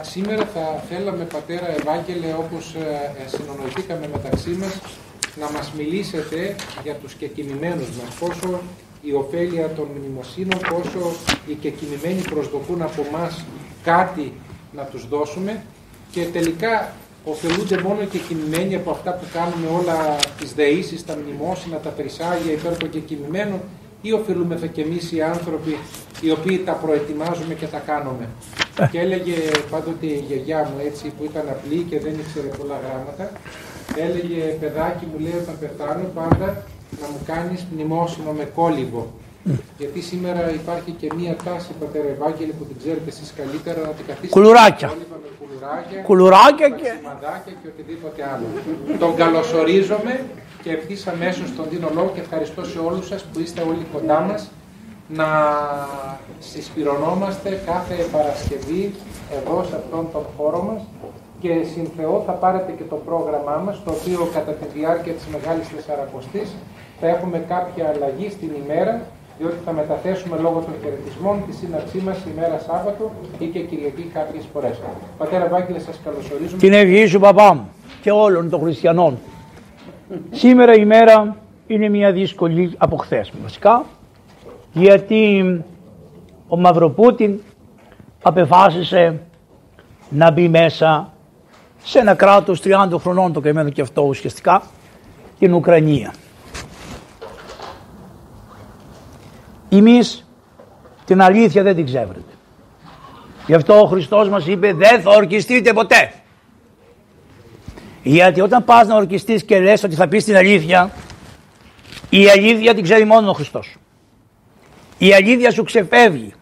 Σήμερα θα θέλαμε, Πατέρα Ευάγγελε, όπως ε, ε, συνονοηθήκαμε μεταξύ μας, να μας μιλήσετε για τους κεκοιμημένους μας, πόσο η ωφέλεια των μνημοσύνων, πόσο οι κεκοιμημένοι προσδοκούν από μας κάτι να τους δώσουμε και τελικά ωφελούνται μόνο οι κεκοιμημένοι από αυτά που κάνουμε όλα τις δεήσεις, τα μνημόσυνα, τα περισάγια υπέρ των κεκοιμημένων ή ωφελούμεθα κι εμείς οι άνθρωποι οι οποίοι τα προετοιμάζουμε και τα κάνουμε. Ε. Και έλεγε πάντοτε η γιαγιά μου έτσι που ήταν απλή και δεν ήξερε πολλά γράμματα, έλεγε παιδάκι μου λέει όταν πεθάνω πάντα να μου κάνεις μνημόσυνο με κόλυβο. Γιατί σήμερα υπάρχει και μία τάση, πατέρα Ευάγγελη, που την ξέρετε εσείς καλύτερα, να την καθίσετε κουλουράκια. με κουλουράκια, κουλουράκια και... και οτιδήποτε άλλο. Τον καλωσορίζομαι και ευθύς αμέσως τον δίνω λόγο και ευχαριστώ σε όλους σας που είστε όλοι κοντά μας να συσπηρωνόμαστε κάθε Παρασκευή εδώ σε αυτόν τον χώρο μας και συν Θεό θα πάρετε και το πρόγραμμά μας το οποίο κατά τη διάρκεια της Μεγάλης Τεσσαρακοστής θα έχουμε κάποια αλλαγή στην ημέρα διότι θα μεταθέσουμε λόγω των χαιρετισμών τη σύναρξή μας ημέρα Σάββατο ή και Κυριακή κάποιες φορές. Πατέρα Βάγγελε, σας καλωσορίζουμε. Την ευγή σου, παπά μου, και όλων των χριστιανών. Σήμερα η μέρα είναι μια δύσκολη από χθες βασικά, γιατί ο Μαυροπούτιν απεφάσισε να μπει μέσα σε ένα κράτος 30 χρονών το καημένο και αυτό ουσιαστικά, την Ουκρανία. Εμείς την αλήθεια δεν την ξέρετε. Γι' αυτό ο Χριστός μας είπε δεν θα ορκιστείτε ποτέ. Γιατί όταν πας να ορκιστείς και λες ότι θα πεις την αλήθεια, η αλήθεια την ξέρει μόνο ο Χριστός. Η αλήθεια σου ξεφεύγει.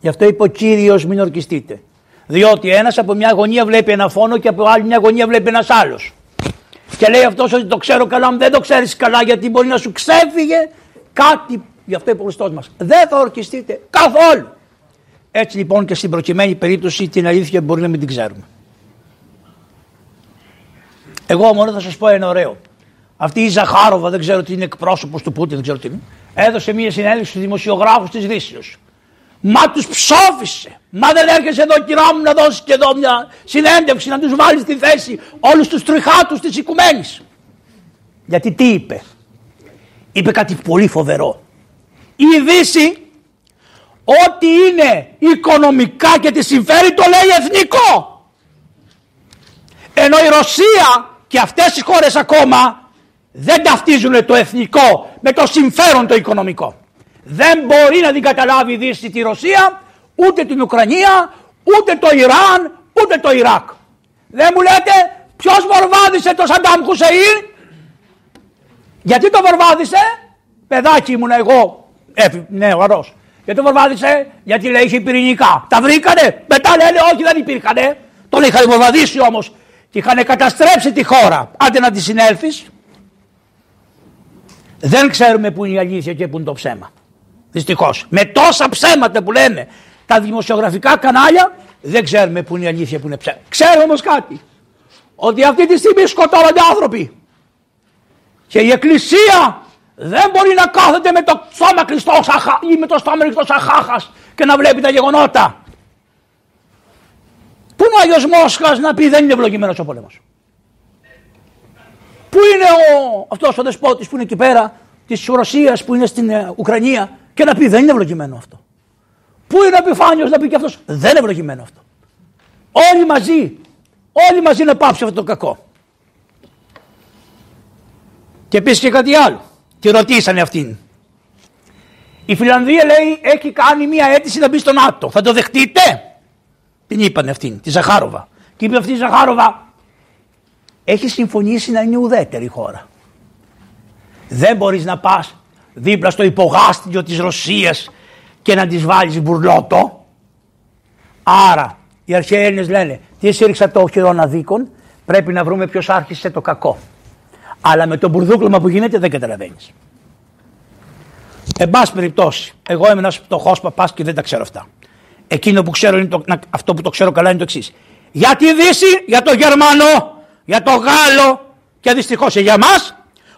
Γι' αυτό είπε ο Κύριος μην ορκιστείτε. Διότι ένας από μια γωνία βλέπει ένα φόνο και από άλλη μια γωνία βλέπει ένας άλλος. Και λέει αυτός ότι το ξέρω καλά, αν δεν το ξέρεις καλά γιατί μπορεί να σου ξέφυγε κάτι Γι' αυτό είπε ο Χριστός μας. Δεν θα ορκιστείτε καθόλου. Έτσι λοιπόν και στην προκειμένη περίπτωση την αλήθεια μπορεί να μην την ξέρουμε. Εγώ μόνο θα σας πω ένα ωραίο. Αυτή η Ζαχάροβα, δεν ξέρω τι είναι εκπρόσωπος του Πούτιν, δεν ξέρω τι είναι, έδωσε μια συνέντευξη στους δημοσιογράφους της Δύσεως. Μα τους ψόφισε. Μα δεν έρχεσαι εδώ κυρά μου να δώσεις και εδώ μια συνέντευξη να τους βάλεις στη θέση όλους τους τριχάτους της οικουμένης. Γιατί τι είπε; Είπε κάτι πολύ φοβερό η Δύση ό,τι είναι οικονομικά και τη συμφέρει το λέει εθνικό. Ενώ η Ρωσία και αυτές οι χώρες ακόμα δεν ταυτίζουν το εθνικό με το συμφέρον το οικονομικό. Δεν μπορεί να την καταλάβει η Δύση τη Ρωσία, ούτε την Ουκρανία, ούτε το Ιράν, ούτε το Ιράκ. Δεν μου λέτε ποιος βορβάδισε το Σαντάμ Χουσεΐν. Γιατί το βορβάδισε; Παιδάκι ήμουν εγώ ε, ναι, ωραίο. Γιατί το βορβάδισε, γιατί λέει είχε πυρηνικά. Τα βρήκανε; Μετά λένε όχι δεν υπήρχανε. Τον είχαν βορβαδίσει όμως. Και είχαν καταστρέψει τη χώρα. Άντε να τη συνέλθεις. Δεν ξέρουμε πού είναι η αλήθεια και πού είναι το ψέμα. Δυστυχώς. Με τόσα ψέματα που λένε τα δημοσιογραφικά κανάλια, δεν ξέρουμε πού είναι η αλήθεια που είναι ψέμα. Ξέρω όμως κάτι. Ότι αυτή τη στιγμή σκοτώνονται άνθρωποι. Και η Εκκλησία δεν μπορεί να κάθεται με το στόμα κλειστό ή με το στόμα κλειστό σαν χάχας και να βλέπει τα γεγονότα. Πού είναι ο Άγιος Μόσχας να πει δεν είναι ευλογημένος ο πόλεμος. Πού είναι ο, αυτός ο δεσπότης που είναι εκεί πέρα της Ρωσίας που είναι στην ε, Ουκρανία και να πει δεν είναι ευλογημένο αυτό. Πού είναι ο επιφάνιος να πει και αυτός δεν είναι ευλογημένο αυτό. Όλοι μαζί, όλοι μαζί να πάψει αυτό το κακό. Και επίσης και κάτι άλλο. Τη ρωτήσανε αυτήν. Η Φιλανδία λέει έχει κάνει μια αίτηση να μπει στο ΝΑΤΟ. Θα το δεχτείτε; Την είπανε αυτήν, τη Ζαχάροβα. Και είπε αυτή η Ζαχάροβα, έχει συμφωνήσει να είναι ουδέτερη χώρα. Δεν μπορείς να πας δίπλα στο υπογάστιο της Ρωσίας και να της βάλεις μπουρλότο. Άρα οι αρχαίοι Έλληνες λένε τι σύρριξα το χειρόνα δίκον πρέπει να βρούμε ποιος άρχισε το κακό. Αλλά με το μπουρδούκλωμα που γίνεται δεν καταλαβαίνεις. Εν πάση περιπτώσει, εγώ είμαι ένας φτωχός παπάς και δεν τα ξέρω αυτά. Εκείνο που ξέρω είναι το, αυτό που το ξέρω καλά είναι το εξής. Για τη Δύση, για το Γερμανό, για το Γάλλο και δυστυχώς για εμά,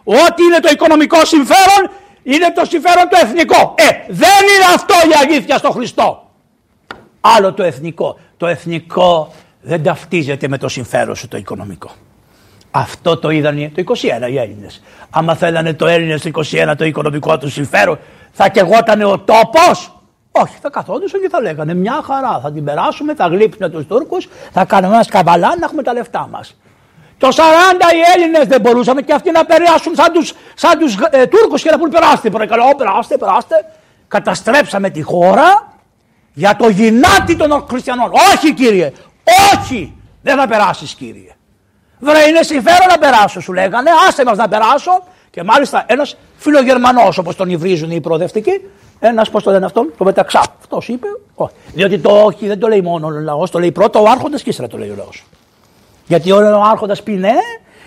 ό,τι είναι το οικονομικό συμφέρον είναι το συμφέρον το εθνικό. Ε, δεν είναι αυτό η αλήθεια στο Χριστό. Άλλο το εθνικό. το εθνικό δεν ταυτίζεται με το συμφέρον σου το οικονομικό. Αυτό το είδαν το 21 οι Έλληνες. Άμα θέλανε το Έλληνες το 21 το οικονομικό του συμφέρον, θα κεγότανε ο τόπος. Όχι, θα καθόντουσαν και θα λέγανε μια χαρά. Θα την περάσουμε, θα γλύψουμε τους Τούρκους, θα κάνουμε ένα καβαλά να έχουμε τα λεφτά μας. Το 40 οι Έλληνες δεν μπορούσαμε και αυτοί να περάσουν σαν τους σαν τους, ε, Τούρκους και να πούν περάστε, παρακαλώ, περάστε, περάστε. Καταστρέψαμε τη χώρα για το γυνάτι των χριστιανών. Όχι κύριε, όχι, δεν θα περάσεις κύριε. Βρε είναι συμφέρον να περάσω σου λέγανε, άσε μας να περάσω. Και μάλιστα ένας φιλογερμανός όπως τον υβρίζουν οι προοδευτικοί, ένας, πώς το λένε αυτόν, το μεταξά. Αυτός είπε, όχι. Διότι το όχι δεν το λέει μόνο ο λαός, το λέει πρώτα ο Άρχοντας και ύστερα το λέει ο λαός. Γιατί ο Άρχοντας πει ναι,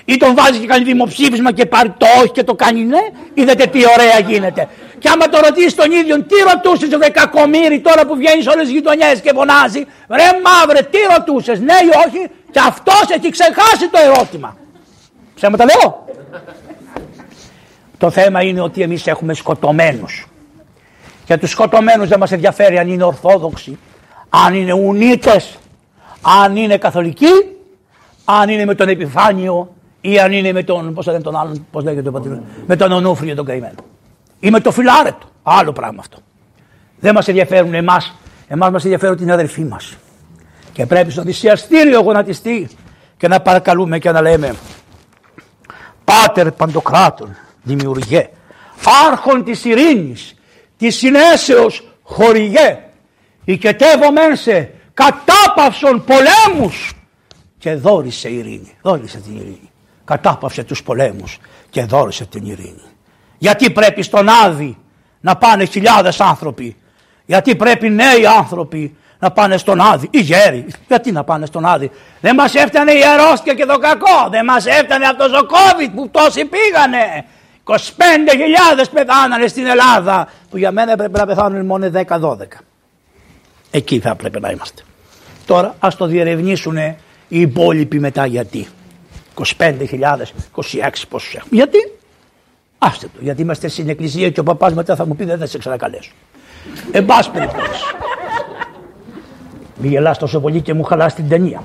ή τον βάζει και κάνει δημοψήφισμα και πάρει το όχι και το κάνει ναι, είδατε τι ωραία γίνεται. Και άμα το ρωτήσεις τον ίδιο, τι ρωτούσες ο δεκακομύρι τώρα που βγαίνεις σε όλες τις γειτονιές και φωνάζει, ρε μαύρε, τι ρωτούσες, ναι ή όχι, και αυτός έχει ξεχάσει το ερώτημα. Ψέματα λέω. το θέμα είναι ότι εμείς έχουμε σκοτωμένους. Και τους σκοτωμένους δεν μας ενδιαφέρει αν είναι Ορθόδοξοι, αν είναι Ουνίτε, αν είναι Καθολικοί, αν είναι με τον Επιφάνιο ή αν είναι με τον, πώς λένε τον άλλον, πώς λέγεται το με τον Ονούφριο τον καημένο. Ή με το φιλάρετο. Άλλο πράγμα αυτό. Δεν μας ενδιαφέρουν εμάς. Εμάς μας ενδιαφέρουν την αδερφή μας. Και πρέπει στο θυσιαστήριο γονατιστεί και να παρακαλούμε και να λέμε Πάτερ Παντοκράτων, δημιουργέ, άρχον της ειρήνης, της συνέσεως χορηγέ, οικετεύομεν σε κατάπαυσον πολέμους και δόρισε ειρήνη, δόρισε την ειρήνη. Κατάπαυσε τους πολέμους και δόρισε την ειρήνη. Γιατί πρέπει στον Άδη να πάνε χιλιάδες άνθρωποι; Γιατί πρέπει νέοι άνθρωποι να πάνε στον Άδη; Οι γέροι. Γιατί να πάνε στον Άδη; Δεν μας έφτανε η αρρώστια και το κακό. Δεν μας έφτανε αυτό ο COVID που τόσοι πήγανε. 25.000 πεθάνανε στην Ελλάδα. Που για μένα πρέπει να πεθάνουν μόνο 10-12. Εκεί θα πρέπει να είμαστε. Τώρα ας το διερευνήσουν οι υπόλοιποι μετά γιατί; 25.000, 26 πόσους έχουμε. Γιατί; Άστε το, γιατί είμαστε στην εκκλησία και ο παπάς μετά θα μου πει δεν θα σε ξανακαλέσω. Εν πάση περιπτώσει. Μη γελάς τόσο πολύ και μου χαλάς την ταινία.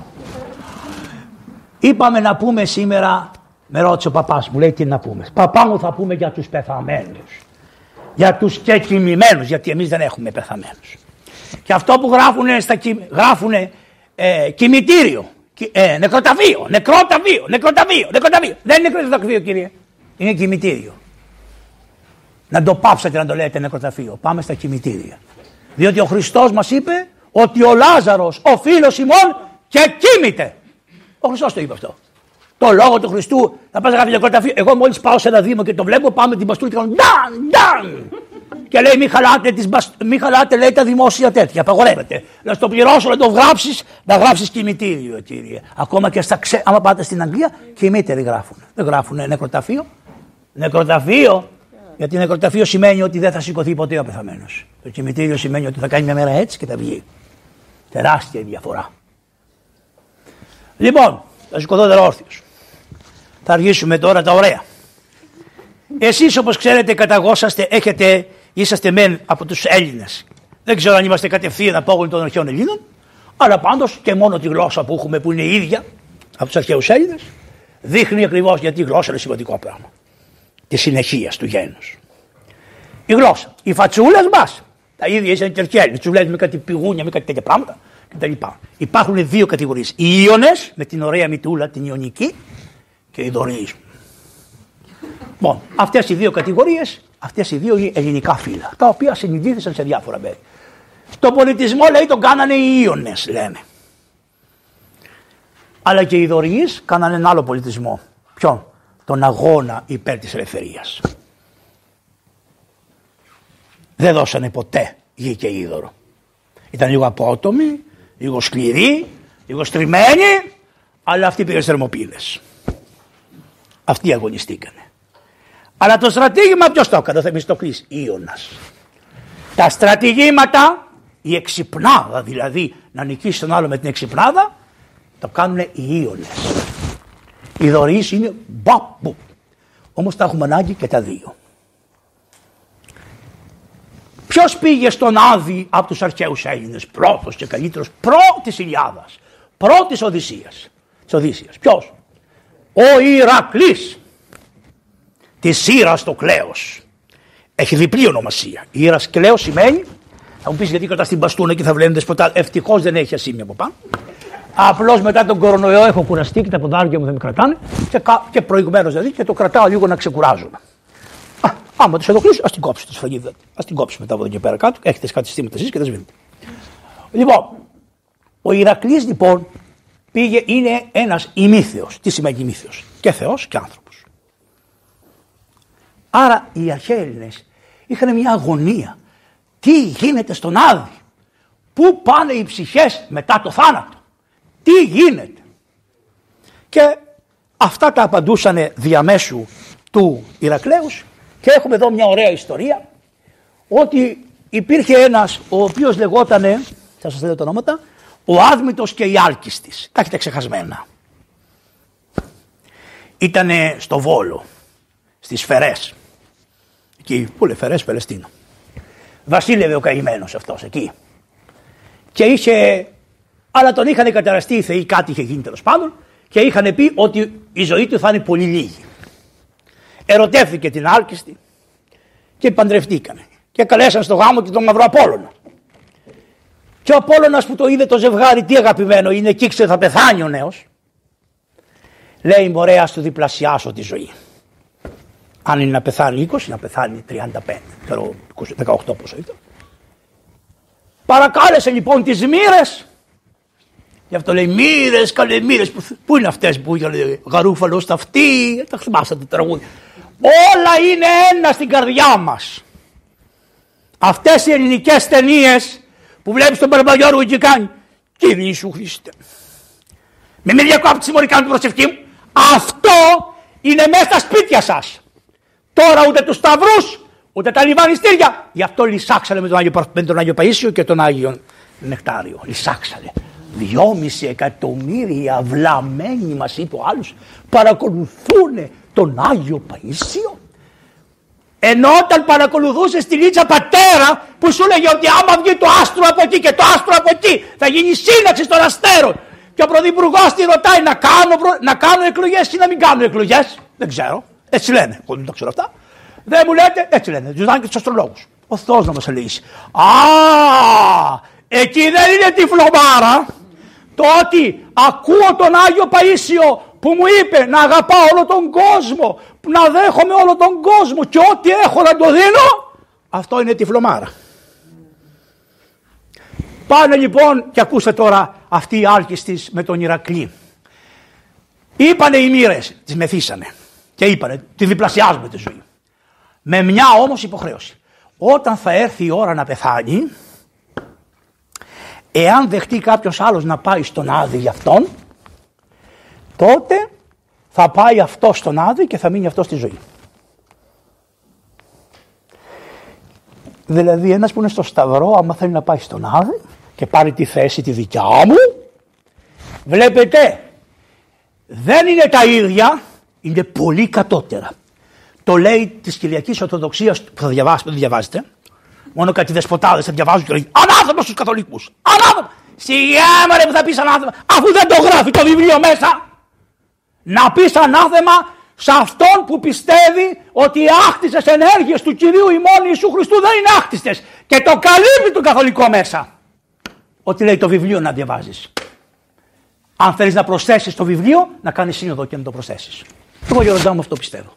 Είπαμε να πούμε σήμερα, με ρώτησε ο παπάς μου, λέει τι να πούμε. Παπά μου θα πούμε για τους πεθαμένους. Για τους και κοιμημένους, γιατί εμείς δεν έχουμε πεθαμένους. Και αυτό που γράφουνε, στα, γράφουνε ε, κημητήριο, ε, νεκροταφείο, νεκροταφείο, νεκροταφείο, νεκροταφείο. Δεν είναι νεκροταφείο κύριε, είναι κημητήριο να το πάψετε να το λέτε νεκροταφείο. Πάμε στα κημητήρια. Διότι ο Χριστός μας είπε ότι ο Λάζαρος, ο φίλος ημών και κοίμηται. Ο Χριστός το είπε αυτό. Το λόγο του Χριστού θα πας να γράφει νεκροταφείο. Εγώ μόλις πάω σε ένα δήμο και το βλέπω πάμε την μπαστούρη και κάνω νταν, νταν. Και λέει μη χαλάτε, τις μη χαλάτε λέει τα δημόσια τέτοια, απαγορεύεται. Να στο πληρώσω να το γράψεις, να γράψεις κημητήριο κύριε. Ακόμα και στα ξέ, άμα πάτε στην Αγγλία, κημύτεροι γράφουν. Δεν γράφουν νεκροταφείο. Νεκροταφείο γιατί νεκροταφείο σημαίνει ότι δεν θα σηκωθεί ποτέ ο πεθαμένος. Το κημητήριο σημαίνει ότι θα κάνει μια μέρα έτσι και θα βγει. Τεράστια η διαφορά. Λοιπόν, θα σηκωθώ τερόρθιο. Θα αργήσουμε τώρα τα ωραία. Εσείς όπως ξέρετε καταγόσαστε, έχετε, είσαστε μεν από τους Έλληνες. Δεν ξέρω αν είμαστε κατευθείαν απόγονοι των αρχαίων Ελλήνων, αλλά πάντως και μόνο τη γλώσσα που έχουμε που είναι η ίδια από τους αρχαίους Έλληνες, δείχνει ακριβώς γιατί η γλώσσα είναι σημαντικό πράγμα της συνεχείας του γένους. Η γλώσσα. Οι φατσούλες μας. Τα ίδια ήσαν τερκέλ. Του λέμε με κάτι πηγούνια, με κάτι τέτοια πράγματα κτλ. Υπάρχουν δύο κατηγορίες. Οι Ιωνες με την ωραία μητούλα, την Ιωνική και οι Δωρείς. Λοιπόν, αυτές οι δύο κατηγορίες, αυτές οι δύο είναι ελληνικά φύλλα, τα οποία συνειδήθησαν σε διάφορα μέρη. Στο πολιτισμό λέει τον κάνανε οι Ιωνες, λένε. Αλλά και οι Δωρείς κάνανε ένα άλλο πολιτισμό. Ποιον; τον αγώνα υπέρ της ελευθερίας. Δεν δώσανε ποτέ γη και είδωρο. Ήταν λίγο απότομοι, λίγο σκληροί, λίγο στριμμένοι, αλλά αυτοί πήγαν θερμοπύλες. Αυτοί αγωνιστήκανε. Αλλά το στρατήγημα ποιος το έκανε, θα το κλείσει, Ιώνας. Τα στρατηγήματα, η εξυπνάδα δηλαδή, να νικήσει τον άλλο με την εξυπνάδα, το κάνουν οι Ιώνες. Οι δωρείς είναι μπαπου. Όμως τα έχουμε ανάγκη και τα δύο. Ποιος πήγε στον Άδη από τους αρχαίους Έλληνες, πρώτος και καλύτερος, πρώτης Ιλιάδας, πρώτης Οδυσσίας. Οδύσσιας. Ποιος, ο Ηρακλής της Ήρας το κλέος. Έχει διπλή ονομασία. Ήρας κλέος σημαίνει, θα μου πεις γιατί κατά στην Παστούνα και θα βλέπει δεσποτά. Ευτυχώς δεν έχει ασήμια από πάνω. Απλώς μετά τον κορονοϊό έχω κουραστεί και τα ποδάρια μου δεν με κρατάνε και, και προηγουμένως δηλαδή και το κρατάω λίγο να ξεκουράζομαι. Άμα τους ενοχλήσει, ας την κόψεις τη σφαγίδα. Α την κόψεις μετά από εδώ και πέρα κάτω. Έχετε κάτι στήματα εσείς και δεν σβήνετε. Λοιπόν, ο Ηρακλής λοιπόν πήγε, είναι ένας ημίθεος. Τι σημαίνει ημίθεος, και Θεός και άνθρωπος. Άρα οι αρχαίοι Έλληνε είχαν μια αγωνία. Τι γίνεται στον Άδη, πού πάνε οι ψυχές μετά το θάνατο, τι γίνεται; Και αυτά τα απαντούσαν διαμέσου του Ηρακλέους και έχουμε εδώ μια ωραία ιστορία ότι υπήρχε ένας ο οποίος λεγότανε, θα σας λέω τα ονόματα, ο Άδμητος και η Άλκης Τα έχετε ξεχασμένα. Ήτανε στο Βόλο, στις Φερές. Εκεί, πού λέει Φερές, Πελεστίνο. Βασίλευε ο καημένος αυτός εκεί. Και είχε, αλλά τον είχαν καταραστεί οι θεοί, κάτι είχε γίνει τέλος πάντων και είχαν πει ότι η ζωή του θα είναι πολύ λίγη ερωτεύτηκε την Άλκιστη και παντρευτήκανε. Και καλέσαν στο γάμο και τον Μαύρο Απόλλωνα. Και ο Απόλλωνας που το είδε το ζευγάρι, τι αγαπημένο είναι, εκεί ξέρει θα πεθάνει ο νέος. Λέει μωρέ ας του διπλασιάσω τη ζωή. Αν είναι να πεθάνει 20, να πεθάνει 35, ξέρω 18 πόσο ήταν. Παρακάλεσε λοιπόν τις μοίρες Γι' αυτό λέει μοίρες, καλέ μοίρες. Πού είναι αυτές που είχαν γαρούφαλος στα αυτή. Τα θυμάσαι τα τραγούδια. Όλα είναι ένα στην καρδιά μας. Αυτές οι ελληνικές ταινίες που βλέπεις τον Παραπαγιώργο και κάνει. Κύριε Ιησού Χριστέ. Με με διακόπτει μόλι κάνω την προσευχή μου. Αυτό είναι μέσα στα σπίτια σας. Τώρα ούτε τους σταυρούς, ούτε τα λιβανιστήρια. Γι' αυτό λυσάξανε με τον Άγιο, με τον Άγιο Παΐσιο και τον Άγιο Νεκτάριο. Λυσάξανε. Δυόμιση εκατομμύρια βλαμμένοι μας είπε ο άλλος παρακολουθούν τον Άγιο Παΐσιο. Ενώ όταν παρακολουθούσε τη Λίτσα πατέρα που σου λέγε ότι άμα βγει το άστρο από εκεί και το άστρο από εκεί θα γίνει σύναξη των αστέρων. Και ο πρωθυπουργός τη ρωτάει να κάνω, να κάνω εκλογές ή να μην κάνω εκλογές; Δεν ξέρω. Έτσι λένε. Εγώ δεν τα ξέρω αυτά. Δεν μου λέτε, έτσι λένε. Τους και τους αστρολόγους. Ο Θεός να μας λύσει. Α, εκεί δεν είναι τυφλομάρα το ότι ακούω τον Άγιο Παΐσιο που μου είπε να αγαπάω όλο τον κόσμο, να δέχομαι όλο τον κόσμο και ό,τι έχω να το δίνω, αυτό είναι τυφλομάρα. Πάνε λοιπόν και ακούστε τώρα αυτή η άλκη με τον Ηρακλή. Είπανε οι μοίρες, τις μεθύσανε και είπανε, τη διπλασιάζουμε τη ζωή. Με μια όμως υποχρέωση. Όταν θα έρθει η ώρα να πεθάνει, Εάν δεχτεί κάποιος άλλος να πάει στον Άδη για αυτόν, τότε θα πάει αυτό στον Άδη και θα μείνει αυτό στη ζωή. Δηλαδή ένας που είναι στο Σταυρό, άμα θέλει να πάει στον Άδη και πάρει τη θέση τη δικιά μου, βλέπετε, δεν είναι τα ίδια, είναι πολύ κατώτερα. Το λέει της Κυριακής Ορθοδοξίας που θα διαβάσετε, δεν διαβάζετε, Μόνο κάτι δεσποτάδες θα διαβάζουν και λέει Ανάθεμα στους Καθολικούς. Ανάθεμα. Σιγά ρε που θα πεις ανάθεμα, αφού δεν το γράφει το βιβλίο μέσα. Να πεις ανάθεμα σε αυτόν που πιστεύει ότι οι άκτιστες ενέργειες του κυρίου ημών Ιησού Χριστού δεν είναι άκτιστες. Και το καλύπτει το καθολικό μέσα. Ότι λέει το βιβλίο να διαβάζεις. Αν θέλεις να προσθέσεις το βιβλίο, να κάνεις σύνοδο και να το προσθέσεις. Εγώ Γιώργο αυτό πιστεύω.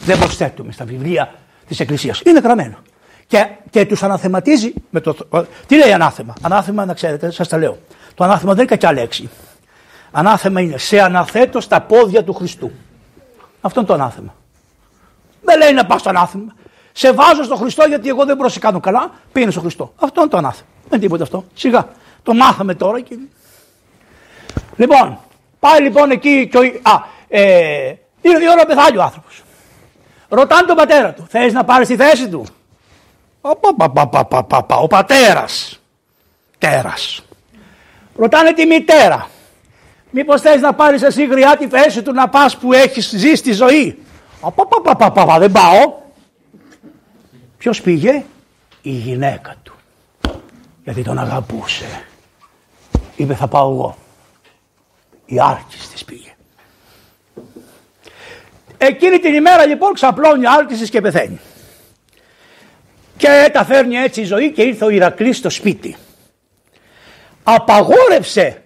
Δεν προσθέτουμε στα βιβλία της Εκκλησίας. Είναι γραμμένο και, και τους αναθεματίζει. Με το, τι λέει ανάθεμα; Ανάθεμα, να ξέρετε, σας τα λέω. Το ανάθεμα δεν είναι κακιά λέξη. Ανάθεμα είναι σε αναθέτω στα πόδια του Χριστού. Αυτό είναι το ανάθεμα. Δεν λέει να πας στο ανάθεμα. Σε βάζω στο Χριστό γιατί εγώ δεν μπορώ να σε κάνω καλά. Πήγαινε στο Χριστό. Αυτό είναι το ανάθεμα. Δεν είναι τίποτα αυτό. Σιγά. Το μάθαμε τώρα. Και... Λοιπόν, πάει λοιπόν εκεί και ο... Α, ε, ήρθε η ώρα να πεθάνει ο άνθρωπο. Ρωτάνε τον πατέρα του. Θε να πάρει τη θέση του. Ο πατέρας. Τέρας. Ρωτάνε τη μητέρα. Μήπως θες να πάρεις εσύ γριά τη θέση του να πας που έχεις ζήσει τη ζωή. Απαπαπαπαπα δεν πάω. Ποιος πήγε. η γυναίκα του. Γιατί τον αγαπούσε. Είπε θα πάω εγώ. Η Άρκης της πήγε. Εκείνη την ημέρα λοιπόν ξαπλώνει ο Άρκης και πεθαίνει. Και τα φέρνει έτσι η ζωή και ήρθε ο Ηρακλής στο σπίτι. Απαγόρευσε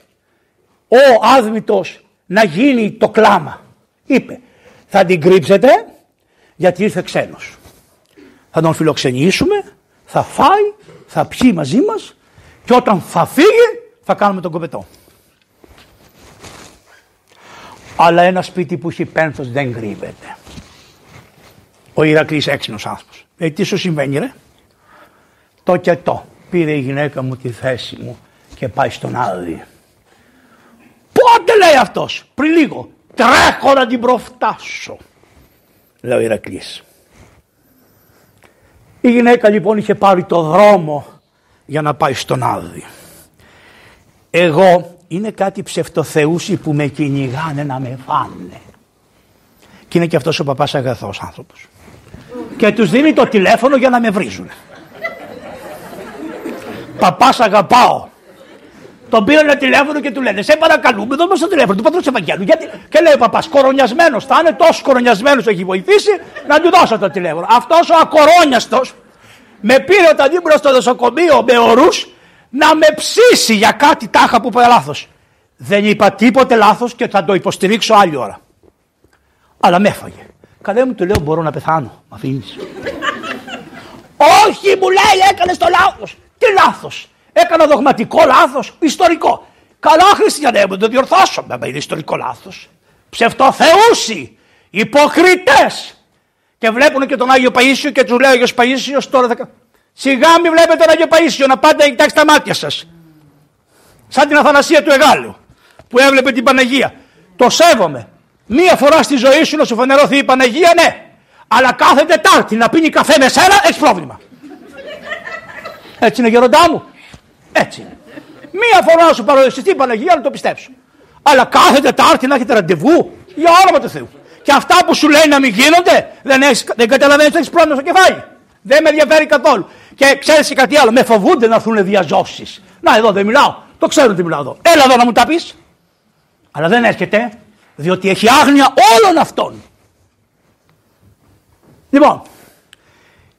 ο άδμητος να γίνει το κλάμα. Είπε θα την κρύψετε γιατί ήρθε ξένος. Θα τον φιλοξενήσουμε, θα φάει, θα πιει μαζί μας και όταν θα φύγει θα κάνουμε τον κοπετό. Αλλά ένα σπίτι που έχει πένθος δεν κρύβεται. Ο Ηρακλής έξινος άνθρωπος. Ε, τι σου συμβαίνει ρε; Το και το. Πήρε η γυναίκα μου τη θέση μου και πάει στον άδειο. Πότε λέει αυτός; Πριν λίγο. Τρέχω να την προφτάσω. Λέει ο Ηρακλής. Η γυναίκα λοιπόν είχε πάρει το δρόμο για να πάει στον άδειο. Εγώ είναι κάτι ψευτοθεούσι που με κυνηγάνε να με φάνε. Και είναι και αυτός ο παπάς αγαθός άνθρωπος. Και τους δίνει το τηλέφωνο για να με βρίζουν. Παπάς αγαπάω. Τον πήραν τηλέφωνο και του λένε: Σε παρακαλούμε, δώσε το τηλέφωνο του πατρός Ευαγγέλου. Γιατί... Και λέει ο παπάς: Κορονιασμένος θα είναι, τόσο κορονιασμένος έχει βοηθήσει να του δώσω το τηλέφωνο. Αυτός ο ακορόνιαστος με πήρε όταν ήμουν στο νοσοκομείο με ορούς να με ψήσει για κάτι τάχα που είπα λάθος. Δεν είπα τίποτε λάθος και θα το υποστηρίξω άλλη ώρα. Αλλά με έφαγε. Καλέ μου του λέω: Μπορώ να πεθάνω. Μ' αφήνεις. Όχι, μου λέει, έκανες το λάθος. Τι λάθος. Έκανα δογματικό λάθος, ιστορικό. Καλά, Χριστιανέ μου, το διορθώσω. Μα είναι ιστορικό λάθος. Ψευτοθεούσι, υποκριτές. Και βλέπουν και τον Άγιο Παίσιο και τους λέει ο Άγιος Παίσιος τώρα. Δεκα... Σιγά μην βλέπετε τον Άγιο Παίσιο να πάτε να κοιτάξετε τα μάτια σας. Σαν την Αθανασία του Εγάλου που έβλεπε την Παναγία. Το σέβομαι. Μία φορά στη ζωή σου να σου φανερώθει η Παναγία, ναι. Αλλά κάθε Τετάρτη να πίνει καφέ με σένα, έχει πρόβλημα. Έτσι είναι γεροντά μου. Έτσι είναι. Μία φορά να σου παροδοστεί η Παναγία να το πιστέψω. Αλλά κάθε Τετάρτη να έχετε ραντεβού για όνομα του Θεού. Και αυτά που σου λέει να μην γίνονται δεν, έχεις, δεν καταλαβαίνεις ότι έχεις πρόβλημα στο κεφάλι. Δεν με ενδιαφέρει καθόλου. Και ξέρεις κάτι άλλο, με φοβούνται να έρθουν διαζώσεις. Να εδώ δεν μιλάω. Το ξέρω τι μιλάω εδώ. Έλα εδώ να μου τα πεις. Αλλά δεν έρχεται διότι έχει άγνοια όλων αυτών. Λοιπόν,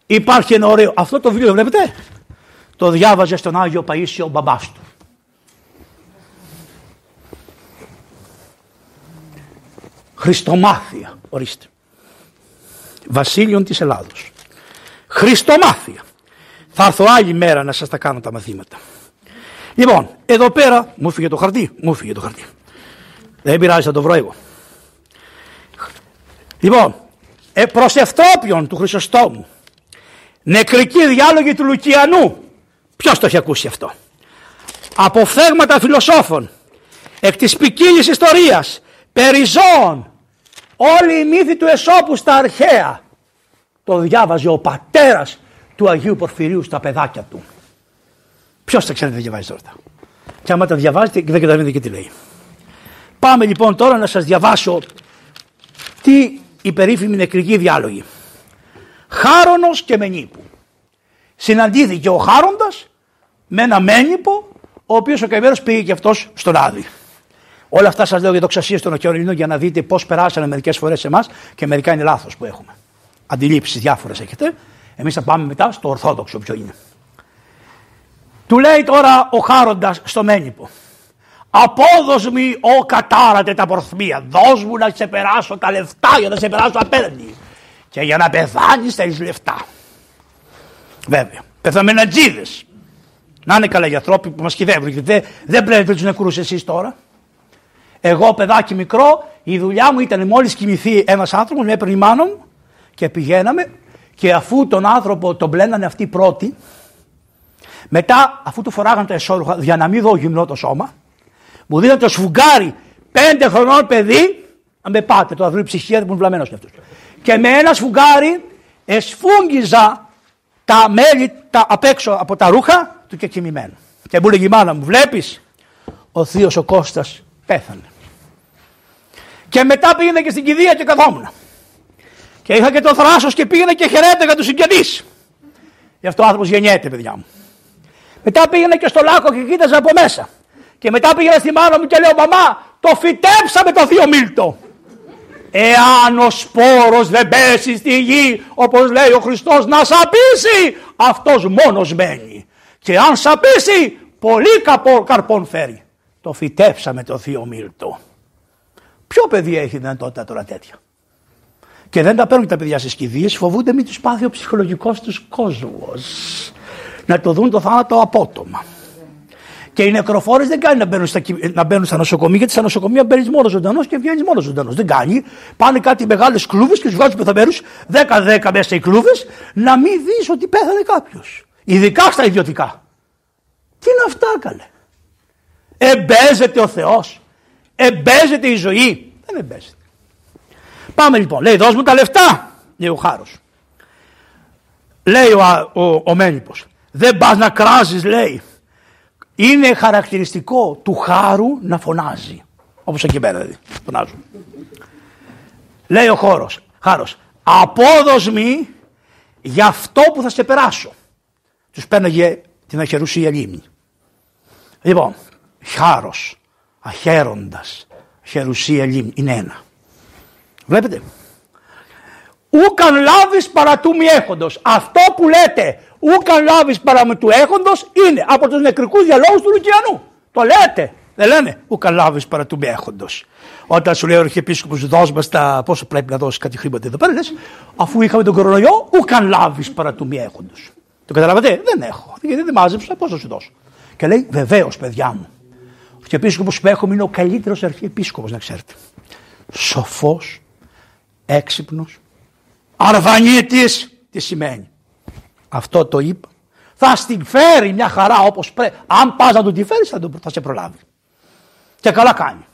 υπάρχει ένα ωραίο. Αυτό το βιβλίο βλέπετε; Το διάβαζε στον Άγιο Παΐσιο ο μπαμπάς του. Χριστομάθεια, ορίστε. Βασίλειον της Ελλάδος. Χριστομάθεια. Θα έρθω άλλη μέρα να σας τα κάνω τα μαθήματα. Λοιπόν, εδώ πέρα μου φύγε το χαρτί. Μου φύγε το χαρτί. Δεν πειράζει, θα το βρω εγώ. Λοιπόν, ε, προς του Χρυσοστόμου. Νεκρική διάλογη του Λουκιανού. Ποιος το έχει ακούσει αυτό; Αποφθέγματα φιλοσόφων. Εκ της ποικίλης ιστορίας. Περιζών. Όλη η μύθη του Εσώπου στα αρχαία. Το διάβαζε ο πατέρας του Αγίου Πορφυρίου στα παιδάκια του. Ποιος τα ξέρει να διαβάζει τώρα. Και άμα τα διαβάζετε δεν καταλαβαίνετε και τι λέει. Πάμε λοιπόν τώρα να σας διαβάσω τι η περίφημη νεκρική διάλογη. Χάρονος και Μενίπου. Συναντήθηκε ο Χάροντας με ένα Μένιπο, ο οποίος ο Καημένος πήγε και αυτός στον Άδη. Όλα αυτά σας λέω για το ξασίες των Οχαιωρινών για να δείτε πώς περάσανε μερικές φορές σε εμάς και μερικά είναι λάθος που έχουμε. Αντιλήψεις διάφορες έχετε. Εμείς θα πάμε μετά στο Ορθόδοξο ποιο είναι. Του λέει τώρα ο Χάροντας στο Μένιπο. Απόδοσμη ο κατάρατε τα πορθμία. Δώσ' μου να ξεπεράσω τα λεφτά για να ξεπεράσω απέναντι. Και για να πεθάνεις θέλει λεφτά. Βέβαια. Πεθαμενατζίδε. Να είναι καλά για ανθρώποι που μας κυδεύουν. Γιατί δεν, δεν πρέπει του νεκρούς εσείς τώρα. Εγώ, παιδάκι μικρό, η δουλειά μου ήταν μόλις κοιμηθεί ένας άνθρωπος, με έπαιρνε η μάνα μου και πηγαίναμε και αφού τον άνθρωπο τον μπλένανε αυτοί πρώτοι, μετά αφού του φοράγανε τα εσώρουχα για να μην δω γυμνό το σώμα, μου δίνανε το σφουγγάρι πέντε χρονών παιδί, αν με πάτε, το αυρί ψυχία δεν είναι βλαμμένος κι αυτό. Και με ένα σφουγγάρι εσφούγγιζα τα μέλη τα, απ' έξω από τα ρούχα του και κοιμημένου. Και μου λέγει η μάνα μου, βλέπεις, ο θείος ο Κώστας πέθανε. Και μετά πήγαινε και στην κηδεία και καθόμουν. Και είχα και το θράσος και πήγαινε και χαιρέταγα τους συγγενείς. Γι' αυτό ο άνθρωπος γεννιέται, παιδιά μου. Μετά πήγαινα και στο λάκκο και κοίταζα από μέσα. Και μετά πήγαινα στη μάνα μου και λέω: Μαμά, το φυτέψαμε το θείο Μίλτο. Εάν ο σπόρος δεν πέσει στη γη, όπως λέει ο Χριστός, να σαπίσει, αυτός μόνος μένει. Και αν σαπίσει, πολύ καρπών φέρει. Το φυτέψαμε το θείο Μίλτο. Ποιο παιδί έχει δυνατότητα τώρα τέτοια; Και δεν τα παίρνουν τα παιδιά στις κηδείες, φοβούνται μην τους πάθει ο ψυχολογικός τους κόσμος. Να το δουν το θάνατο απότομα. Και οι νεκροφόρες δεν κάνει να μπαίνουν, στα, να μπαίνουν στα νοσοκομεία, γιατί στα νοσοκομεία μπαίνεις μόνος ζωντανός και βγαίνεις μόνος ζωντανός. Δεν κάνει. Πάνε κάτι μεγάλες κλούβες και τους βγάζουν πεθαμένους 10-10 μέσα οι κλούβες να μην δεις ότι πέθανε κάποιος. Ειδικά στα ιδιωτικά. Τι είναι αυτά, καλέ. Εμπέζεται ο Θεός. Εμπέζεται η ζωή. Δεν εμπέζεται. Πάμε λοιπόν. Λέει, δώσ' μου τα λεφτά, λέει ο Χάρος. Λέει ο, ο, ο Μένυπος. Δεν πας να κράζεις, λέει. Είναι χαρακτηριστικό του χάρου να φωνάζει. Όπως εκεί πέρα δηλαδή. Φωνάζουν. Λέει ο χώρος, χάρος. Απόδοσμη για αυτό που θα σε περάσω. Τους πέναγε την αχερουσία λίμνη. Λοιπόν, χάρος, αχαίροντας, αχερουσία λίμνη, είναι ένα. Βλέπετε. Ούκαν λάβεις παρά του μη έχοντος. Αυτό που λέτε ούκαν λάβεις παρά με του έχοντος είναι από τους νεκρικούς διαλόγους του Λουκιανού. Το λέτε. Δεν λένε ούκαν λάβεις παρά του μη έχοντος. Όταν σου λέει ο Αρχιεπίσκοπος δώσ' μας τα πόσο πρέπει να δώσεις κάτι χρήματα εδώ πέρα λες αφού είχαμε τον κορονοϊό ούκαν λάβεις παρά του μη έχοντος. Το καταλαβαίνετε, δεν έχω. Γιατί δεν μάζεψα, πώς θα σου δώσω. Και λέει, βεβαίως, παιδιά μου. Ο Αρχιεπίσκοπος που έχουμε είναι ο καλύτερος Αρχιεπίσκοπος, να ξέρετε. Σοφός, έξυπνος, αρβανίτης τι σημαίνει. Αυτό το είπα. Θα στην φέρει μια χαρά όπως πρέπει. Αν πας να του τη φέρεις θα, θα σε προλάβει. Και καλά κάνει.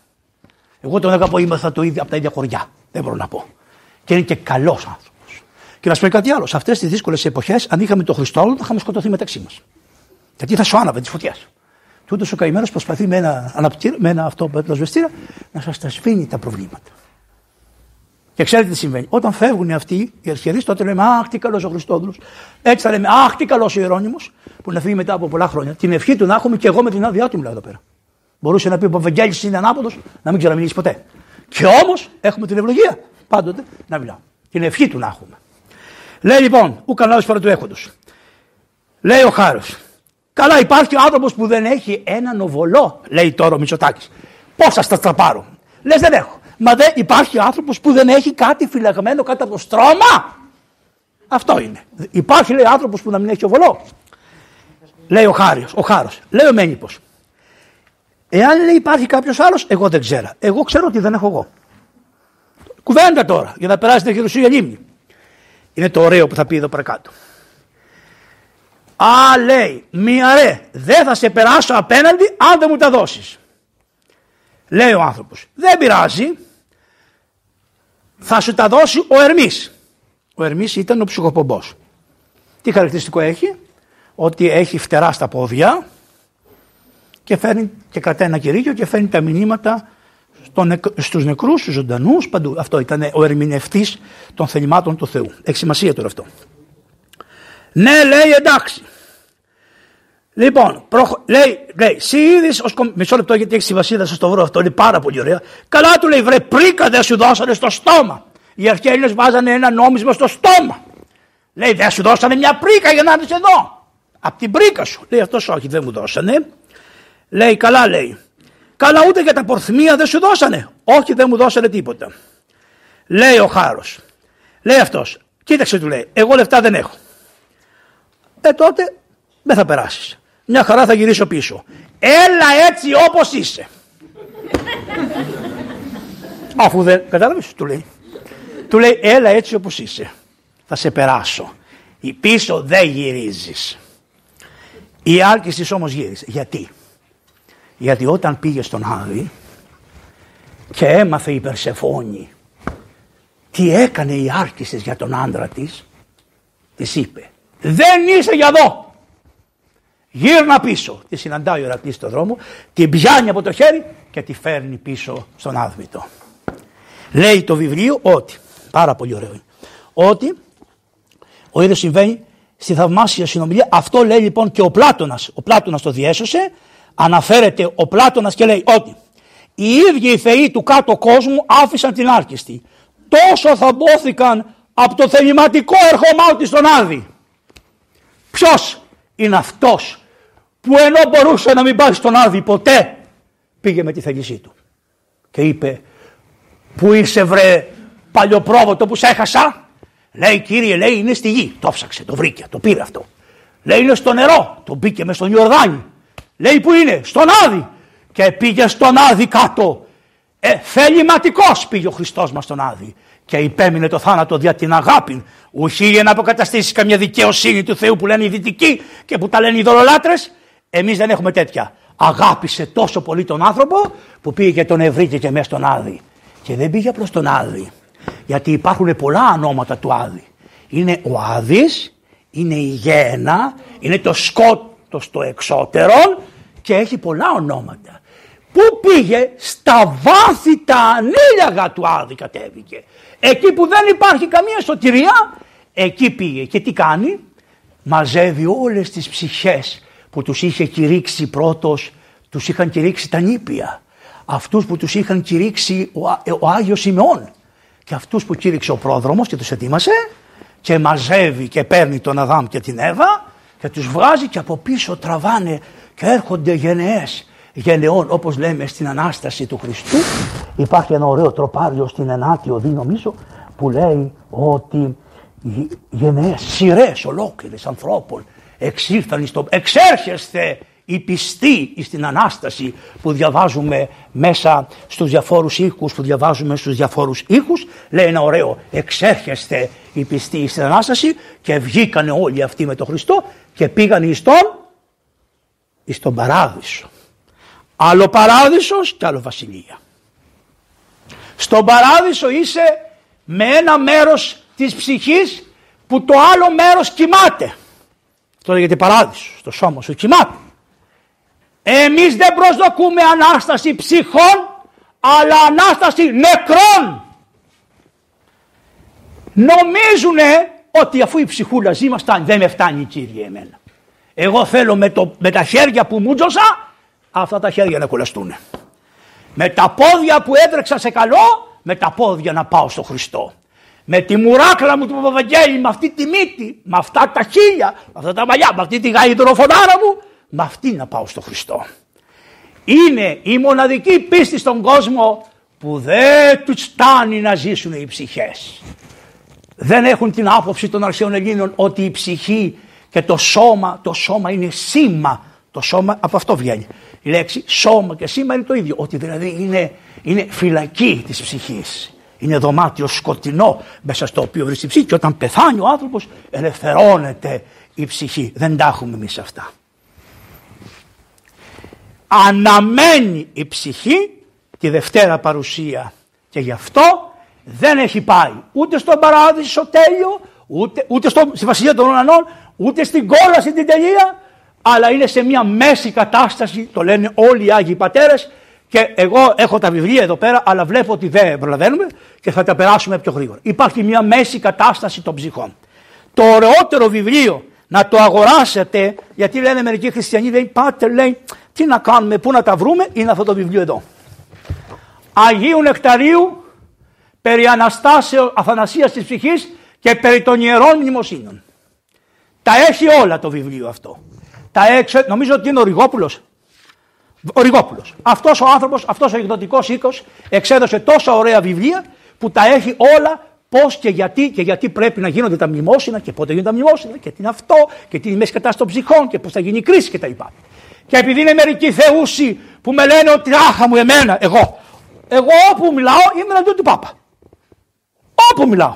Εγώ τον αγαπώ είμαι θα το ίδιο από τα ίδια χωριά. Δεν μπορώ να πω. Και είναι και καλός άνθρωπος. Και να σου πω κάτι άλλο. Σε αυτές τις δύσκολες εποχές, αν είχαμε τον Χριστό, θα είχαμε σκοτωθεί μεταξύ μας. Γιατί θα σου άναβε τις φωτιές. Τούτος ο καημένος προσπαθεί με ένα, με ένα αυτό να σας τα σβήνει τα προβλήματα. Και ξέρετε τι συμβαίνει. Όταν φεύγουν αυτοί οι αρχιερείς, τότε λέμε Αχ, τι καλός ο Χριστόδουλος. Έτσι θα λέμε Αχ, τι καλός ο Ιερόνιμος, που να φύγει μετά από πολλά χρόνια. Την ευχή του να έχουμε και εγώ με την άδειά του μιλάω εδώ πέρα. Μπορούσε να πει ο Βαγγέλη είναι ανάποδος, να μην ξαναμιλήσει ποτέ. Και όμως έχουμε την ευλογία πάντοτε να μιλάω. Την ευχή του να έχουμε. Λέει λοιπόν, ου κανάλι φορά του έχοντο. Λέει ο Χάρος. Καλά, υπάρχει άνθρωπος που δεν έχει έναν οβολό, λέει τώρα ο Μητσοτάκης. Πόσα στα τραπάρω. Λες δεν έχω. Μα δεν υπάρχει άνθρωπος που δεν έχει κάτι φυλαγμένο κάτω από το στρώμα; Αυτό είναι. Υπάρχει λέει άνθρωπος που να μην έχει οβολό. Λέει ο Χάριος, ο Χάρος. Λέει ο Μένυπος. Εάν λέει υπάρχει κάποιος άλλος, εγώ δεν ξέρω. Εγώ ξέρω ότι δεν έχω εγώ. Κουβέντα τώρα για να περάσει την χειρουσία λίμνη. Είναι το ωραίο που θα πει εδώ παρακάτω. Α, λέει, μία ρε, δεν θα σε περάσω απέναντι αν δεν μου τα δώσεις. Λέει ο άνθρωπος, δεν πειράζει, θα σου τα δώσει ο Ερμής. Ο Ερμής ήταν ο ψυχοπομπός. Τι χαρακτηριστικό έχει, ότι έχει φτερά στα πόδια και, φέρνει, και κρατάει ένα κηρύγιο και φέρνει τα μηνύματα στον, στους νεκρούς, στους ζωντανούς, παντού. Αυτό ήταν ο ερμηνευτής των θελημάτων του Θεού. Έχει σημασία τώρα αυτό. Ναι, λέει εντάξει. Λοιπόν, προχω... λέει, λέει, εσύ είδες ως Μισό λεπτό γιατί έχει συμβασία, θα σας το βρω αυτό, είναι πάρα πολύ ωραία. Καλά του λέει, βρε, πρίκα δεν σου δώσανε στο στόμα. Οι αρχαίοι βάζανε ένα νόμισμα στο στόμα. Λέει, δεν σου δώσανε μια πρίκα για να έρθεις εδώ. Απ' την πρίκα σου. Λέει, αυτός όχι, δεν μου δώσανε. Λέει, καλά λέει. Καλά ούτε για τα πορθμία δεν σου δώσανε. Όχι, δεν μου δώσανε τίποτα. Λέει ο χάρος. Λέει αυτός, κοίταξε του λέει, εγώ λεφτά δεν έχω. Ε τότε δεν θα περάσεις μια χαρά θα γυρίσω πίσω. Έλα έτσι όπως είσαι. Αφού δεν, κατάλαβες, του λέει. Του λέει, έλα έτσι όπως είσαι. Θα σε περάσω. Η πίσω δεν γυρίζεις. Η Άλκησης όμως γύρισε. Γιατί; Γιατί όταν πήγε στον Άδη και έμαθε η Περσεφόνη τι έκανε η Άλκησης για τον άντρα της, της είπε δεν είσαι για εδώ. Γύρνα πίσω. Τη συναντάει ο Ερακλής στον δρόμο, την πιάνει από το χέρι και τη φέρνει πίσω στον άδμητο. Λέει το βιβλίο ότι, πάρα πολύ ωραίο ότι ο ίδιος συμβαίνει στη θαυμάσια συνομιλία. Αυτό λέει λοιπόν και ο Πλάτωνας. Ο Πλάτωνας το διέσωσε. Αναφέρεται ο Πλάτωνας και λέει ότι οι ίδιοι οι θεοί του κάτω κόσμου άφησαν την άρκιστη. Τόσο θα μπόθηκαν από το θεληματικό ερχομά του στον Άδη. Ποιος είναι αυτός που ενώ μπορούσε να μην πάει στον Άδη ποτέ πήγε με τη θέλησή του. Και είπε που είσαι βρε παλιοπρόβοτο που σε έχασα; Λέει κύριε λέει είναι στη γη το ψάξε το βρήκε το πήρε αυτό. Λέει είναι στο νερό το μπήκε μες στον Ιορδάνη. Λέει που είναι; Στον Άδη και πήγε στον Άδη κάτω. Ε, θεληματικός πήγε ο Χριστός μας στον Άδη. Και υπέμεινε το θάνατο δια την αγάπη. Ουχή για να αποκαταστήσεις καμιά δικαιοσύνη του Θεού που λένε οι δυτικοί και που τα λένε οι δολολάτρε. Εμείς δεν έχουμε τέτοια. Αγάπησε τόσο πολύ τον άνθρωπο που πήγε και τον ευρύτηκε και μέσα στον Άδη. Και δεν πήγε απλώ στον Άδη. Γιατί υπάρχουν πολλά ονόματα του Άδη. Είναι ο Άδης, είναι η γένα, είναι το σκότος το εξώτερο και έχει πολλά ονόματα. Πού πήγε, στα βάθη τα ανήλιαγα του Άδη κατέβηκε. Εκεί που δεν υπάρχει καμία σωτηρία, εκεί πήγε. Και τι κάνει, μαζεύει όλες τις ψυχές που τους είχε κηρύξει πρώτος, τους είχαν κηρύξει τα νήπια. Αυτούς που τους είχαν κηρύξει ο, ο Άγιος Σιμεών. Και αυτούς που κήρυξε ο πρόδρομος και τους ετοίμασε και μαζεύει και παίρνει τον Αδάμ και την Εύα και τους βγάζει και από πίσω τραβάνε και έρχονται γενναίες γενεών όπως λέμε στην Ανάσταση του Χριστού υπάρχει ένα ωραίο τροπάριο στην ενάτη οδή νομίζω που λέει ότι γενναίες σειρές ολόκληρες ανθρώπων εξήρθαν στο εξέρχεστε οι πιστοί στην Ανάσταση που διαβάζουμε μέσα στους διαφόρους ήχους που διαβάζουμε στους διαφόρους ήχους λέει ένα ωραίο εξέρχεστε οι πιστοί στην Ανάσταση και βγήκανε όλοι αυτοί με τον Χριστό και πήγαν εις τον, εις τον παράδεισο Άλλο παράδεισος και άλλο βασιλεία. Στον παράδεισο είσαι με ένα μέρος της ψυχής που το άλλο μέρος κοιμάται. Το λέγεται παράδεισο, το σώμα σου κοιμάται. Εμείς δεν προσδοκούμε Ανάσταση ψυχών, αλλά Ανάσταση νεκρών. Νομίζουνε ότι αφού η ψυχούλα ζει μας φτάνει, δεν με φτάνει Κύριε εμένα. Εγώ θέλω με, το, με τα χέρια που μου τζωσα αυτά τα χέρια να κολλαστούν. Με τα πόδια που έτρεξα σε καλό, με τα πόδια να πάω στο Χριστό. Με τη μουράκλα μου του Παπαβαγγέλη, με αυτή τη μύτη, με αυτά τα χίλια, με αυτά τα μαλλιά, με αυτή τη γαϊδροφωνάρα μου, με αυτή να πάω στο Χριστό. Είναι η μοναδική πίστη στον κόσμο που δεν τους φτάνει να ζήσουν οι ψυχές. Δεν έχουν την άποψη των αρχαίων Ελλήνων ότι η ψυχή και το σώμα, το σώμα είναι σήμα. Το σώμα από αυτό βγαίνει. Η λέξη σώμα και σήμα είναι το ίδιο. Ότι δηλαδή είναι, είναι φυλακή της ψυχής. Είναι δωμάτιο σκοτεινό μέσα στο οποίο βρίσκει η ψυχή και όταν πεθάνει ο άνθρωπος ελευθερώνεται η ψυχή. Δεν τα έχουμε εμείς αυτά. Αναμένει η ψυχή τη Δευτέρα παρουσία και γι' αυτό δεν έχει πάει ούτε στον παράδεισο τέλειο, ούτε, ούτε στο, στη βασιλεία των ουρανών, ούτε στην κόλαση την τελεία, αλλά είναι σε μια μέση κατάσταση, το λένε όλοι οι Άγιοι Πατέρες και εγώ έχω τα βιβλία εδώ πέρα, αλλά βλέπω ότι δεν προλαβαίνουμε και θα τα περάσουμε πιο γρήγορα. Υπάρχει μια μέση κατάσταση των ψυχών. Το ωραιότερο βιβλίο να το αγοράσετε, γιατί λένε μερικοί χριστιανοί, λέει, πάτε, λέει, τι να κάνουμε, πού να τα βρούμε, είναι αυτό το βιβλίο εδώ. Αγίου Νεκταρίου, περί Αναστάσεως Αθανασίας της ψυχής και περί των ιερών μνημοσύνων. Τα έχει όλα το βιβλίο αυτό τα έξω, νομίζω ότι είναι ο Ριγόπουλος. Ο Ριγόπουλο. Αυτός ο άνθρωπος, αυτός ο εκδοτικός οίκος εξέδωσε τόσα ωραία βιβλία που τα έχει όλα πώς και γιατί και γιατί πρέπει να γίνονται τα μνημόσυνα και πότε γίνονται τα μνημόσυνα και τι είναι αυτό και τι είναι η μέση κατάσταση των ψυχών και πώς θα γίνει η κρίση κτλ. Και επειδή είναι μερικοί θεούσοι που με λένε ότι άχα μου εμένα, εγώ, εγώ όπου μιλάω είμαι εναντίον του Πάπα. Όπου μιλάω.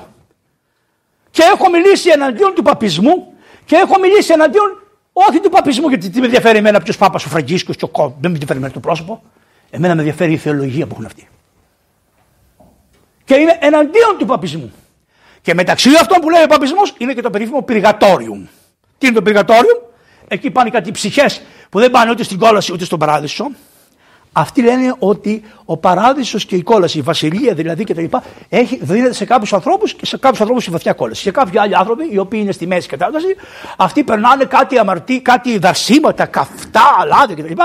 Και έχω μιλήσει εναντίον του παπισμού και έχω μιλήσει εναντίον όχι του παπισμού, γιατί τι με ενδιαφέρει εμένα ποιος Πάπας ο Φραγκίσκος και ο Κόμπ. Δεν με ενδιαφέρει εμένα το πρόσωπο. Εμένα με ενδιαφέρει η θεολογία που έχουν αυτοί. Και είναι εναντίον του παπισμού. Και μεταξύ αυτών που λέει ο παπισμός είναι και το περίφημο πυργατόριουμ. Τι είναι το πυργατόριουμ, εκεί πάνε κάτι ψυχέ που δεν πάνε ούτε στην κόλαση ούτε στον παράδεισο, Αυτοί λένε ότι ο παράδεισος και η κόλαση, η βασιλεία δηλαδή κτλ. δίνεται σε κάποιους ανθρώπους και σε κάποιους ανθρώπους η βαθιά κόλαση. Και κάποιοι άλλοι άνθρωποι, οι οποίοι είναι στη μέση κατάσταση, αυτοί περνάνε κάτι αμαρτή, κάτι δαρσίματα, καυτά, αλάδια κτλ.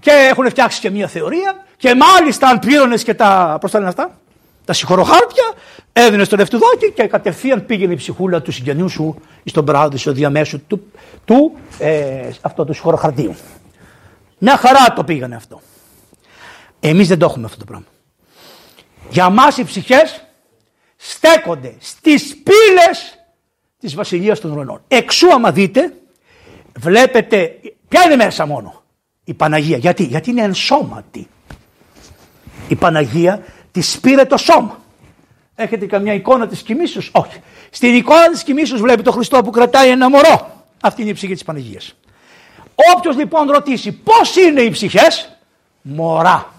Και έχουν φτιάξει και μια θεωρία και μάλιστα αν πλήρωνες και τα. Πώς τα λένε αυτά, τα συγχωροχάρτια, έδινες στο λεφτουδάκι και κατευθείαν πήγαινε η ψυχούλα του συγγενείου σου στον παράδεισο διαμέσου του, του, ε, αυτό, του συγχωροχαρτίου. Μια χαρά το πήγανε αυτό. Εμείς δεν το έχουμε αυτό το πράγμα. Για μας οι ψυχές στέκονται στις πύλες της Βασιλείας των Ουρανών. Εξού άμα δείτε, βλέπετε, ποια είναι μέσα μόνο, η Παναγία. Γιατί, Γιατί είναι ενσώματη. Η Παναγία της πήρε το σώμα. Έχετε καμιά εικόνα της κοιμήσεως; Όχι. Στην εικόνα της κοιμήσεως βλέπει το Χριστό που κρατάει ένα μωρό. Αυτή είναι η ψυχή της Παναγίας. Όποιος λοιπόν ρωτήσει πώς είναι οι ψυχές, μωρά.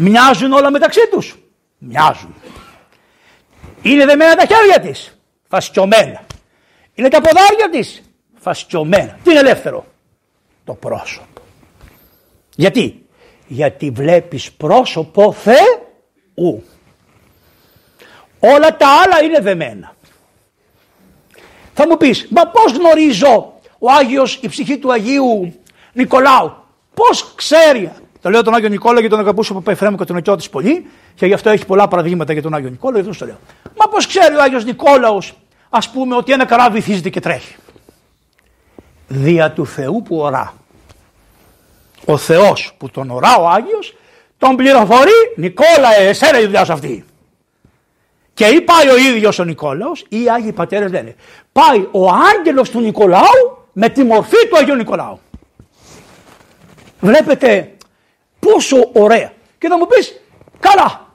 Μοιάζουν όλα μεταξύ τους. Μοιάζουν. Είναι δεμένα τα χέρια της. Φασκιωμένα. Είναι τα ποδάρια της. Φασκιωμένα. Τι είναι ελεύθερο; Το πρόσωπο. Γιατί; Γιατί βλέπεις πρόσωπο Θεού. Όλα τα άλλα είναι δεμένα. Θα μου πεις, μα πώς γνωρίζω ο Άγιος, η ψυχή του Αγίου Νικολάου; Πώς ξέρει; Το λέω τον Άγιο Νικόλα και τον αγαπούσα από Παϊφρέμου και τον Εκιώτη πολύ και γι' αυτό έχει πολλά παραδείγματα για τον Άγιο Νικόλα. το λέω. Μα πώς ξέρει ο Άγιος Νικόλαος ας πούμε ότι ένα καράβι βυθίζεται και τρέχει. Δια του Θεού που ορά. Ο Θεός που τον ορά ο Άγιος τον πληροφορεί Νικόλα εσένα η δουλειά σου αυτή. Και ή πάει ο ίδιος ο Νικόλαος ή οι Άγιοι Πατέρες λένε πάει ο άγγελος του Νικολάου με τη μορφή του Αγίου Νικολάου. Βλέπετε πόσο ωραία. Και θα μου πεις, καλά.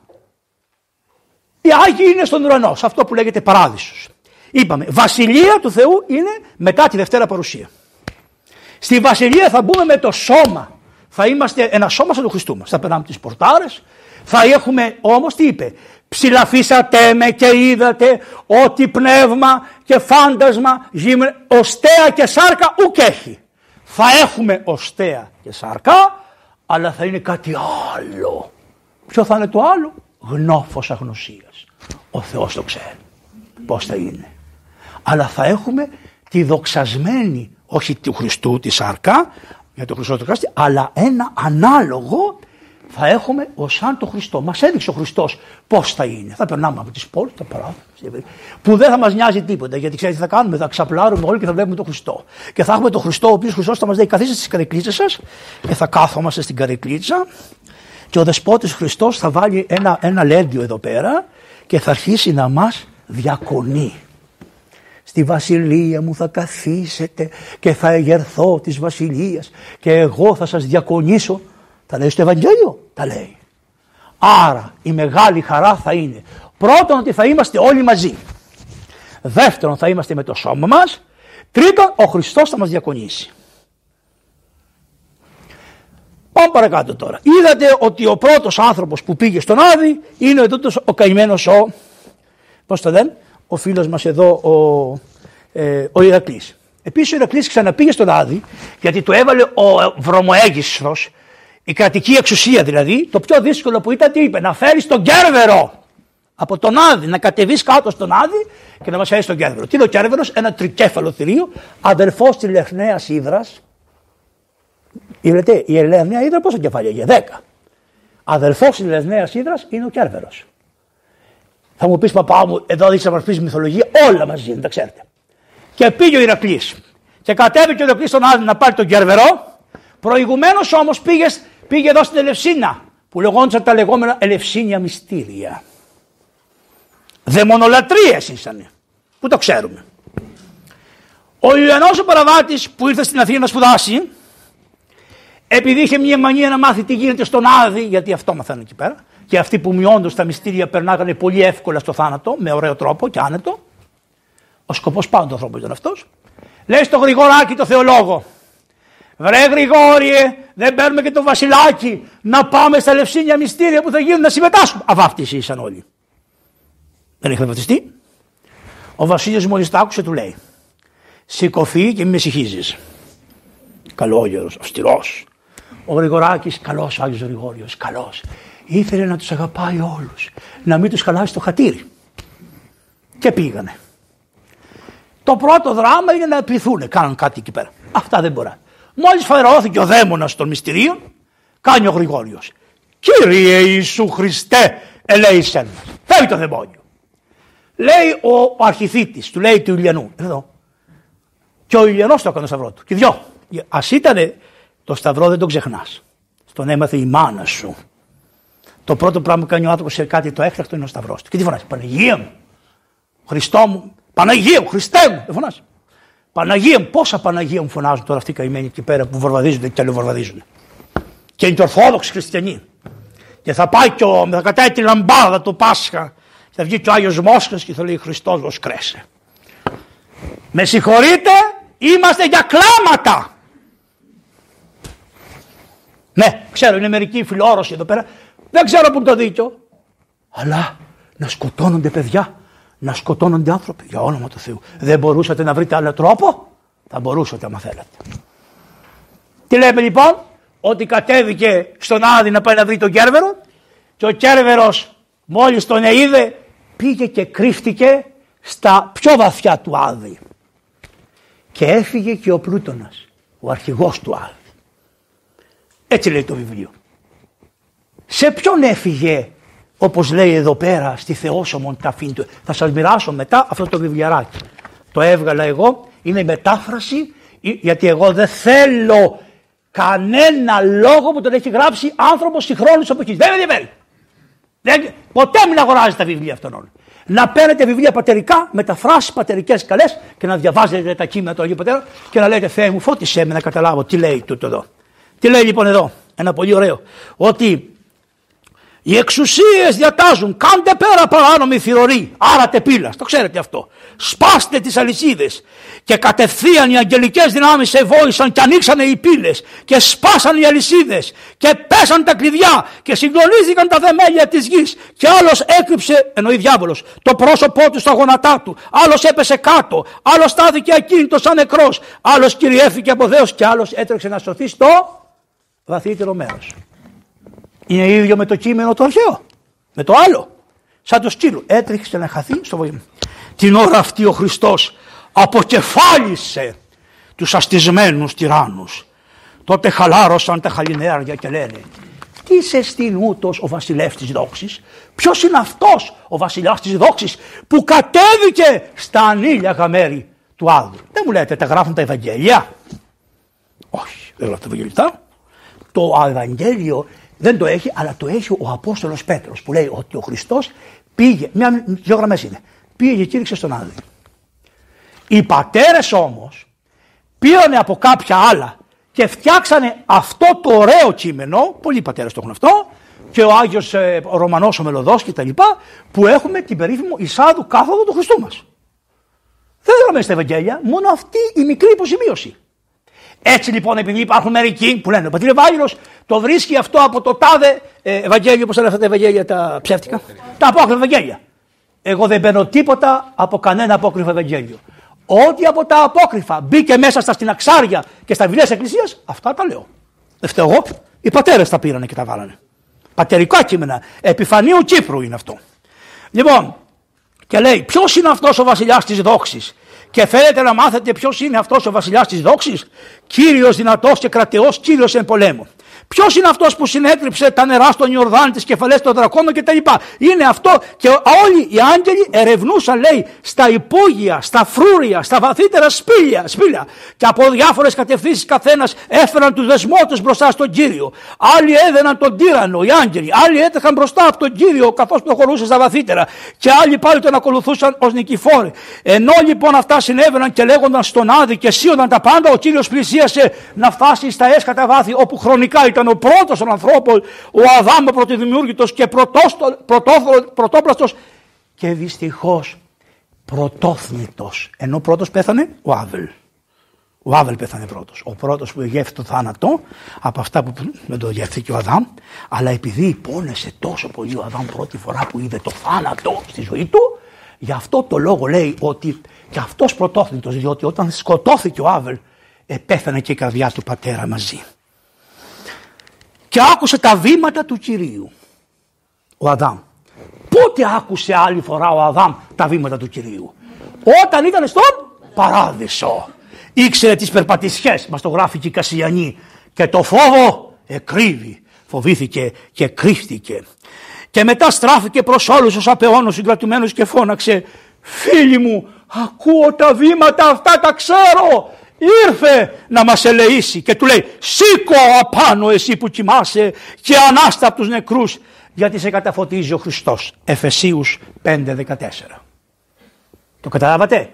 Οι Άγιοι είναι στον ουρανό, σε αυτό που λέγεται παράδεισος. Είπαμε, βασιλεία του Θεού είναι μετά τη Δευτέρα Παρουσία. Στη βασιλεία θα μπούμε με το σώμα. Θα είμαστε ένα σώμα σαν του Χριστού μας. Θα περνάμε τις πορτάρες. Θα έχουμε όμως τι είπε. Ψηλαφίσατε με και είδατε ότι πνεύμα και φάντασμα γύμνε, οστέα και σάρκα ουκ έχει. Θα έχουμε οστέα και σάρκα, αλλά θα είναι κάτι άλλο. Ποιο θα είναι το άλλο; Γνώφος αγνωσίας. Ο Θεός το ξέρει πώς θα είναι. Αλλά θα έχουμε τη δοξασμένη, όχι του Χριστού τη σάρκα, για το Χριστό το αλλά ένα ανάλογο θα έχουμε ω σαν το Χριστό. Μας έδειξε ο Χριστός πώς θα είναι. Θα περνάμε από τις πόλεις, τα παράδειγμα, που δεν θα μας νοιάζει τίποτα. Γιατί ξέρετε τι θα κάνουμε, θα ξαπλάρουμε όλοι και θα βλέπουμε τον Χριστό. Και θα έχουμε τον Χριστό, ο οποίος Χριστός θα μας λέει: Καθίστε στις καρεκλίτσε σας και θα κάθομαστε στην καρεκλίτσα. Και ο δεσπότης Χριστός θα βάλει ένα, ένα λέντιο εδώ πέρα και θα αρχίσει να μας διακονεί. Στη βασιλεία μου θα καθίσετε και θα εγερθώ της βασιλείας και εγώ θα σας διακονήσω τα λέει στο Ευαγγέλιο, τα λέει. Άρα η μεγάλη χαρά θα είναι πρώτον ότι θα είμαστε όλοι μαζί. Δεύτερον θα είμαστε με το σώμα μας. Τρίτον ο Χριστός θα μας διακονήσει. Πάμε παρακάτω τώρα. Είδατε ότι ο πρώτος άνθρωπος που πήγε στον Άδη είναι ο, ο καημένος ο, πώς το λένε, ο φίλος μας εδώ ο, ε, ο Ηρακλής. Επίσης ο Ηρακλής ξαναπήγε στον Άδη γιατί του έβαλε ο βρωμοέγιστος η κρατική εξουσία δηλαδή, το πιο δύσκολο που ήταν τι είπε, να φέρεις τον Κέρβερο από τον Άδη, να κατεβείς κάτω στον Άδη και να μας φέρεις τον Κέρβερο. Τι είναι ο Κέρβερος, ένα τρικέφαλο θηρίο, αδερφός της Λεχναίας Ήδρας. Είδατε, η Λεχναία Ήδρα πόσα κεφάλια είχε, 10. Αδερφός της Λεχναίας Ήδρας είναι ο Κέρβερος. Θα μου πεις παπά μου, εδώ δείξει να μα πεις μυθολογία, όλα μαζί είναι, τα ξέρετε. Και πήγε ο Ηρακλής. Και κατέβηκε ο Ηρακλής στον Άδη να πάρει τον Κέρβερο. Προηγουμένως όμως πήγες Πήγε εδώ στην Ελευσίνα που λεγόντουσαν τα λεγόμενα Ελευσίνια μυστήρια. Δαιμονολατρίες ήσανε. Πού το ξέρουμε. Ο Ιωαννός ο Παραβάτης που ήρθε στην Αθήνα να σπουδάσει επειδή είχε μια μανία να μάθει τι γίνεται στον Άδη, γιατί αυτό μαθαίνουν εκεί πέρα, και αυτοί που μειώντω τα μυστήρια περνάγανε πολύ εύκολα στο θάνατο, με ωραίο τρόπο και άνετο. Ο σκοπός πάντων του ανθρώπου ήταν αυτός. Λέει στο Γρηγοράκι το θεολόγο, Βρε Γρηγόριε, δεν παίρνουμε και το βασιλάκι να πάμε στα λευσίνια μυστήρια που θα γίνουν να συμμετάσχουμε. Αβάφτιση ήσαν όλοι. Δεν είχαν βαφτιστεί. Ο Βασίλειος μόλις τα άκουσε, του λέει: Σηκωθεί και μην με συγχύζεις. Καλόγερος, αυστηρός. Ο Γρηγοράκης, καλός ο Άγιος Γρηγόριος, καλός. Ήθελε να τους αγαπάει όλους. Να μην τους χαλάσει το χατήρι. Και πήγανε. Το πρώτο δράμα είναι να πληθούν, κάνουν κάτι εκεί πέρα. Αυτά δεν μπορεί. Μόλις φαερώθηκε ο δαίμονας των μυστηρίων, κάνει ο Γρηγόριος. Κύριε Ιησού Χριστέ, ελέησεν μα. Φεύγει το δαιμόνιο. Λέει ο αρχιθήτη, του λέει του Ιλιανού. Εδώ. Και ο Ιλιανός το έκανε το σταυρό του. Και δυο. Α ήταν το σταυρό δεν το ξεχνάς. Τον έμαθε η μάνα σου. Το πρώτο πράγμα που κάνει ο άνθρωπος σε κάτι το έκτακτο είναι ο σταυρός του. Και τι φωνάζει, Παναγία μου, Χριστό μου, Παναγία μου, Χριστέ μου. Δεν φωνάζει. Παναγία μου, πόσα Παναγία μου φωνάζουν τώρα αυτοί οι καημένοι εκεί πέρα που βορβαδίζονται και αλλοβορβαδίζουν. Και είναι και Ορθόδοξοι Χριστιανοί. Και θα πάει και ο, θα κατάει τη λαμπάδα του Πάσχα. Και θα βγει και ο Άγιος Μόσχας και θα λέει Χριστός κρέσε. Με συγχωρείτε, είμαστε για κλάματα. Ναι, ξέρω, είναι μερικοί φιλόρωση εδώ πέρα. Δεν ξέρω που είναι το δίκιο. Αλλά να σκοτώνονται παιδιά, να σκοτώνονται άνθρωποι. Για όνομα του Θεού. Δεν μπορούσατε να βρείτε άλλο τρόπο; Θα μπορούσατε άμα θέλατε. Τι λέμε λοιπόν, ότι κατέβηκε στον Άδη να πάει να βρει τον Κέρβερο και ο Κέρβερος μόλις τον είδε πήγε και κρύφτηκε στα πιο βαθιά του Άδη. Και έφυγε και ο Πλούτονας, ο αρχηγός του Άδη. Έτσι λέει το βιβλίο. Σε ποιον έφυγε όπως λέει εδώ πέρα στη Θεόσωμον ταφήν του. Θα σας μοιράσω μετά αυτό το βιβλιαράκι. Το έβγαλα εγώ, είναι η μετάφραση γιατί εγώ δεν θέλω κανένα λόγο που τον έχει γράψει άνθρωπος συγχρόνου εποχής. Δεν με ενδιαφέρει. Δεν, ποτέ μην αγοράζετε τα βιβλία αυτών όλων. Να παίρνετε βιβλία πατερικά, μεταφράσει πατερικές καλές και να διαβάζετε τα κείμενα του Αγίου Πατέρα και να λέτε Θεέ μου, φώτισέ με να καταλάβω τι λέει τούτο εδώ. Τι λέει λοιπόν εδώ, ένα πολύ ωραίο, ότι οι εξουσίες διατάζουν, κάντε πέρα παράνομη θηρορή, άρα τεπίλα, το ξέρετε αυτό. Σπάστε τις αλυσίδες. Και κατευθείαν οι αγγελικές δυνάμεις ευόησαν και ανοίξανε οι πύλες και σπάσαν οι αλυσίδες και πέσαν τα κλειδιά και συγκλονίστηκαν τα θεμέλια της γης. Και άλλος έκρυψε, εννοεί διάβολος, το πρόσωπό του στα γόνατά του. Άλλος έπεσε κάτω, άλλος στάθηκε ακίνητος σαν νεκρός. Άλλος κυριεύθηκε από Θεός και άλλος έτρεξε να σωθεί στο βαθύτερο μέρος. Είναι ίδιο με το κείμενο το αρχαίο. Με το άλλο. Σαν το σκύλο. Έτρεξε να χαθεί στο βοήμα. Την ώρα αυτή ο Χριστός αποκεφάλισε τους αστισμένους τυράννους. Τότε χαλάρωσαν τα χαλινέρια και λένε τι σε στην ούτως ο βασιλεύς της δόξης; Ποιος είναι αυτός ο βασιλιάς της δόξης που κατέβηκε στα ανήλια μέρη του Άδου; Δεν μου λέτε τα γράφουν τα Ευαγγέλια. Όχι, δεν γράφουν τα Ευαγγέλια. Το Ευαγγέλιο δεν το έχει, αλλά το έχει ο Απόστολος Πέτρος που λέει ότι ο Χριστός πήγε, μια, δυο γραμμές είναι, πήγε και κήρυξε στον Άδη. Οι πατέρες όμως πήρανε από κάποια άλλα και φτιάξανε αυτό το ωραίο κείμενο, πολλοί πατέρες το έχουν αυτό, και ο Άγιος ε, ο Ρωμανός ο Μελωδός και τα λοιπά, που έχουμε την περίφημο εισάδου κάθοδο του Χριστού μας. Δεν δούμε στα Ευαγγέλια, μόνο αυτή η μικρή υποσημείωση. Έτσι λοιπόν, επειδή υπάρχουν μερικοί που λένε ο πατήρ Ευάγγελο το βρίσκει αυτό από το τάδε ε, Ευαγγέλιο, πώς λένε αυτά τα Ευαγγέλια τα ψεύτικα; Τα απόκριφα Ευαγγέλια. Εγώ δεν παίρνω τίποτα από κανένα απόκριφο Ευαγγέλιο. Ό,τι από τα απόκριφα μπήκε μέσα στα στην αξάρια και στα βιβλία της Εκκλησίας, αυτά τα λέω. Δεν φταίω εγώ. Οι πατέρες τα πήρανε και τα βάλανε. Πατερικά κείμενα. Επιφανείου Κύπρου είναι αυτό. Λοιπόν, και λέει, ποιος είναι αυτός ο βασιλιάς της δόξης; Και θέλετε να μάθετε ποιος είναι αυτός ο βασιλιάς της δόξης, κύριος δυνατός και κρατεός, κύριος εν πολέμου. Ποιος είναι αυτός που συνέτριψε τα νερά στον Ιορδάνη, τις κεφαλές των δρακώνων κτλ. Είναι αυτό και όλοι οι άγγελοι ερευνούσαν, λέει, στα υπόγεια, στα φρούρια, στα βαθύτερα σπήλια, σπήλια. Και από διάφορες κατευθύνσεις καθένας έφεραν τους δεσμότου μπροστά στον κύριο. Άλλοι έδαιναν τον τύρανο, οι άγγελοι. Άλλοι έτρεχαν μπροστά από τον κύριο καθώς προχωρούσε στα βαθύτερα. Και άλλοι πάλι τον ακολουθούσαν ως νικηφόροι. Ενώ λοιπόν αυτά συνέβαιναν και λέγονταν στον άδη και σύονταν τα πάντα, ο κύριος πλησίασε να φτάσει στα έσκατα βάθη όπου χρονικά ήταν ο πρώτος των ανθρώπων, ο Αδάμ ο πρωτοδημιούργητος και πρωτόπλαστος και δυστυχώς πρωτόθνητος. Ενώ πρώτος πέθανε ο Άβελ. Ο Άβελ πέθανε πρώτος. Ο πρώτος που γεύτηκε το θάνατο από αυτά που δεν το γεύτηκε ο Αδάμ. Αλλά επειδή πόνεσε τόσο πολύ ο Αδάμ πρώτη φορά που είδε το θάνατο στη ζωή του, γι' αυτό το λόγο λέει ότι και αυτός πρωτόθνητος, διότι όταν σκοτώθηκε ο Άβελ, πέθανε και η καρδιά του πατέρα μαζί. Και άκουσε τα βήματα του Κυρίου. Ο Αδάμ. Πότε άκουσε άλλη φορά ο Αδάμ τα βήματα του Κυρίου; Όταν ήταν στον παράδεισο. Ήξερε τις περπατησιές, μας το γράφει και η Κασιανή. Και το φόβο εκρύβει. Φοβήθηκε και κρύφτηκε. Και μετά στράφηκε προς όλους τους απεώνους συγκρατουμένους και φώναξε «Φίλοι μου, ακούω τα βήματα αυτά, τα ξέρω, ήρθε να μας ελεήσει» και του λέει «Σήκω απάνω εσύ που κοιμάσαι και ανάστα από τους νεκρούς γιατί σε καταφωτίζει ο Χριστός». Εφεσίους 5.14. Το καταλάβατε;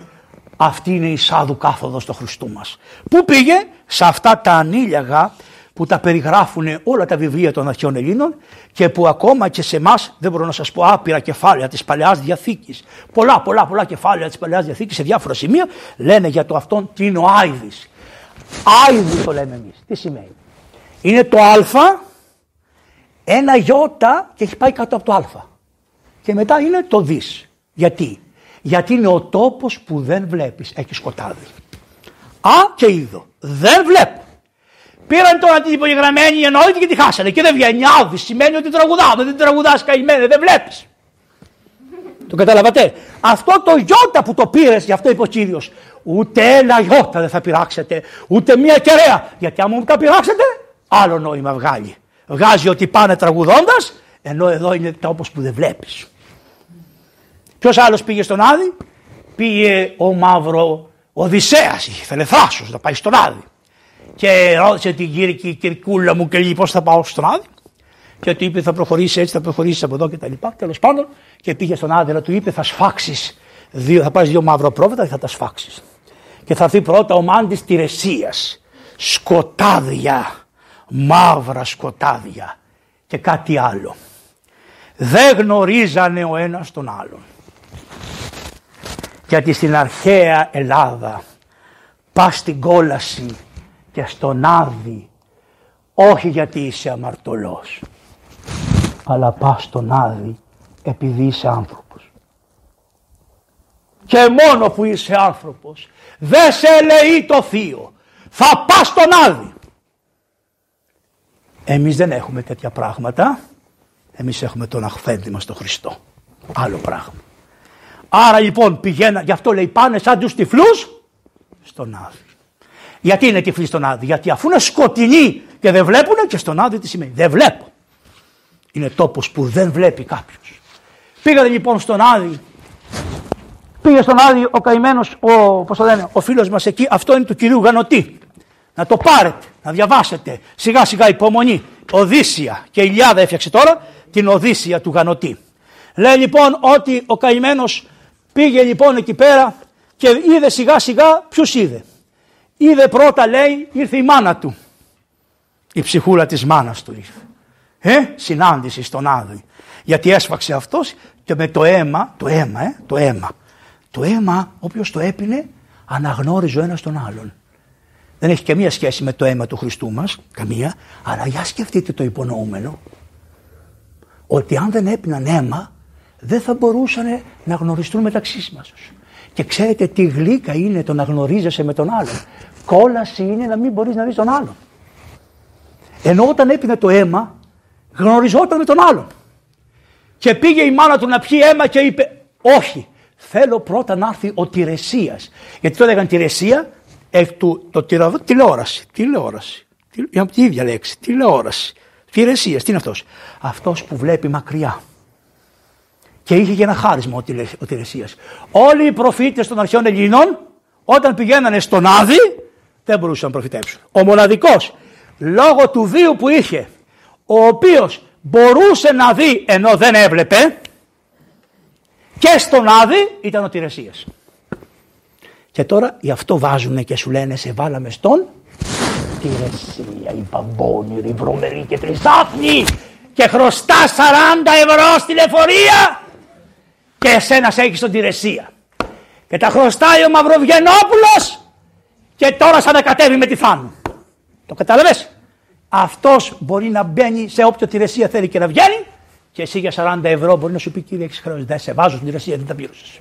Αυτή είναι η σάδου κάθοδος του Χριστού μας. Πού πήγε; Σε αυτά τα ανήλιαγα που τα περιγράφουν όλα τα βιβλία των αρχαίων Ελλήνων και που ακόμα και σε εμάς δεν μπορώ να σας πω άπειρα κεφάλαια της παλαιάς διαθήκης. Πολλά, πολλά, πολλά κεφάλαια της παλαιάς διαθήκης σε διάφορα σημεία λένε για το αυτόν τι είναι ο Άιδης. Άιδη το λέμε εμείς. Τι σημαίνει; Είναι το Α, ένα Ι και έχει πάει κάτω από το Α. Και μετά είναι το Δ. Γιατί; Γιατί είναι ο τόπος που δεν βλέπεις. Έχει σκοτάδι. Α και είδο. Δεν βλέπω. Πήραν τώρα την υπογεγραμμένη εννοείται και τη χάσανε. Και δεν βγαίνει. Άδη σημαίνει ότι τραγουδάμε. Δεν τραγουδάς καημένε, δεν βλέπεις. Το καταλαβατε. Αυτό το γιώτα που το πήρες, γι' αυτό είπε ο κύριος. Ούτε ένα γιώτα δεν θα πειράξετε. Ούτε μία κεραία. Γιατί άμα μου τα πειράξετε, άλλο νόημα βγάλει. Βγάζει ότι πάνε τραγουδώντας, ενώ εδώ είναι τόπο που δεν βλέπεις. Ποιος άλλος πήγε στον Άδη, πήγε ο μαύρο Οδυσσέας, ήθελε θράσο να πάει στον Άδη και ρώτησε την κύριε κυρκούλα μου και λέει πώς θα πάω στον Άδη. Και του είπε θα προχωρήσεις έτσι, θα προχωρήσεις από εδώ και τα λοιπά. Τέλος πάντων και πήγε στον Άδη να του είπε θα σφάξεις δύο, θα πάρεις δύο πρόβατα και θα τα σφάξεις. Και θα έρθει πρώτα ο μάντης Τηρεσία. Σκοτάδια, μαύρα σκοτάδια και κάτι άλλο. Δεν γνωρίζανε ο ένας τον άλλον. Γιατί στην αρχαία Ελλάδα πας στην κόλαση και στον Άδη όχι γιατί είσαι αμαρτωλός αλλά πας στον Άδη επειδή είσαι άνθρωπος. Και μόνο που είσαι άνθρωπος δεν σε λέει το θείο. Θα πας στον Άδη. Εμείς δεν έχουμε τέτοια πράγματα. Εμείς έχουμε τον αχθέντη μας τον Χριστό. Άλλο πράγμα. Άρα λοιπόν πηγαίνα, γι' αυτό λέει πάνε σαν τους τυφλούς στον Άδη. Γιατί είναι τυφλοί στον Άδη, Γιατί αφού είναι σκοτεινοί και δεν βλέπουν, και στον Άδη τι σημαίνει. Δεν βλέπω. Είναι τόπος που δεν βλέπει κάποιος. Πήγατε λοιπόν στον Άδη. Πήγε στον Άδη ο καημένος, ο, πώς το λένε, ο φίλος μας εκεί, αυτό είναι του κυρίου Γανοτή. Να το πάρετε, να διαβάσετε. Σιγά σιγά υπομονή. Οδύσσια και η Ιλιάδα έφτιαξε τώρα την Οδύσσια του Γανοτή. Λέει λοιπόν ότι ο καημένος πήγε λοιπόν εκεί πέρα και είδε σιγά σιγά ποιους είδε. Είδε πρώτα λέει ήρθε η μάνα του. Η ψυχούλα της μάνας του ήρθε. Ε, συνάντηση στον Άδη. Γιατί έσφαξε αυτός και με το αίμα, το αίμα, ε, το αίμα. Το αίμα, όποιος το έπινε, αναγνώριζε ο ένας τον άλλον. Δεν έχει καμία σχέση με το αίμα του Χριστού μας, καμία, αλλά για σκεφτείτε το υπονοούμενο. Ότι αν δεν έπιναν αίμα, δεν θα μπορούσαν να γνωριστούν μεταξύ μας. Και ξέρετε τι γλύκα είναι το να γνωρίζεσαι με τον άλλον. Κόλαση είναι να μην μπορείς να δεις τον άλλον. Ενώ όταν έπινε το αίμα, γνωριζόταν με τον άλλον. Και πήγε η μάνα του να πιει αίμα και είπε: Όχι, θέλω πρώτα να έρθει ο Τηρεσίας. Γιατί το έλεγαν Τηρεσία, εκ του το τυραδό, τηλεόραση. Τηλεόραση. Για την ίδια λέξη. Τηλεόραση. Τηρεσίας, τι είναι αυτός; Αυτός που βλέπει μακριά. Και είχε και ένα χάρισμα ο Τηρεσίας. Όλοι οι προφήτες των αρχαίων Ελλήνων, όταν πηγαίνανε στον Άδη, δεν μπορούσαν να προφητεύσουν. Ο μοναδικός, λόγω του βίου που είχε, ο οποίος μπορούσε να δει ενώ δεν έβλεπε, και στον Άδη ήταν ο Τηρεσίας. Και τώρα γι' αυτό βάζουν και σου λένε σε βάλαμε στον Τηρεσία, η Παμπώνη, η Βρωμερή και Τρισάφνη και χρωστά 40 ευρώ στη λεωφορεία και εσένας σε έχει στον Τηρεσία. Και τα χρωστάει ο Μαυροβγενόπουλος και τώρα σαν να κατέβει με τη φάνου. Το καταλαβες; Αυτός μπορεί να μπαίνει σε όποια τηρεσία θέλει και να βγαίνει και εσύ για 40 ευρώ μπορεί να σου πει κύριε έχεις χρέος. Δεν σε βάζω στην τηρεσία, δεν τα πλήρωσες.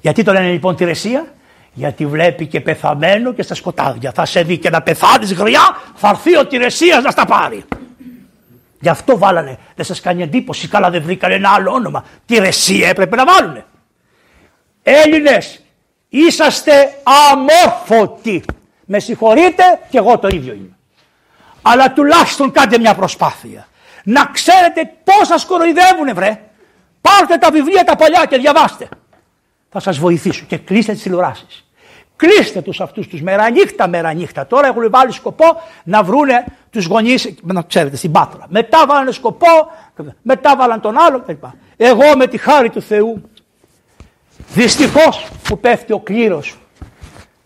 Γιατί το λένε λοιπόν τηρεσία, γιατί βλέπει και πεθαμένο και στα σκοτάδια. Θα σε δει και να πεθάνεις γριά, θα έρθει ο τηρεσία να στα πάρει. Γι' αυτό βάλανε. Δεν σας κάνει εντύπωση. Καλά δεν βρήκανε ένα άλλο όνομα. Τι ρεσία έπρεπε να βάλουνε. Έλληνες, είσαστε αμόρφωτοι. Με συγχωρείτε και εγώ το ίδιο είμαι. Αλλά τουλάχιστον κάντε μια προσπάθεια. Να ξέρετε πόσα σκοροϊδεύουνε βρε. Πάρτε τα βιβλία τα παλιά και διαβάστε. Θα σας βοηθήσω και κλείστε τις τηλεοράσεις. Κλείστε τους αυτούς τους μερανύχτα μερανύχτα. Τώρα έχουν βάλει σκοπό να βρούνε τους γονείς, να ξέρετε, στην Πάτρα. Μετά βάλανε σκοπό, μετά βάλαν τον άλλο κλπ. Εγώ με τη χάρη του Θεού, δυστυχώς που πέφτει ο κλήρος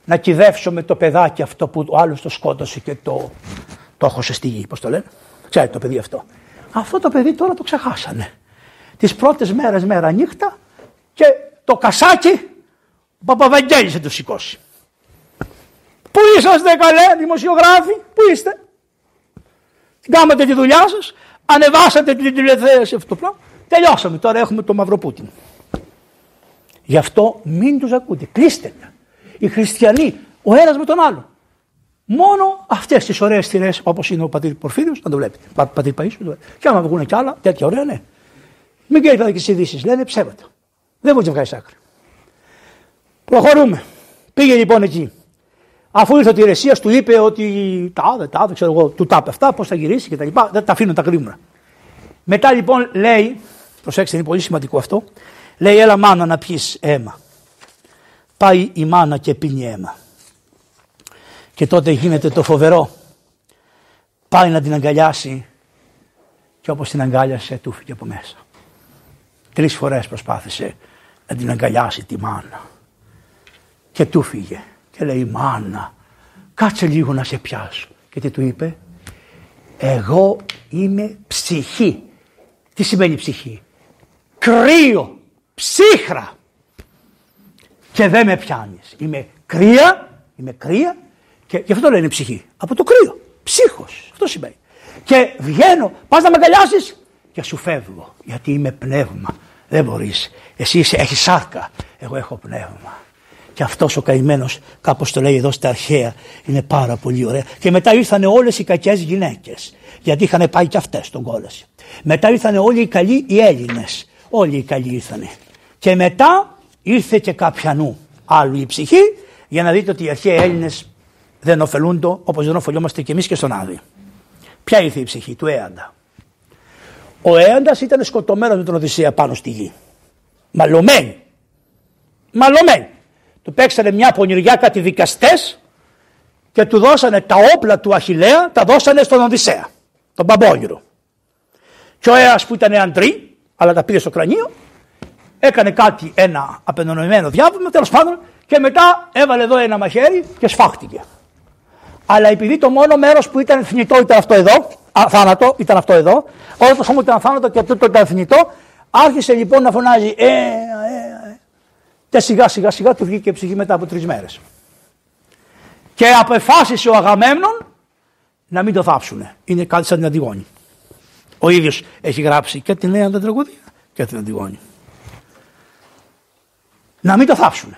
να κυδεύσω με το παιδάκι αυτό που ο άλλος το σκότωσε και το, το έχωσε στη γη, πώς το λένε. Ξέρετε το παιδί αυτό. Αυτό το παιδί τώρα το ξεχάσανε. Τις πρώτες μέρες μέρα νύχτα και το κασάκι ο Παπαβαγγέλης θα το σηκώσει. Πού είσαστε καλέ δημοσιογράφοι, πού είστε; Κάνατε τη δουλειά σας, ανεβάσατε την τηλεθέαση αυτό το πράγμα. Τελειώσαμε, τώρα έχουμε το Μαυροπούτιν. Γι' αυτό μην τους ακούτε, κλείστε τα. Οι χριστιανοί, ο ένας με τον άλλο. Μόνο αυτές τις ωραίες θηρές όπως είναι ο πατήρ Πορφύριος, να το βλέπετε. Πα, πατήρ Παΐσου, και άμα βγουν κι άλλα, τέτοια ωραία, ναι. Μην κάνετε και τι ειδήσεις, λένε ψέματα. Δεν μπορεί να βγάλεις άκρη. Προχωρούμε. Πήγε λοιπόν εκεί. Αφού ήρθε ο Τηρεσίας, του είπε ότι τα τα ξέρω εγώ, του τα αυτά, πώς θα γυρίσει και τα λοιπά. Δεν τα αφήνω τα γρήγορα. Μετά λοιπόν λέει, προσέξτε είναι πολύ σημαντικό αυτό, λέει έλα μάνα να πιεις αίμα. Πάει η μάνα και πίνει αίμα. Και τότε γίνεται το φοβερό. Πάει να την αγκαλιάσει και όπως την αγκάλιασε του φύγει από μέσα. Τρεις φορές προσπάθησε να την αγκαλιάσει τη μάνα. Και του φύγε. Και λέει μάνα κάτσε λίγο να σε πιάσω. Και τι του είπε. Εγώ είμαι ψυχή. Τι σημαίνει ψυχή; Κρύο. Ψύχρα. Και δεν με πιάνεις. Είμαι κρύα. Είμαι κρύα και γι' αυτό λένε ψυχή. Από το κρύο. Ψύχος. Αυτό σημαίνει. Και βγαίνω, πας να με αγκαλιάσεις και σου φεύγω. Γιατί είμαι πνεύμα. Δεν μπορείς. Εσύ είσαι, έχεις σάρκα. Εγώ έχω πνεύμα. Και αυτός ο καημένος, κάπως το λέει εδώ στα αρχαία, είναι πάρα πολύ ωραία. Και μετά ήρθαν όλες οι κακές γυναίκες. Γιατί είχαν πάει και αυτές τον κόλαση. Μετά ήρθαν όλοι οι καλοί οι Έλληνες. Όλοι οι καλοί ήρθαν. Και μετά ήρθε και κάποιανού άλλου η ψυχή για να δείτε ότι οι αρχαίοι Έλληνες δεν ωφελούνται όπως δεν ωφελούμαστε και εμείς και στον Άδη. Ποια ήρθε η ψυχή του Έαντα. Ο Έαντας ήταν σκοτωμένος με τον Οδυσσέα πάνω στη γη. Μαλωμένοι. Μαλωμένοι. Του παίξανε μια πονηριά κάτι δικαστές και του δώσανε τα όπλα του Αχηλέα, τα δώσανε στον Οδυσσέα, τον Παμπόνιρο. Και ο Έας που ήταν αντρί, αλλά τα πήρε στο κρανίο, έκανε κάτι, ένα απενονοημένο διάβημα, τέλος πάντων, και μετά έβαλε εδώ ένα μαχαίρι και σφάχτηκε. Αλλά επειδή το μόνο μέρος που ήταν θνητό ήταν αυτό εδώ, α, θάνατο ήταν αυτό εδώ, όλο το σώμα ήταν θάνατο και αυτό ήταν θνητό, άρχισε λοιπόν να φωνάζει ε, ε, ε, και σιγά σιγά σιγά του βγήκε η ψυχή μετά από τρεις μέρες. Και απεφάσισε ο Αγαμέμνον να μην το θάψουν. Είναι κάτι σαν την Αντιγόνη. Ο ίδιος έχει γράψει και την νέα τραγωδία και την Αντιγόνη. Να μην το θάψουν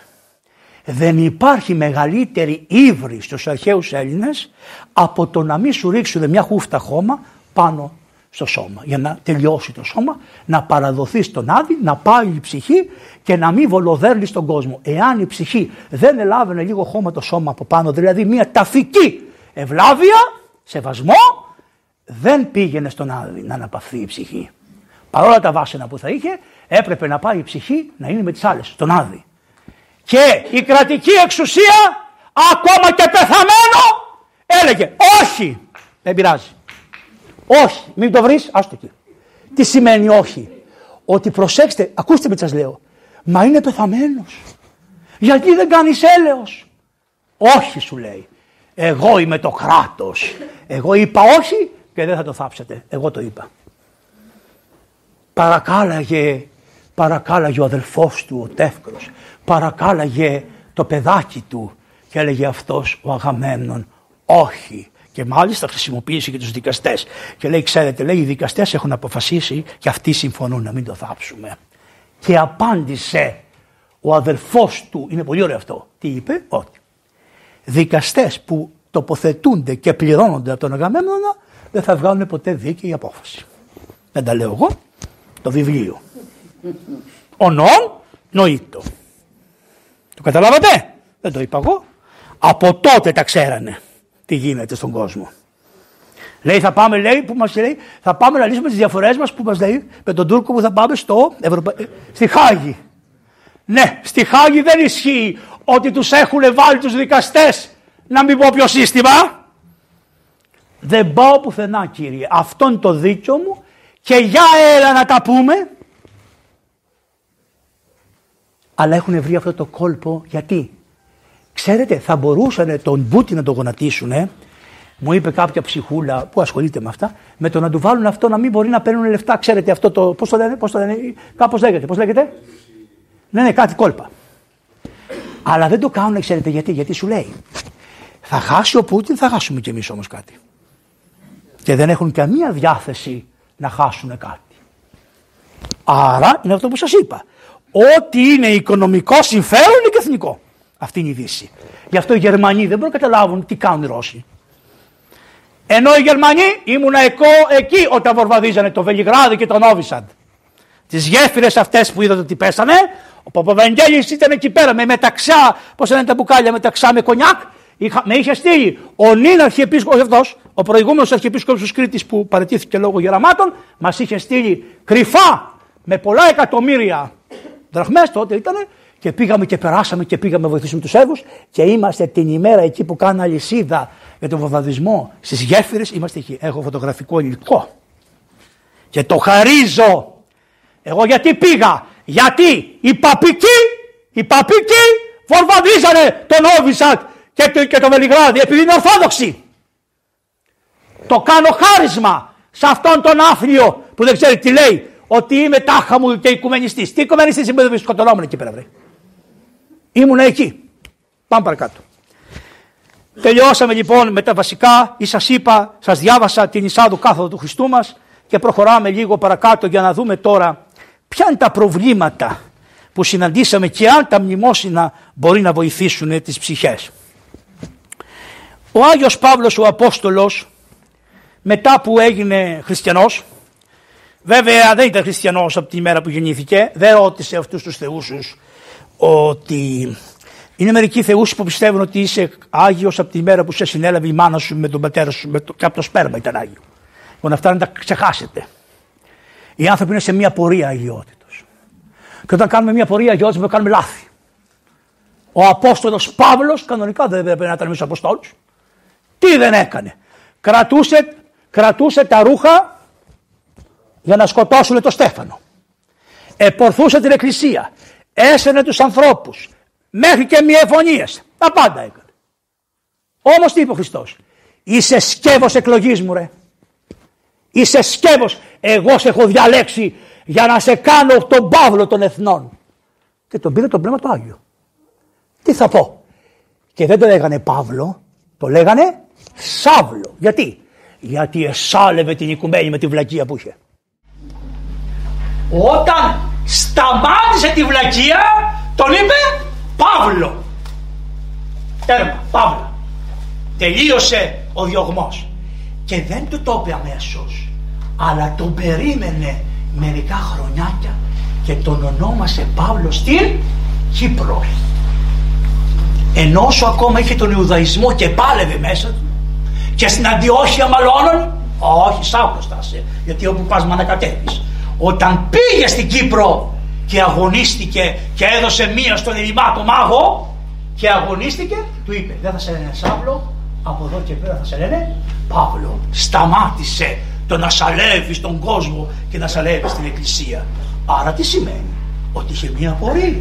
δεν υπάρχει μεγαλύτερη ύβρη στους αρχαίους Έλληνες από το να μην σου ρίξουν μια χούφτα χώμα πάνω στο σώμα για να τελειώσει το σώμα, να παραδοθεί στον άδει, να πάει η ψυχή και να μην βολοδέρνεις στον κόσμο. Εάν η ψυχή δεν ελάβαινε λίγο χώμα το σώμα από πάνω, δηλαδή μια ταφική ευλάβεια, σεβασμό, δεν πήγαινε στον άδει να αναπαυθεί η ψυχή. Παρόλα τα βάσανα που θα είχε, έπρεπε να πάει η ψυχή να είναι με τις άλλες, στον άδει. Και η κρατική εξουσία ακόμα και πεθαμένο έλεγε όχι, δεν πειράζει. Όχι, μην το βρεις, άστο εκεί. Τι σημαίνει όχι. Ότι προσέξτε, ακούστε με τι σας λέω. Μα είναι πεθαμένος. Γιατί δεν κάνεις έλεος; Όχι σου λέει. Εγώ είμαι το κράτος. Εγώ είπα όχι και δεν θα το θάψετε. Εγώ το είπα. Παρακάλαγε, παρακάλαγε ο αδελφός του ο Τεύκρος παρακάλαγε το παιδάκι του και έλεγε αυτός ο Αγαμέμνον όχι. Και μάλιστα χρησιμοποίησε και τους δικαστές. Και λέει ξέρετε λέει οι δικαστές έχουν αποφασίσει και αυτοί συμφωνούν να μην το θάψουμε. Και απάντησε ο αδελφός του, είναι πολύ ωραίο αυτό, τι είπε, ότι δικαστές που τοποθετούνται και πληρώνονται από τον Αγαμέμνονα δεν θα βγάλουν ποτέ δίκαιη απόφαση. Δεν τα λέω εγώ, το βιβλίο. Ο νόν νοήτο. Το καταλάβατε, δεν το είπα εγώ. Από τότε τα ξέρανε τι γίνεται στον κόσμο. Λέει θα πάμε, λέει, που μας λέει, θα πάμε να λύσουμε τις διαφορές μας που μας λέει με τον Τούρκο που θα πάμε στο Ευρωπα... Ε, στη Χάγη. Ναι, στη Χάγη δεν ισχύει ότι τους έχουν βάλει τους δικαστές να μην πω ποιο σύστημα. Δεν πάω πουθενά κύριε. Αυτό είναι το δίκιο μου και για έλα να τα πούμε. Αλλά έχουν βρει αυτό το κόλπο γιατί; Ξέρετε θα μπορούσαν τον Μπούτι να τον γονατίσουν μου είπε κάποια ψυχούλα που ασχολείται με αυτά, με το να του βάλουν αυτό να μην μπορεί να παίρνουν λεφτά. Ξέρετε αυτό το. Πώς το λένε, πώς το λένε, κάπως λέγεται. Πώς λέγεται; Ναι, ναι, κάτι κόλπα. Αλλά δεν το κάνουν, ξέρετε γιατί. Γιατί σου λέει. Θα χάσει ο Πούτιν, θα χάσουμε κι εμείς όμως κάτι. Και δεν έχουν καμία διάθεση να χάσουν κάτι. Άρα είναι αυτό που σας είπα. Ό,τι είναι οικονομικό συμφέρον είναι και εθνικό. Αυτή είναι η Δύση. Γι' αυτό οι Γερμανοί δεν μπορούν να καταλάβουν τι κάνουν οι Ρώσοι. Ενώ οι Γερμανοί ήμουν εκεί όταν βορβαδίζανε το Βελιγράδι και τον Όβισαντ. Τις γέφυρες αυτές που είδατε ότι πέσανε, ο Παπαβαγγέλης ήταν εκεί πέρα με μεταξά, πώς λένε τα μπουκάλια, μεταξά με κονιάκ. Είχα, με είχε στείλει ο νυν αρχιεπίσκοπος αυτός, ο προηγούμενος αρχιεπίσκοπος της Κρήτης που παραιτήθηκε λόγω γεραμάτων, μας είχε στείλει κρυφά με πολλά εκατομμύρια δραχμές τότε ήταν και πήγαμε και περάσαμε και πήγαμε να βοηθήσουμε τους Σέρβου και είμαστε την ημέρα εκεί που κάνουν αλυσίδα για τον βομβαρδισμό στις γέφυρες. Είμαστε εκεί. Έχω φωτογραφικό υλικό. Και το χαρίζω. Εγώ γιατί πήγα; Γιατί οι παπικοί, οι παπικοί βομβαρδίζανε τον Όβισατ και το, και το Βελιγράδι επειδή είναι ορθόδοξοι. Το κάνω χάρισμα σε αυτόν τον άφριο που δεν ξέρει τι λέει ότι είμαι τάχα μου και οικουμενιστής. Τι οικουμενιστής είμαι δεν σκοτωνόμουν εκεί πέρα βρε. Ήμουν εκεί. Πάμε παρακάτω. Τελειώσαμε λοιπόν με τα βασικά ή σας είπα, σας διάβασα την εισάδου κάθοδο του Χριστού μας και προχωράμε λίγο παρακάτω για να δούμε τώρα ποια είναι τα προβλήματα που συναντήσαμε και αν τα μνημόσυνα μπορεί να βοηθήσουν τις ψυχές. Ο Άγιος Παύλος ο Απόστολος μετά που έγινε χριστιανός βέβαια δεν ήταν χριστιανός από τη μέρα που γεννήθηκε δεν ρώτησε αυτούς τους θεούσους ότι είναι μερικοί θεούς που πιστεύουν ότι είσαι Άγιος από τη μέρα που σε συνέλαβε η μάνα σου με τον πατέρα σου με το, και από το σπέρμα ήταν Άγιο. Λοιπόν αυτά να τα ξεχάσετε. Οι άνθρωποι είναι σε μια πορεία αγιότητος. Και όταν κάνουμε μια πορεία αγιότητος πρέπει να κάνουμε λάθη. Ο Απόστολος Παύλος κανονικά δεν έπρεπε να ήταν μέσα Αποστόλους. Τι δεν έκανε. Κρατούσε, κρατούσε τα ρούχα για να σκοτώσουν το Στέφανο. Επορθούσε την εκκλησία έσαινε τους ανθρώπους μέχρι και μιεφωνίες. Τα πάντα έκανε. Όμως τι είπε ο Χριστός. Είσαι σκεύος εκλογής μου ρε. Είσαι σκεύος. Εγώ σε έχω διαλέξει για να σε κάνω τον Παύλο των εθνών. Και τον πήρε το πνεύμα του Άγιο. Τι θα πω. Και δεν το λέγανε Παύλο, το λέγανε Σάβλο. Γιατί; Γιατί εσάλευε την οικουμένη με τη βλακεία που είχε. Όταν σταμάτησε τη βλακεία, τον είπε Παύλο. Τέρμα, Παύλο. Τελείωσε ο διωγμός. Και δεν του το είπε αμέσως, αλλά τον περίμενε μερικά χρονιάκια και τον ονόμασε Παύλο στην Κύπρο. Ενώ όσο ακόμα είχε τον Ιουδαϊσμό και πάλευε μέσα του και στην Αντιόχεια μαλώνων, όχι σάκωστασε, γιατί όπου πας με ανακατεύεις όταν πήγες στην Κύπρο και αγωνίστηκε και έδωσε μία στον Ερημάτο μάγο και αγωνίστηκε, του είπε δεν θα σε λένε Σάβλο, από εδώ και πέρα θα σε λένε Παύλο. Σταμάτησε το να σαλεύεις στον κόσμο και να σαλεύεις στην εκκλησία. Άρα τι σημαίνει, ότι είχε μία πορεία.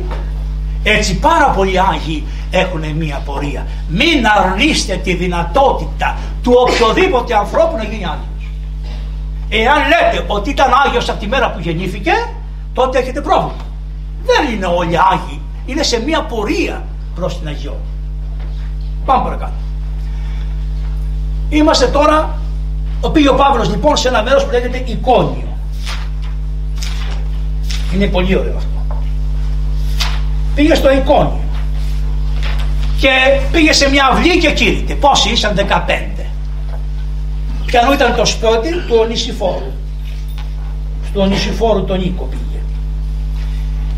Έτσι πάρα πολλοί Άγιοι έχουν μία πορεία. Μην αρνείστε τη δυνατότητα του οποιοδήποτε ανθρώπου να γίνει Άγιος. Εάν λέτε ότι ήταν Άγιος από τη μέρα που γεννήθηκε, τότε έχετε πρόβλημα. Δεν είναι όλοι Άγιοι. Είναι σε μια πορεία προς την Αγιό. Πάμε παρακάτω. Είμαστε τώρα, ο πήγε ο Παύλος λοιπόν σε ένα μέρος που λέγεται Εικόνιο. Είναι πολύ ωραίο αυτό. Πήγε στο Εικόνιο. Και πήγε σε μια αυλή και κήρυτε. Πόσοι ήσαν 15. Ποιανού ήταν το σπίτι του Ονισιφόρου. Του Ονισιφόρου τον Νίκο πήγε.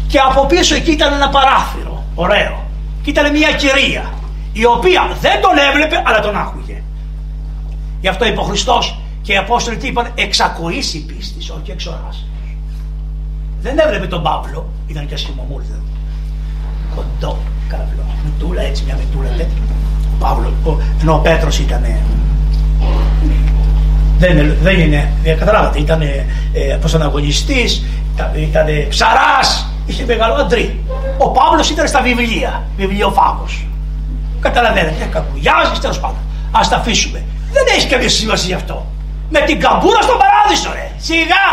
Και από πίσω εκεί ήταν ένα παράθυρο, ωραίο. Και ήταν μια κυρία, η οποία δεν τον έβλεπε αλλά τον άκουγε. Γι' αυτό είπε ο Χριστός και οι Απόστολοι τι είπαν, εξακοήσει πίστη, όχι εξοράσει. Δεν έβλεπε τον Παύλο, ήταν και ασχημομούλη. Κοντό, καραβλό, μετούλα έτσι, μια μετούλα τέτοια. Ο Παύλο, ο, ενώ ο Πέτρος ήταν. Δεν, δεν είναι, δεν καταλάβατε, ήταν ε, πώς αγωνιστής, ήταν ψαράς, είχε μεγάλο αντρί. Ο Παύλος ήταν στα βιβλία, βιβλιοφάγος. Καταλαβαίνετε, κακουλιάζεις τέλος πάντων. Ας τα αφήσουμε. Δεν έχεις καμία σημασία αυτό. Με την καμπούρα στον παράδεισο, ρε. Σιγά!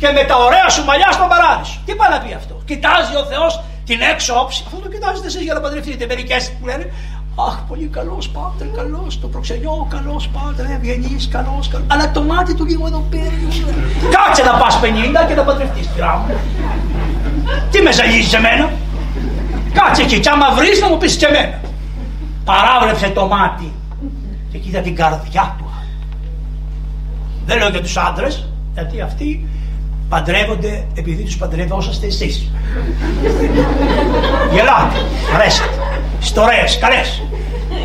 Και με τα ωραία σου μαλλιά στον παράδεισο. Τι πάει να πει αυτό. Κοιτάζει ο Θεός την έξω όψη. Αυτό το κοιτάζετε εσείς για να παντρευτείτε. Μερικές που λένε Αχ, πολύ καλός πάτερ, καλός. Το προξενιό, καλός πάτερ, ευγενής, καλός. Καλός. Αλλά το μάτι του λίγο εδώ πέρα. Κάτσε να πας 50 και να παντρευτείς, κυρά μου. Τι με ζαλίζεις σε μένα; Κάτσε εκεί, κι άμα βρεις να μου πεις και μένα. Παράβλεψε το μάτι και κοίτα την καρδιά του. Δεν λέω για τους άντρες, γιατί αυτοί παντρεύονται επειδή τους παντρευόσαστε εσείς. Γελάτε, αρέσετε. Ιστορίε, καλές.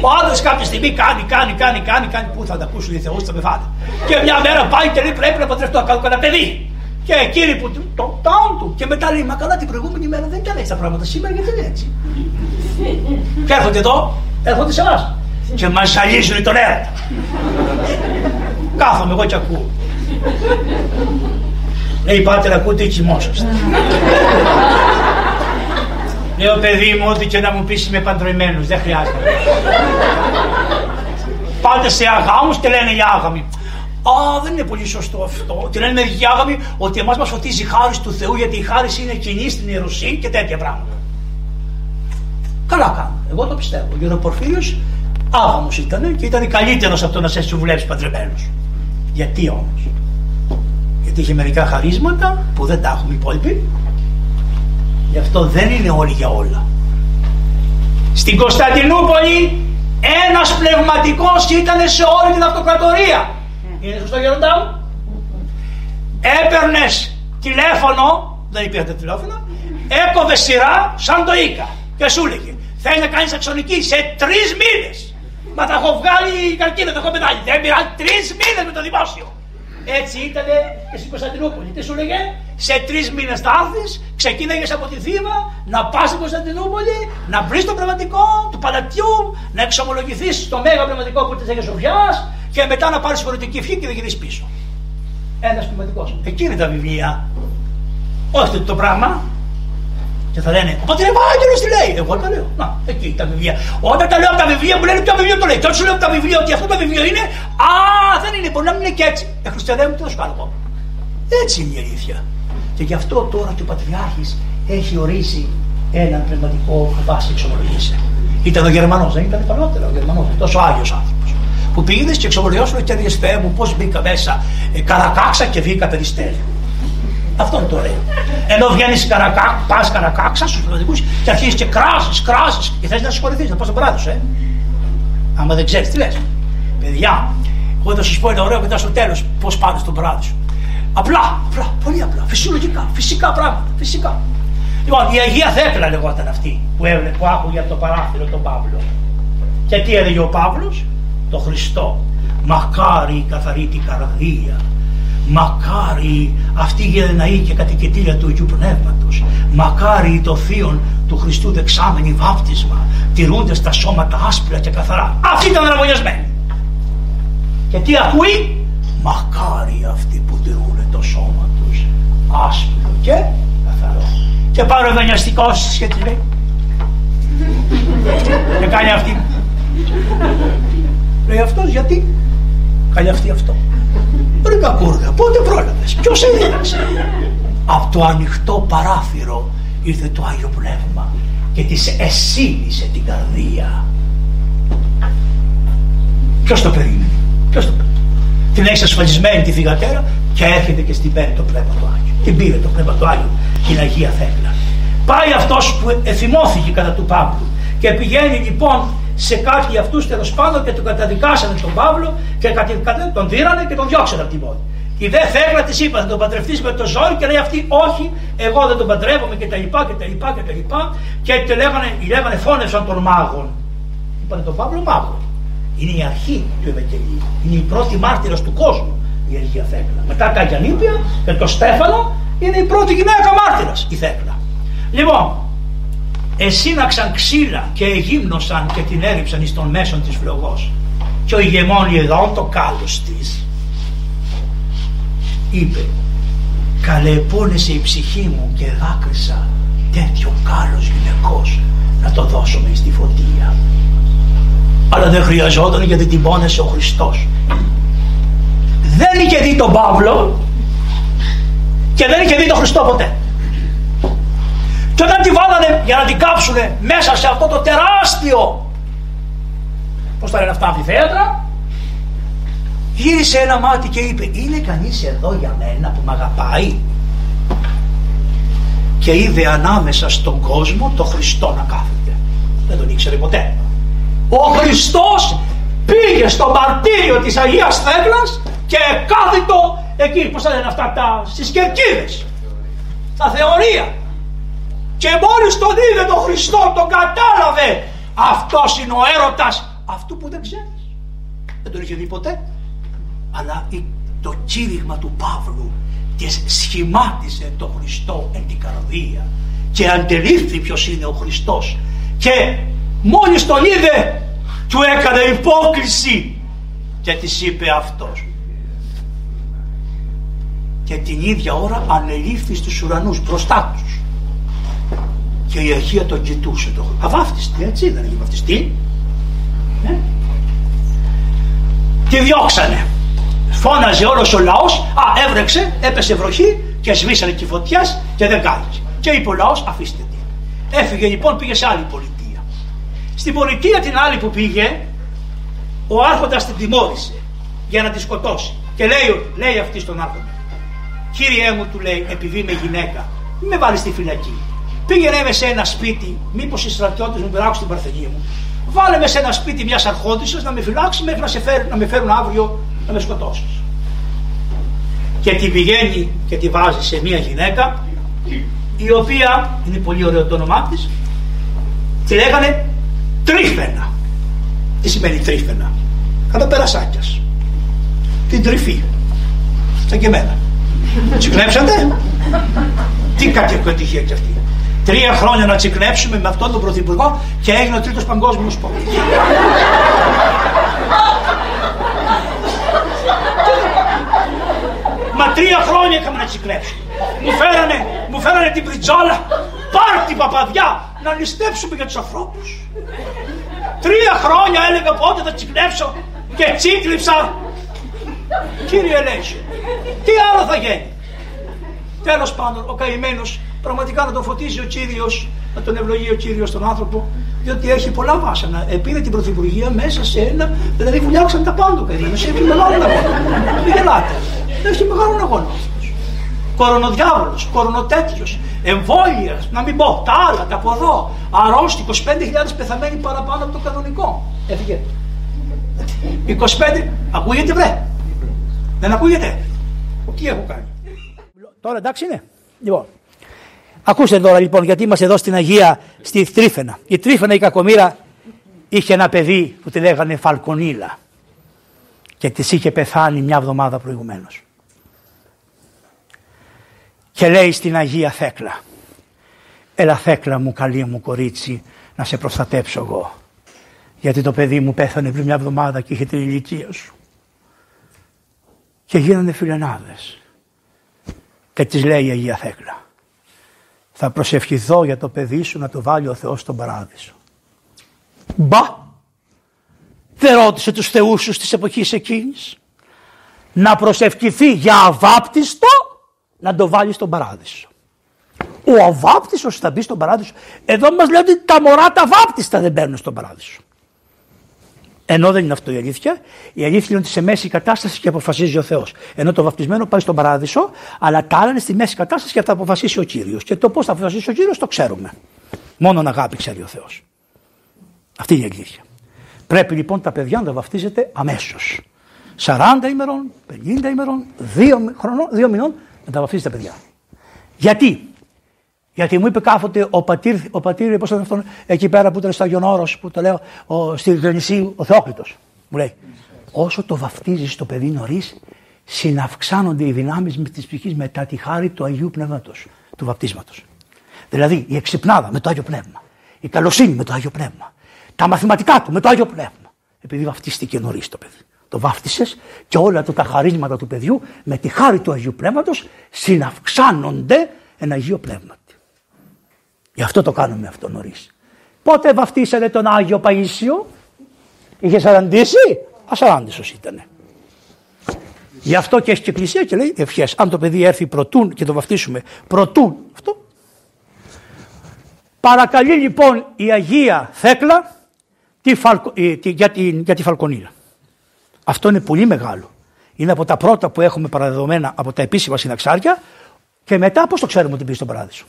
Ο άντρας κάποια στιγμή κάνει, κάνει, κάνει, κάνει, κάνει. Πού θα τα ακούσουν οι Θεούς, θα με φάτε. Και μια μέρα πάει και λέει πρέπει να παντρευτώ, να κάνω ένα παιδί. Και εκείνη που το τάουν του και μετά λέει Μα καλά την προηγούμενη μέρα δεν ήταν έτσι τα πράγματα. Σήμερα γιατί είναι έτσι. και έρχονται εδώ, έρχονται σε εμάς. Και μας αλύσουν τον έρωτα. Κάθομαι εγώ και ακούω. Λέει πάτε ακούτε κοιμόσαστε. Λέω παιδί μου ό,τι και να μου πεις είμαι παντρεμένος, δεν χρειάζεται. Πάτε σε αγάμους και λένε για άγαμοι. Α, δεν είναι πολύ σωστό αυτό. Και λένε μερικοί άγαμοι ότι εμάς μας φωτίζει η χάρη του Θεού γιατί η χάρη είναι κοινή στην ιερουσία και τέτοια πράγματα. Καλά κάνουν. Εγώ το πιστεύω. Γιατί ο Πορφύριος άγαμος ήταν και ήταν καλύτερος από το να σε συμβουλεύσει παντρεμένος. Γιατί όμως; Γιατί είχε μερικά χαρίσματα που δεν τα έχουμε οι υπόλοιποι Γι' αυτό δεν είναι όλοι για όλα. Στην Κωνσταντινούπολη ένας πνευματικός ήταν σε όλη την αυτοκρατορία. Είναι σωστό γεροντά μου; Έπαιρνες τηλέφωνο, δεν υπήρχε τηλέφωνο, έκοβες σειρά σαν το Ίκα και σου έλεγε θέλεις να κάνεις αξονική σε τρεις μήνες. Μα τα έχω βγάλει η καρκίνο, τα έχω πετάλει. Δεν πειράζει τρεις μήνες με το δημόσιο. Έτσι ήταν και στην Κωνσταντινούπολη. Τι σου λέγε, σε τρεις μήνες θα έρθεις, ξεκίναγες από τη Θήβα, να πας στην Κωνσταντινούπολη, να βρεις το πνευματικό του Παλατιού, να εξομολογηθείς στο μέγα πνευματικό που της Αγία Σοφιά και μετά να πάρεις πολιτική ευχή και να γυρίσεις πίσω. Ένας πνευματικός. Εκεί είναι τα βιβλία. Όχι το πράγμα. Και θα λένε, Ο Πατήρ Ευάγγελος τι λέει; Εγώ τα λέω. Να, εκεί τα βιβλία. Όταν τα λέω από τα βιβλία μου λένε ποιο βιβλίο το λέει; Και όταν σου λέω από τα βιβλία ότι αυτό το βιβλίο είναι, Α, δεν είναι, μπορεί να μην είναι και έτσι. Ε, Χριστιανέ μου, τι θα σου κάνω εγώ; Έτσι είναι η αλήθεια. Και γι' αυτό τώρα και ο Πατριάρχης έχει ορίσει έναν πνευματικό που πα εξομολογήσει. Ήταν ο Γερμανός, δεν ήταν παλαιότερα ο Γερμανός, τόσο άγιος άνθρωπος. Που πήγε και εξομολογιώσουν και έδειε μου πώς μπήκα μέσα, ε, καρακάξα και βγήκα περιστέρι. Αυτό είναι το ωραίο. Ενώ βγαίνεις καρακά, πας καρακάξα στους πνευματικού και αρχίζεις και κράζεις, κράζεις και θες να συγχωρηθεί, να πας στον παράδεισο, ε. Άμα δεν ξέρεις τι λες. Παιδιά, εγώ θα σας πω ένα ωραίο μετά στο τέλος πώς πάτε στον παράδεισο. Απλά, απλά, πολύ απλά, φυσιολογικά, φυσικά πράγματα, φυσικά. Λοιπόν, η Αγία Θέκλα λεγόταν αυτή που, έβλε, που άκουγε από το παράθυρο τον Παύλο. Και τι έλεγε ο Παύλος, το Χριστό. Μακάρι η καθαρή την καρδία Μακάρι αυτή η γενναή και κατοικητήρια του Αγίου Πνεύματος. Μακάρι το θείον του Χριστού δεξάμενη βάπτισμα. Τηρούνται στα σώματα άσπρα και καθαρά. Αυτοί ήταν αναβολιασμένοι. Και τι ακούει; Μακάρι αυτοί που τηρούν το σώμα τους άσπρο και καθαρό. Και πάρω ευανιαστικό και τι λέει. και κάνει αυτή. Λέει αυτός γιατί; Κάνει αυτή αυτό. Ρε κακούργα, πότε πρόλαβες, ποιος έδιναξε. Από το ανοιχτό παράθυρο ήρθε το Άγιο Πνεύμα και της εσύλισε την καρδία. Ποιος το περίμενε, ποιος το περίμενε; Την έχει ασφαλισμένη τη θηγατέρα και έρχεται και στην παίρνει το Πνεύμα του Άγιο. Την πήρε το Πνεύμα του Άγιο την Αγία Θέκλα. Πάει αυτός που εθυμώθηκε κατά του Παύλου και πηγαίνει λοιπόν σε κάποιοι αυτούς τέλος πάντων και τον καταδικάσανε τον Παύλο και τον δίρανε και τον διώξανε από την πόλη. Η δε Θέκλα της είπα: Θα τον παντρευτεί με το ζόρι και λέει αυτή: Όχι, εγώ δεν τον παντρεύομαι και τα λοιπά και τα λοιπά και τα λοιπά. Και τη λέγανε, λέγανε φώνευσαν τον μάγων. Είπανε τον Παύλο μάγο. Είναι η αρχή του Ευαγγελίου. Είναι η πρώτη μάρτυρας του κόσμου η Αγία Θέκλα. Μετά τα Αγιανίπια και το Στέφανο είναι η πρώτη γυναίκα μάρτυρας η Θέκλα. Λοιπόν, εσύναξαν ξύλα και εγύμνωσαν και την έριψαν εις των μέσων της φλογός. Και ο ηγεμόνι εδώ το κάλος της είπε καλεπώνεσε η ψυχή μου και δάκρυσα τέτοιο κάλος γυναικός να το δώσουμε στη φωτία αλλά δεν χρειαζόταν γιατί την πόνεσε ο Χριστός. Δεν είχε δει τον Παύλο και δεν είχε δει τον Χριστό ποτέ και όταν τη βάλανε για να την κάψουνε μέσα σε αυτό το τεράστιο πώς τα λένε αυτά αμφιθέατρα γύρισε ένα μάτι και είπε είναι κανείς εδώ για μένα που με αγαπάει; Και είδε ανάμεσα στον κόσμο το Χριστό να κάθεται. Δεν τον ήξερε ποτέ. Ο Χριστός πήγε στο μαρτύριο της Αγίας Θέκλας και κάθιτο εκεί πως θα λένε αυτά τα, στις κερκίδες στα θεωρία και μόλις τον είδε τον Χριστό τον κατάλαβε. Αυτός είναι ο έρωτας αυτού που δεν ξέρεις. Δεν τον είχε δει ποτέ. Αλλά το κήρυγμα του Παύλου και σχημάτισε τον Χριστό εν την καρδία. Και αντελήφθη ποιος είναι ο Χριστός. Και μόλις τον είδε του έκανε υπόκριση και της είπε αυτός. Και την ίδια ώρα ανελήφθη στους ουρανούς μπροστά τους και η αρχεία τον κοιτούσε το αβάφτιστη έτσι δεν είχε βαφτιστεί. Ε; τη διώξανε. Φώναζε όλος ο λαός. Α έβρεξε έπεσε βροχή και σβήσανε και φωτιάς και δεν κάλυψε. Και είπε ο λαός αφήστε τη. Έφυγε λοιπόν πήγε σε άλλη πολιτεία. Στην πολιτεία την άλλη που πήγε ο άρχοντας την τιμώρησε για να τη σκοτώσει. Και λέει, λέει αυτή στον άρχοντα κύριέ μου του λέει επειδή είμαι γυναίκα μην με βάλεις στη φυλακή πήγαινε με σε ένα σπίτι μήπως οι στρατιώτες μου πειράξουν την παρθενή μου βάλε με σε ένα σπίτι μιας αρχόντισσας να με φυλάξει μέχρι να, σε φέρουν, να με φέρουν αύριο να με σκοτώσεις. Και τη πηγαίνει και τη βάζει σε μια γυναίκα η οποία είναι πολύ ωραίο το όνομά της. Τη λέγανε Τρίφαινα. Τι σημαίνει τρίφαινα. Κατά περασάκιας. Την τρυφή. Σαν και εμένα. Τσικλέψατε. Τι κακή ευτυχία κι αυτή. Τρία χρόνια να τσικλέψουμε με αυτόν τον πρωθυπουργό και έγινε ο τρίτος παγκόσμιος πόλεμος. Μα τρία χρόνια είχαμε να τσικλέψουμε. Μου φέρανε, μου φέρανε την πριτζόλα. Πάρτι παπαδιά να ληστέψουμε για τους ανθρώπους. Τρία χρόνια έλεγα πότε θα τσικλέψω και τσίκλιψα. Κύριε Λέισιο, τι άλλο θα γίνει; Τέλος πάντων ο καημένος πραγματικά να τον φωτίσει ο Κύριος, να τον ευλογεί ο Κύριος τον άνθρωπο διότι έχει πολλά βάσανα. Επήρε την Πρωθυπουργία μέσα σε ένα, δηλαδή βουλιάξαν τα πάντα περίμενε, έχει μεγάλο αγώνα. Μην γελάτε. Έχει μεγάλο αγώνα. Κορονοδιάβολος, κορονοτέτοιο, εμβόλιας, να μην πω, τα άλλα, τα από εδώ. Αρρώστη, 25.000 πεθαμένοι παραπάνω από το κανονικό. Έφυγε. 25, ακούγεται βρε; Δεν ακούγεται. Τι έχω κάνει; Τώρα εντάξει είναι. Λοιπόν, ακούστε τώρα λοιπόν γιατί είμαστε εδώ στην Αγία στη Τρίφαινα. Η Τρίφαινα η κακομήρα είχε ένα παιδί που τη λέγανε Φαλκονίλα και της είχε πεθάνει μια εβδομάδα προηγουμένως. Και λέει στην Αγία Θέκλα Έλα Θέκλα μου καλή μου κορίτσι να σε προστατέψω εγώ. Γιατί το παιδί μου πέθανε πριν μια εβδομάδα και είχε την ηλικία σου. Και γίνανε φιλενάδες. Και της λέει η Αγία Θέκλα. Θα προσευχηθώ για το παιδί σου να το βάλει ο Θεός στον παράδεισο. Μπα! Δεν ρώτησε τους θεούς σου της εποχής εκείνης. Να προσευχηθεί για αβάπτιστο να το βάλει στον παράδεισο. Ο αβάπτιστος θα μπει στον παράδεισο. Εδώ μας λέει ότι τα μωρά τα βάπτιστα δεν μπαίνουν στον παράδεισο. Ενώ δεν είναι αυτό η αλήθεια. Η αλήθεια είναι ότι σε μέση κατάσταση και αποφασίζει ο Θεός. Ενώ το βαπτισμένο πάει στον παράδεισο, αλλά τα άλλα είναι στη μέση κατάσταση και θα αποφασίσει ο κύριος. Και το πώς θα αποφασίσει ο κύριος το ξέρουμε. Μόνον αγάπη ξέρει ο Θεός. Αυτή είναι η αλήθεια. Πρέπει λοιπόν τα παιδιά να τα βαφτίζετε αμέσως. 40 ημερών, 50 ημερών, 2, χρονών, 2 μηνών να τα βαφτίζετε τα παιδιά. Γιατί, γιατί μου είπε κάποτε ο πατήρ, ο πατήρ πώς αυτόν, εκεί πέρα που ήταν στο Αγιον Όρος, που το λέω, ο, στη Διονυσίου, ο Θεόκλητος. Μου λέει, όσο το βαφτίζεις το παιδί νωρίς, συναυξάνονται οι δυνάμεις της ψυχής μετά τη χάρη του Αγίου Πνεύματος, του βαπτίσματος. Δηλαδή η εξυπνάδα με το Άγιο Πνεύμα, η καλοσύνη με το Άγιο Πνεύμα, τα μαθηματικά του με το Άγιο Πνεύμα. Επειδή βαφτίστηκε νωρίς το παιδί. Το βάφτισες και όλα τα χαρίσματα του παιδιού με τη χάρη του Αγίου Πνεύματος συναυξάνονται ένα Αγίο Πνεύμα. Γι' αυτό το κάνουμε αυτό νωρίς. Πότε βαφτίσατε τον Άγιο Παΐσιο, είχε σαραντήσει, ασαράντησος ήτανε. Γι' αυτό και έχει και εκκλησία και λέει ευχές. Αν το παιδί έρθει πρωτούν και το βαφτίσουμε πρωτούν αυτό. Παρακαλεί λοιπόν η Αγία Θέκλα τη φαλκο, για, την, για τη Φαλκονίλα. Αυτό είναι πολύ μεγάλο. Είναι από τα πρώτα που έχουμε παραδεδομένα από τα επίσημα συναξάρια και μετά πώς το ξέρουμε ότι πήγε στον παράδεισο.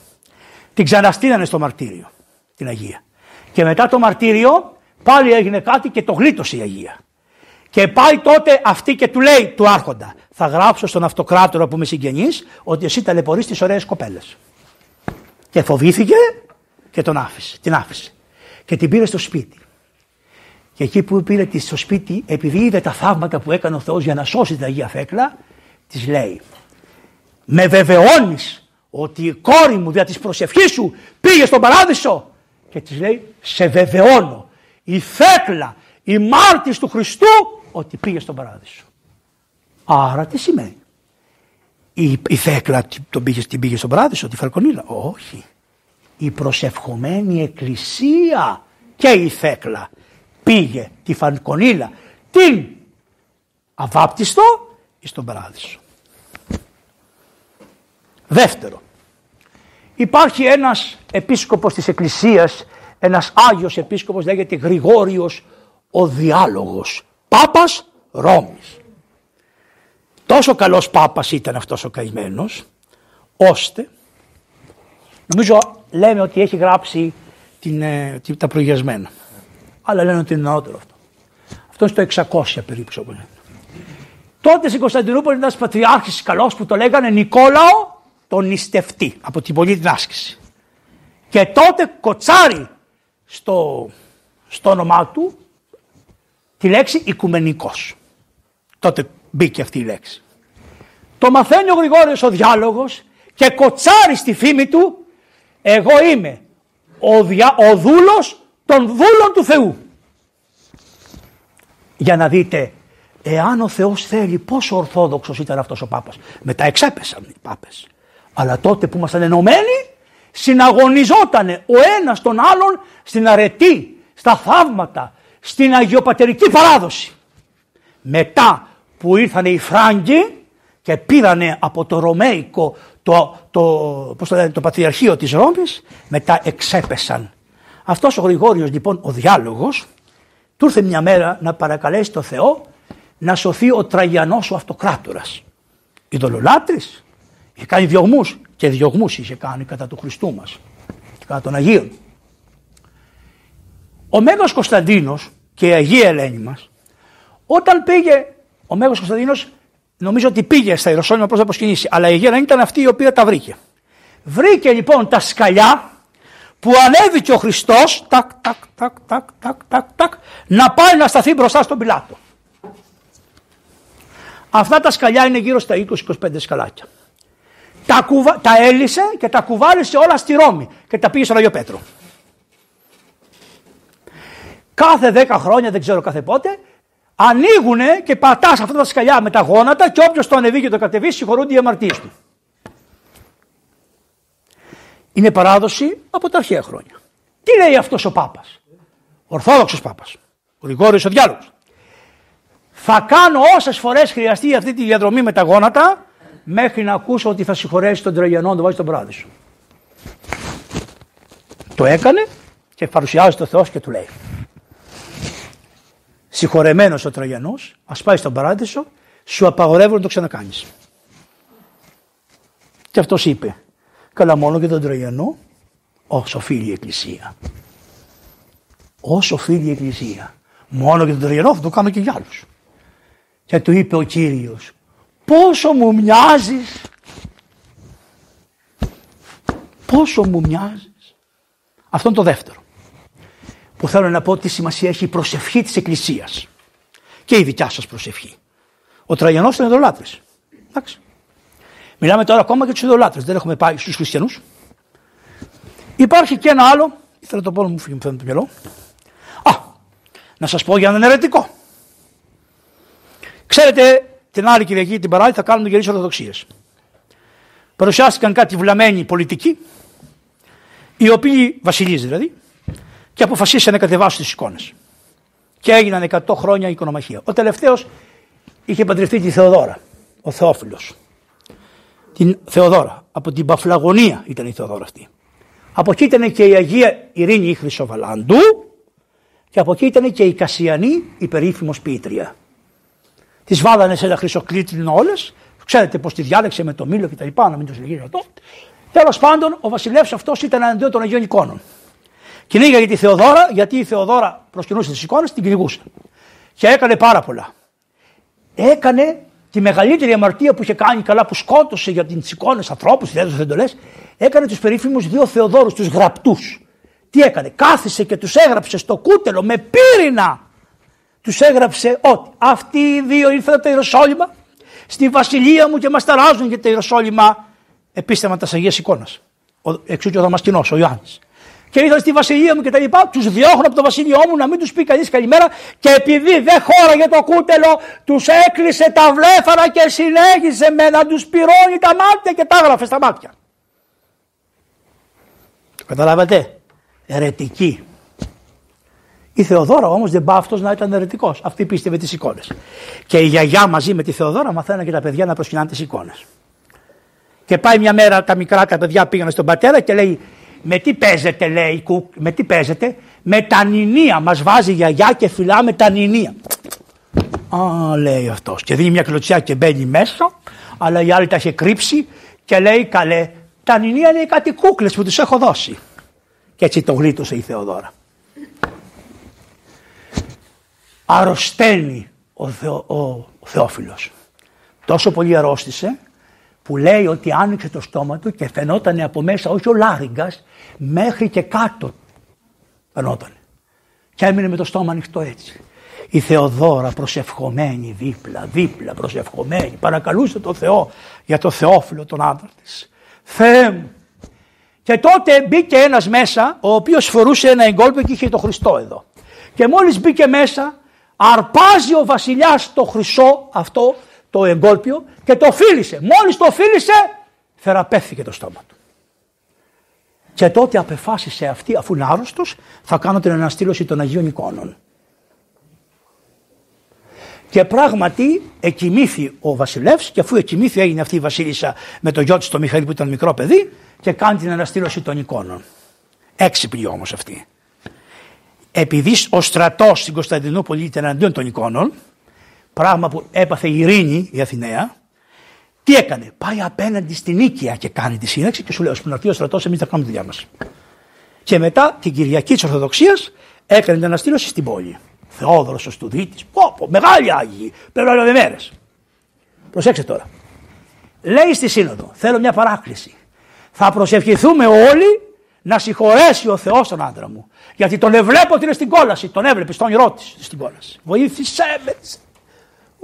Την ξαναστήνανε στο μαρτύριο, την Αγία. Και μετά το μαρτύριο πάλι έγινε κάτι και το γλίτωσε η Αγία. Και πάει τότε αυτή και του λέει του Άρχοντα, θα γράψω στον αυτοκράτορα που είμαι συγγενή ότι εσύ ταλαιπωρείς τις ωραίες κοπέλες. Και φοβήθηκε και τον άφησε, την άφησε. Και την πήρε στο σπίτι. Και εκεί που πήρε τη στο σπίτι, επειδή είδε τα θαύματα που έκανε ο Θεός για να σώσει την Αγία Φέκλα, της λέει: Με βεβαιώνεις ότι η κόρη μου δια της προσευχής σου πήγε στον παράδεισο. Και της λέει: Σε βεβαιώνω. Η Φέκλα, η μάρτης του Χριστού ότι πήγε στον παράδεισο. Άρα τι σημαίνει; Η, η Θέκλα τον πήγε, την πήγε στον παράδεισο, τη Φαλκονίλα. Όχι. Η προσευχομένη εκκλησία και η Θέκλα πήγε τη Φαλκονίλα την αβάπτιστο στον παράδεισο. Δεύτερο, υπάρχει ένας επίσκοπος της Εκκλησίας, ένας Άγιος επίσκοπος λέγεται Γρηγόριος ο Διάλογος Πάπας Ρώμης. Τόσο καλός Πάπας ήταν αυτός ο καημένος, ώστε, νομίζω λέμε ότι έχει γράψει την, ε, τα προηγιασμένα. Αλλά λένε ότι είναι νεότερο αυτό. Αυτό είναι στο 600 περίπου όπως Τότε στην Κωνσταντινούπολη ήταν ένας πατριάρχης καλός που το λέγανε Νικόλαο τον νηστευτή από την πολύ την άσκηση. Και τότε κοτσάρει στο, στο όνομά του τη λέξη οικουμενικός. Τότε μπήκε αυτή η λέξη. Το μαθαίνει ο Γρηγόριος ο διάλογος και κοτσάρει στη φήμη του εγώ είμαι ο, δια, ο δούλος των δούλων του Θεού. Για να δείτε εάν ο Θεός θέλει πόσο ορθόδοξος ήταν αυτός ο Πάπας. Μετά εξέπεσαν οι Πάπες. Αλλά τότε που ήμασταν ενωμένοι συναγωνιζότανε ο ένας τον άλλον στην αρετή, στα θαύματα, στην αγιοπατερική παράδοση. Μετά που ήρθαν οι Φράγκοι και πήρανε από το Ρωμαϊκό το, το, πώς το, λένε, το Πατριαρχείο της Ρώμης, μετά εξέπεσαν. Αυτός ο Γρηγόριος λοιπόν ο διάλογος του ήρθε μια μέρα να παρακαλέσει το Θεό να σωθεί ο τραγιανός ο αυτοκράτορας. Ιδωλολάτρης, είχε κάνει διωγμούς και διωγμούς είχε κάνει κατά του Χριστού μας και κατά των Αγίων. Ο Μέγας Κωνσταντίνος και η Αγία Ελένη μας, όταν πήγε ο Μέγας Κωνσταντίνος, νομίζω ότι πήγε στα Ιεροσόλυμα πώς θα προσκυνήσει, αλλά η Αγία Ελένη ήταν αυτή η οποία τα βρήκε. Βρήκε λοιπόν τα σκαλιά που ανέβηκε ο Χριστός, τακ, τακ, τακ, τακ, τακ, τακ, τακ, να πάει να σταθεί μπροστά στον Πιλάτο. Αυτά τα σκαλιά είναι γύρω στα 20-25 σκαλάκια. Τα, κουβα... τα έλυσε και τα κουβάλισε όλα στη Ρώμη και τα πήγε στον Αγιο Πέτρο. Κάθε 10 χρόνια, δεν ξέρω κάθε πότε, ανοίγουν και πατάς αυτά τα σκαλιά με τα γόνατα και όποιος το ανεβεί και το κατεβείς συγχωρούνται οι αμαρτίες του. Είναι παράδοση από τα αρχαία χρόνια. Τι λέει αυτός ο Πάπας, Ορθόδοξος Πάπας, ο Γρηγόριος ο Διάλογος. Θα κάνω όσες φορές χρειαστεί αυτή τη διαδρομή με τα γόνατα μέχρι να ακούσω ότι θα συγχωρέσει τον Τραγιανό να το βάζει στον παράδεισο. Το έκανε και παρουσιάζει το Θεός και του λέει συγχωρεμένος ο Τραγιανό, ας πάει στον παράδεισο, σου απαγορεύω να το ξανακάνεις. Και αυτός είπε, καλά μόνο για τον Τραγιανό, όσο φίλη η Εκκλησία. Όσο φίλη η Εκκλησία Μόνο για τον Τραγενό θα το κάνω και για άλλους. Και του είπε ο Κύριος, πόσο μου μοιάζεις, πόσο μου μοιάζεις. Αυτό είναι το δεύτερο που θέλω να πω τι σημασία έχει η προσευχή της Εκκλησίας και η δικιά σας προσευχή. Ο Τραγιανός ήταν ειδωλάτρης. Εντάξει. Μιλάμε τώρα ακόμα για τους ειδωλάτρες, δεν έχουμε πάει στους χριστιανούς. Υπάρχει και ένα άλλο, ήθελα το πω να μου φύγει το μυαλό. Α, να σας πω για έναν ερετικό. Ξέρετε, την άλλη Κυριακή την παράδειγμα θα κάνουμε γερείς ορθοδοξίες. Παρουσιάστηκαν κάτι βλαμμένοι πολιτικοί, οι οποίοι, βασιλείς δηλαδή, και αποφασίσαν να κατεβάσουν τις εικόνες. Και έγιναν 100 χρόνια οικονομαχία. Ο τελευταίος είχε παντρευτεί τη Θεοδόρα, ο Θεόφιλος. Την Θεοδόρα, από την Παφλαγωνία ήταν η Θεοδόρα αυτή. Από εκεί ήταν και η Αγία Ειρήνη η Χρυσοβαλάντου και από εκεί ήταν και η Κασιανή η περίφημος Πίτρια. Τις βάλανε σε ένα χρυσοκλήτρινο όλες, ξέρετε πως τη διάλεξε με το μήλο και τα λοιπά, να μην το συνεχίσω αυτό. Τέλος πάντων ο βασιλεύς αυτός ήταν αντίον των Αγίων Εικόνων. Κυνήγαγε τη Θεοδόρα, γιατί η Θεοδόρα προσκυνούσε τις εικόνες, την κυνηγούσε. Και έκανε πάρα πολλά. Έκανε τη μεγαλύτερη αμαρτία που είχε κάνει καλά, που σκότωσε για τις εικόνες ανθρώπους, τι έδωσε εντολέ, έκανε τους περίφημους δύο Θεοδόρους, τους γραπτούς. Τι έκανε, κάθισε και τους έγραψε στο κούτελο με πύρινα. Τους έγραψε ότι αυτοί οι δύο ήρθαν από το Ιεροσόλυμα στη βασιλεία μου και μας ταράζουν για το Ιεροσόλυμα επίστευμα τη Αγίας Εικόνας. Εξού και ο Δαμασκηνός, ο Ιωάννης και ήρθαν στη βασιλεία μου και τα λοιπά, τους διώχνω από το βασίλειό μου να μην τους πει κανείς καλημέρα και επειδή δεν χώραγε το κούτελο, τους έκλεισε τα βλέφαρα και συνέχισε με να τους πυρώνει τα μάτια και τα έγραφε στα μάτια. Το καταλάβατε, ερετική. Η Θεοδόρα όμως δεν πάει αυτός να ήταν ερετικό. Αυτή πίστευε τις εικόνες. Και η γιαγιά μαζί με τη Θεοδόρα μαθαίνανε και τα παιδιά να προσκυνάνε τις εικόνες. Και πάει μια μέρα τα μικρά τα παιδιά πήγαν στον πατέρα και λέει με τι παίζετε λέει με τι παίζετε, με τα νηνία. Μας βάζει γιαγιά και φυλάμε τα νηνία. Α, λέει αυτός και δίνει μια κλωτσιά και μπαίνει μέσα, αλλά η άλλη τα έχει κρύψει και λέει καλέ, τα νηνία είναι κάτι κούκλες που τους έχω δώσει. Και έτσι το γλίτωσε η Θεοδόρα. Αρρωσταίνει ο, Θεό, ο, ο Θεόφιλος. Τόσο πολύ αρρώστησε που λέει ότι άνοιξε το στόμα του και φαινόταν από μέσα όχι ο Λάριγκας μέχρι και κάτω φαινόταν. Και έμεινε με το στόμα ανοιχτό έτσι. Η Θεοδόρα προσευχομένη δίπλα, δίπλα προσευχομένη, παρακαλούσε το Θεό για το Θεόφιλο τον άντρα της. Θεέ μου. Και τότε μπήκε ένας μέσα, ο οποίος φορούσε ένα εγκόλπο και είχε το Χριστό εδώ. Και μόλις μπήκε μέσα, αρπάζει ο βασιλιάς το χρυσό αυτό το εγκόλπιο και το φίλησε. Μόλις το φίλησε θεραπεύθηκε το στόμα του. Και τότε απεφάσισε αυτή αφού είναι άρρωστος θα κάνω την αναστήλωση των Αγίων εικόνων. Και πράγματι εκοιμήθη ο βασιλεύς και αφού εκοιμήθη έγινε αυτή η βασίλισσα με το γιο της το Μιχαήλ που ήταν μικρό παιδί και κάνει την αναστήλωση των εικόνων. Έξυπνη όμως αυτή. Επειδή ο στρατός στην Κωνσταντινούπολη ήταν εναντίον των εικόνων πράγμα που έπαθε η ειρήνη η Αθηναία, τι έκανε; Πάει απέναντι στην Νίκαια και κάνει τη σύναξη και σου λέει: Ώσπου να έρθει ο στρατός, εμείς θα κάνουμε τη δουλειά μας. Και μετά την Κυριακή της Ορθοδοξίας έκανε την αναστήλωση στην πόλη. Θεόδωρος ο Στουδίτης, πω, μεγάλη άγιοι, πρέπει να μέρες. Προσέξτε τώρα. Λέει στη Σύνοδο: Θέλω μια παράκληση. Θα προσευχηθούμε όλοι να συγχωρέσει ο Θεός τον άντρα μου. Γιατί τον εβλέπω ότι είναι στην κόλαση. Τον έβλεπες στον όνειρό της στην κόλαση. Βοήθησέ με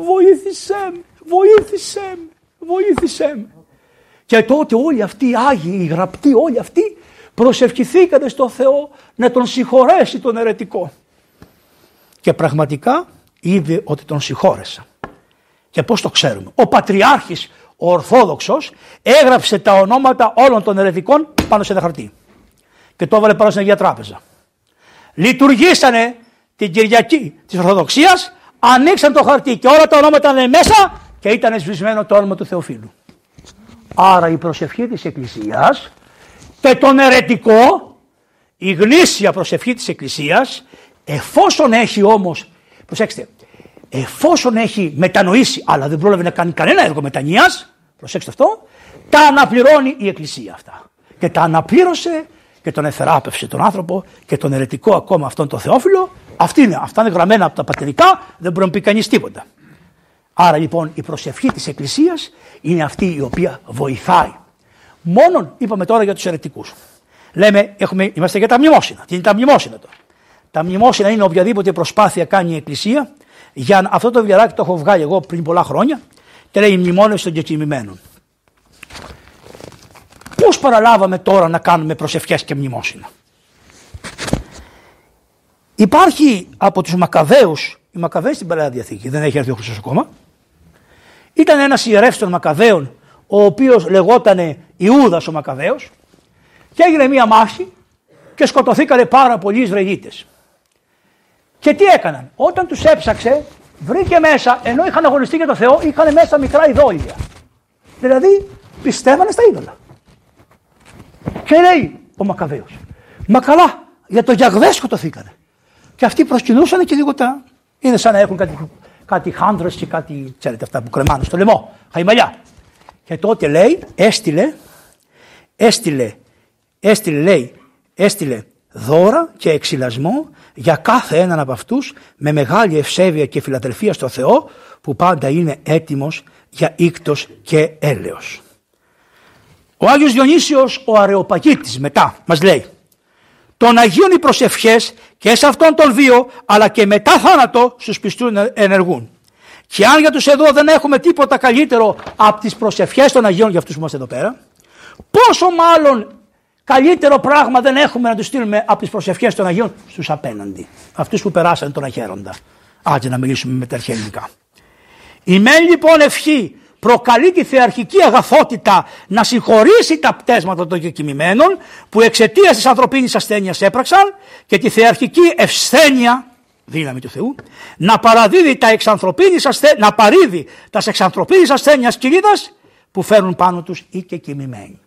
βοήθησέ με, βοήθησέ με, βοήθησέ με. Και τότε όλοι αυτοί οι Άγιοι, οι γραπτοί, όλοι αυτοί προσευχηθήκατε στο Θεό να τον συγχωρέσει τον ερετικό. Και πραγματικά είδε ότι τον συγχώρεσα. Και πώς το ξέρουμε; Ο Πατριάρχης, ο Ορθόδοξος, έγραψε τα ονόματα όλων των ερετικών πάνω σε ένα χαρτί. Και το έβαλε πάνω στην Αγία Τράπεζα. Λειτουργήσανε την Κυριακή της Ορθοδοξίας ανοίξαν το χαρτί και όλα τα ονόματα ήταν μέσα και ήταν σβησμένο το όνομα του Θεοφίλου. Άρα η προσευχή της Εκκλησίας και τον ερετικό, η γνήσια προσευχή της Εκκλησίας, εφόσον έχει όμως, προσέξτε, εφόσον έχει μετανοήσει, αλλά δεν πρόλαβε να κάνει κανένα έργο μετανοίας, προσέξτε αυτό, τα αναπληρώνει η Εκκλησία αυτά. Και τα αναπλήρωσε και τον εθεράπευσε τον άνθρωπο και τον ερετικό ακόμα αυτόν τον Θεόφιλο Αυτή είναι, αυτά είναι γραμμένα από τα πατερικά, δεν μπορεί να πει κανείς τίποτα. Άρα λοιπόν η προσευχή της Εκκλησίας είναι αυτή η οποία βοηθάει. Μόνον είπαμε τώρα για τους αιρετικούς. Λέμε, έχουμε, είμαστε για τα μνημόσυνα. Τι είναι τα μνημόσυνα τώρα; Τα μνημόσυνα είναι οποιαδήποτε προσπάθεια κάνει η Εκκλησία για αυτό το βιαράκι το έχω βγάλει εγώ πριν πολλά χρόνια και λέει μνημόνευση των κεκοιμημένων. Πώς παραλάβαμε τώρα να κάνουμε προσευχές και μνημόσυνα; Υπάρχει από τους Μακαβαίους, οι Μακαβαίοι στην Παλαιά Διαθήκη, δεν έχει έρθει ο Χριστός ακόμα, ήταν ένας ιερεύς των Μακαβαίων, ο οποίος λεγότανε Ιούδας ο Μακαβαίος και έγινε μία μάχη και σκοτωθήκανε πάρα πολλοί Ισραηλίτες. Και τι έκαναν, όταν τους έψαξε βρήκε μέσα, ενώ είχαν αγωνιστεί για το Θεό, είχαν μέσα μικρά ειδόλια. Δηλαδή πιστεύανε στα είδωλα. Και λέει ο Μακαβαίος, μα καλά, για το Γιαγβέ σκοτωθήκανε. Και αυτοί προσκυνούσαν και λίγο τα. Είναι σαν να έχουν κάτι, κάτι χάντρε και κάτι, ξέρετε αυτά που κρεμάνε στο λαιμό, χαϊμαλιά. Και τότε λέει, έστειλε, έστειλε, έστειλε, λέει, έστειλε δώρα και εξυλασμό για κάθε έναν από αυτούς με μεγάλη ευσέβεια και φιλαδελφία στο Θεό που πάντα είναι έτοιμος για ίκτος και έλεος. Ο Άγιος Διονύσιος ο Αρεοπαγίτης μετά μας λέει των Αγίων οι προσευχές και σε αυτόν τον βίο αλλά και μετά θάνατο στους πιστούς ενεργούν. Και αν για τους εδώ δεν έχουμε τίποτα καλύτερο από τις προσευχές των Αγίων για αυτούς που είμαστε εδώ πέρα, πόσο μάλλον καλύτερο πράγμα δεν έχουμε να τους στείλουμε από τις προσευχές των Αγίων στους απέναντι. Αυτούς που περάσαν τον αχαίροντα. Άντε να μιλήσουμε με τα αρχαιολογικά. Η μεν λοιπόν ευχή προκαλεί τη θεαρχική αγαθότητα να συγχωρήσει τα πτέσματα των κεκοιμημένων που εξαιτίας της ανθρωπίνης ασθένειας έπραξαν και τη θεαρχική ευσθένεια, δύναμη του Θεού, να παραδίδει τα εξανθρωπίνης ασθέ... να παρήδει τα εξανθρωπίνης ασθένειας κυρίδας που φέρνουν πάνω τους οι κεκοιμημένοι.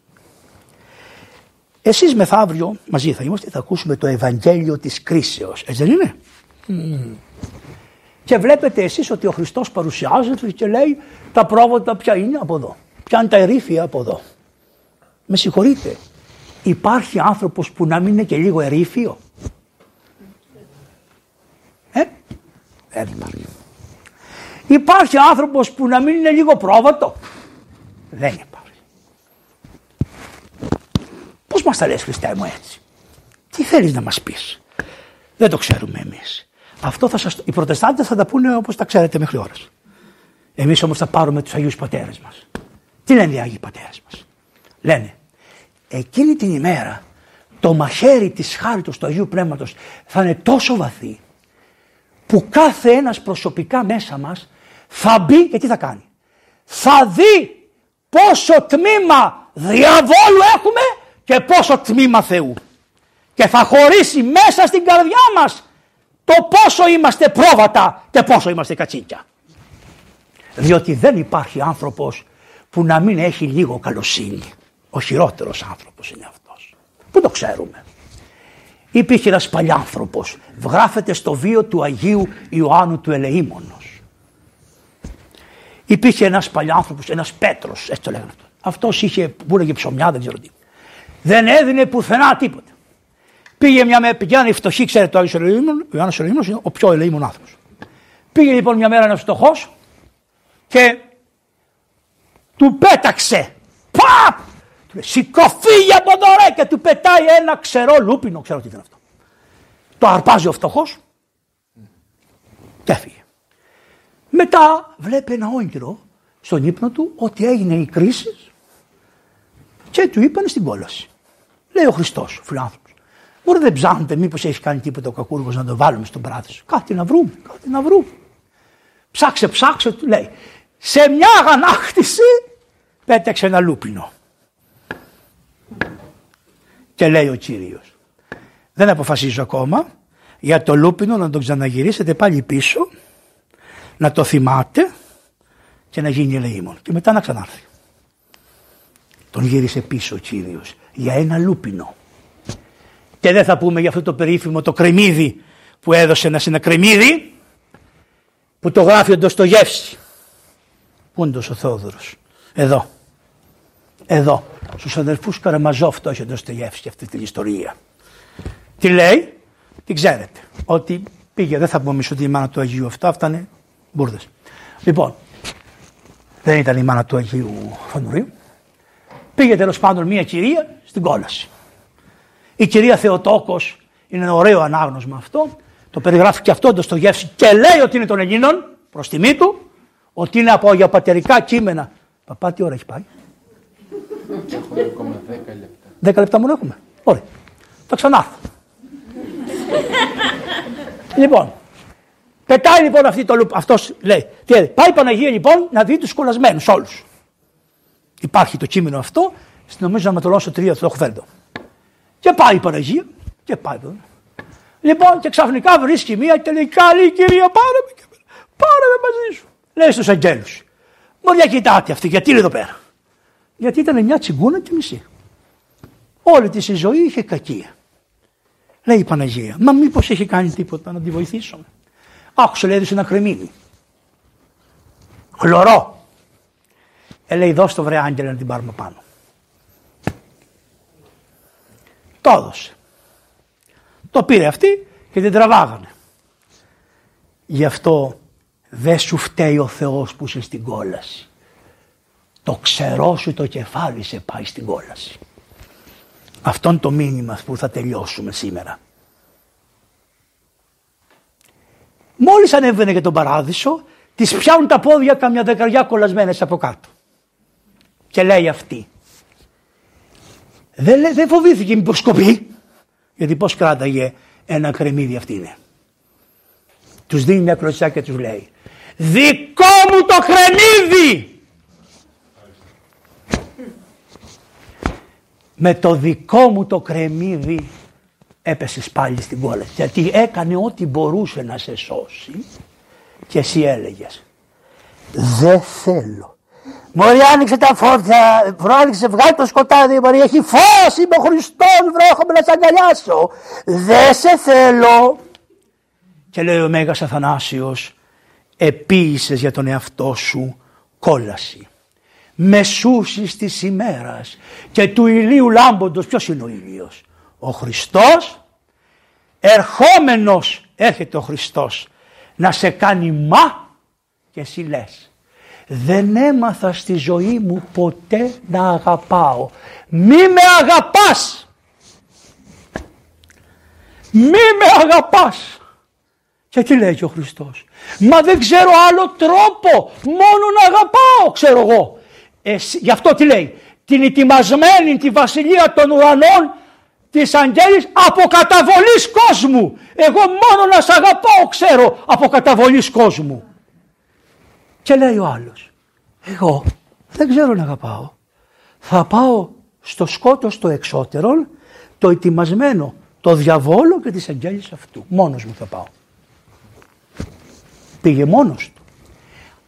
Εσείς μεθαύριο μαζί θα είμαστε, θα ακούσουμε το Ευαγγέλιο της κρίσεως, έτσι δεν είναι; Και βλέπετε εσείς ότι ο Χριστός παρουσιάζεται και λέει τα πρόβατα ποια είναι από εδώ; Ποια είναι τα ερήφια από εδώ; Με συγχωρείτε. Υπάρχει άνθρωπος που να μην είναι και λίγο ερήφιο; Ε, δεν υπάρχει. Υπάρχει άνθρωπος που να μην είναι λίγο πρόβατο; Δεν υπάρχει. Πώς μας τα λες Χριστέ μου έτσι; Τι θέλεις να μας πεις; Δεν το ξέρουμε εμείς. Αυτό θα σας, οι προτεστάντες θα τα πούνε όπως τα ξέρετε μέχρι ώρας. Εμείς όμως θα πάρουμε τους Αγίους Πατέρες μας. Τι λένε οι Άγιοι Πατέρες μας; Λένε εκείνη την ημέρα το μαχαίρι της χάριτος του Αγίου Πνεύματος θα είναι τόσο βαθύ που κάθε ένας προσωπικά μέσα μας θα μπει και τι θα κάνει; Θα δει πόσο τμήμα διαβόλου έχουμε και πόσο τμήμα Θεού. Και θα χωρίσει μέσα στην καρδιά μας το πόσο είμαστε πρόβατα και πόσο είμαστε κατσίκια. Διότι δεν υπάρχει άνθρωπος που να μην έχει λίγο καλοσύνη. Ο χειρότερος άνθρωπος είναι αυτός. Πού το ξέρουμε. Υπήρχε ένας παλιάνθρωπος, βγράφεται στο βίο του Αγίου Ιωάννου του Ελεήμονος. Υπήρχε ένας παλιάνθρωπος, ένας Πέτρος, έτσι το λέγανε αυτό. Αυτός είχε, που έλεγε ψωμιά, δεν ξέρω τι. Δεν έδινε πουθενά τίποτα. Πήγε μια μέρα, πηγαίνει φτωχή, ξέρετε το Άγιο Ελεήμον, ο Ιωάννης Ελεήμονος είναι ο πιο ελεήμον άνθρωπος. Πήγε λοιπόν μια μέρα ένας φτωχός και του πέταξε. Παπ! Του λέει σηκωφίγε από εδώ ρε και του πετάει ένα ξερό λούπινο. Ξέρω τι ήταν αυτό. Το αρπάζει ο φτωχός και έφυγε. Μετά βλέπει ένα όνειρο στον ύπνο του ότι έγινε η κρίση και του είπαν στην κόλαση. Λέει ο Χριστός, φιλάνθρωπος. Μπορεί δεν ψάχνετε μήπως έχει κάνει τίποτα ο κακούργος να το βάλουμε στον μπράδυ σου. Κάτι να βρούμε, κάτι να βρούμε. Ψάξε, ψάξε, του λέει σε μια αγανάκτηση πέταξε ένα λούπινο. Και λέει ο Κύριος, δεν αποφασίζω ακόμα για το λούπινο να το ξαναγυρίσετε πάλι πίσω, να το θυμάτε και να γίνει ελεήμον και μετά να ξανάρθει. Τον γύρισε πίσω ο Κύριος για ένα λούπινο. Και δεν θα πούμε για αυτό το περίφημο το κρεμμύδι που έδωσε ένας, ένα κρεμμύδι που το γράφει ο Ντοστογεύση. Πού είναι ο Θόδωρος; Εδώ. Εδώ. Στους αδερφούς Καραμαζόφ το έχει και αυτή την ιστορία. Τι λέει, την ξέρετε. Ότι Πήγε, δεν θα πούμε εμείς ότι η μάνα του Αγίου αυτά, αυτά είναι μπουρδες. Λοιπόν, δεν ήταν η μάνα του Αγίου Φανουρίου. Πήγε τέλος πάντων μια κυρία στην κόλαση. Η κυρία Θεοτόκος είναι ένα ωραίο ανάγνωσμα αυτό. Το περιγράφει και αυτό το γεύση και λέει ότι είναι των Ελλήνων προς τιμή του, ότι είναι από αγιαπατερικά κείμενα. Παπά, τι ώρα έχει πάει; Έχουμε ακόμα 10 λεπτά. 10 λεπτά μόνο έχουμε; Ωραία. Θα ξανάρθω. λοιπόν, πετάει λοιπόν αυτή το αυτός λέει, τι λέει, πάει η Παναγία λοιπόν να δει τους κολλασμένους όλους. Υπάρχει το κείμενο αυτό, νομίζω να με το 3 το έχω φέρει Και πάει η Παναγία και πάει εδώ. Λοιπόν και ξαφνικά βρίσκει μία και λέει καλή κυρία πάρε με, πάρε με μαζί σου. Λέει στους αγγέλους. Μου διακοιτάτε αυτή γιατί είναι εδώ πέρα. Γιατί ήταν μια τσιγκούνα και μισή. Όλη τη η ζωή είχε κακία. Λέει η Παναγία, μα μήπως έχει κάνει τίποτα να τη βοηθήσω. Άκουσε λέει ένα κρεμμύδι. Χλωρό. Ε, λέει δώσ' το βρε άγγελε να την πάρουμε πάνω. Το έδωσε. Το πήρε αυτή και την τραβάγανε. Γι' αυτό δεν σου φταίει ο Θεός που είσαι στην κόλαση. Το ξερό σου το κεφάλι σε πάει στην κόλαση. Αυτόν το μήνυμα που θα τελειώσουμε σήμερα. Μόλις ανέβαινε για τον παράδεισο, τις πιάνουν τα πόδια καμιά δεκαριά κολλασμένες από κάτω. Και λέει αυτή. Δεν, δεν φοβήθηκε μήπως σκοπεί. Γιατί πώς κράταγε ένα κρεμμύδι αυτή είναι. Τους δίνει μια κλωτσιά και τους λέει. Δικό μου το κρεμμύδι! με το δικό μου το κρεμμύδι έπεσες πάλι στην κόλαση. Γιατί έκανε ό,τι μπορούσε να σε σώσει και εσύ έλεγες. Δεν θέλω. Μωρή άνοιξε τα φώτα, άνοιξε βγάλει το σκοτάδι, Μωρή έχει φως, είμαι ο Χριστός, βρέχομαι να σε αγκαλιάσω. Δεν σε θέλω. Και λέει ο Μέγας Αθανάσιος, επίησες για τον εαυτό σου κόλαση μεσούσης της ημέρας και του ηλίου λάμποντος. Ποιος είναι ο ήλιος. Ο Χριστός ερχόμενος έρχεται ο Χριστός να σε κάνει μα και εσύ λες δεν έμαθα στη ζωή μου ποτέ να αγαπάω. Μη με αγαπάς. Μη με αγαπάς. Και τι λέει ο Χριστός; Μα δεν ξέρω άλλο τρόπο. Μόνο να αγαπάω ξέρω εγώ γι' αυτό τι λέει; Την ετοιμασμένη τη βασιλεία των ουρανών της αγγέλης από καταβολής κόσμου. Εγώ μόνο να σ' αγαπάω ξέρω από καταβολής κόσμου. Και λέει ο άλλος. Εγώ δεν ξέρω να αγαπάω. Θα πάω στο σκότος το εξώτερο, το ετοιμασμένο, το διαβόλο και τις αγγέλης αυτού. Μόνος μου θα πάω. Πήγε μόνος του.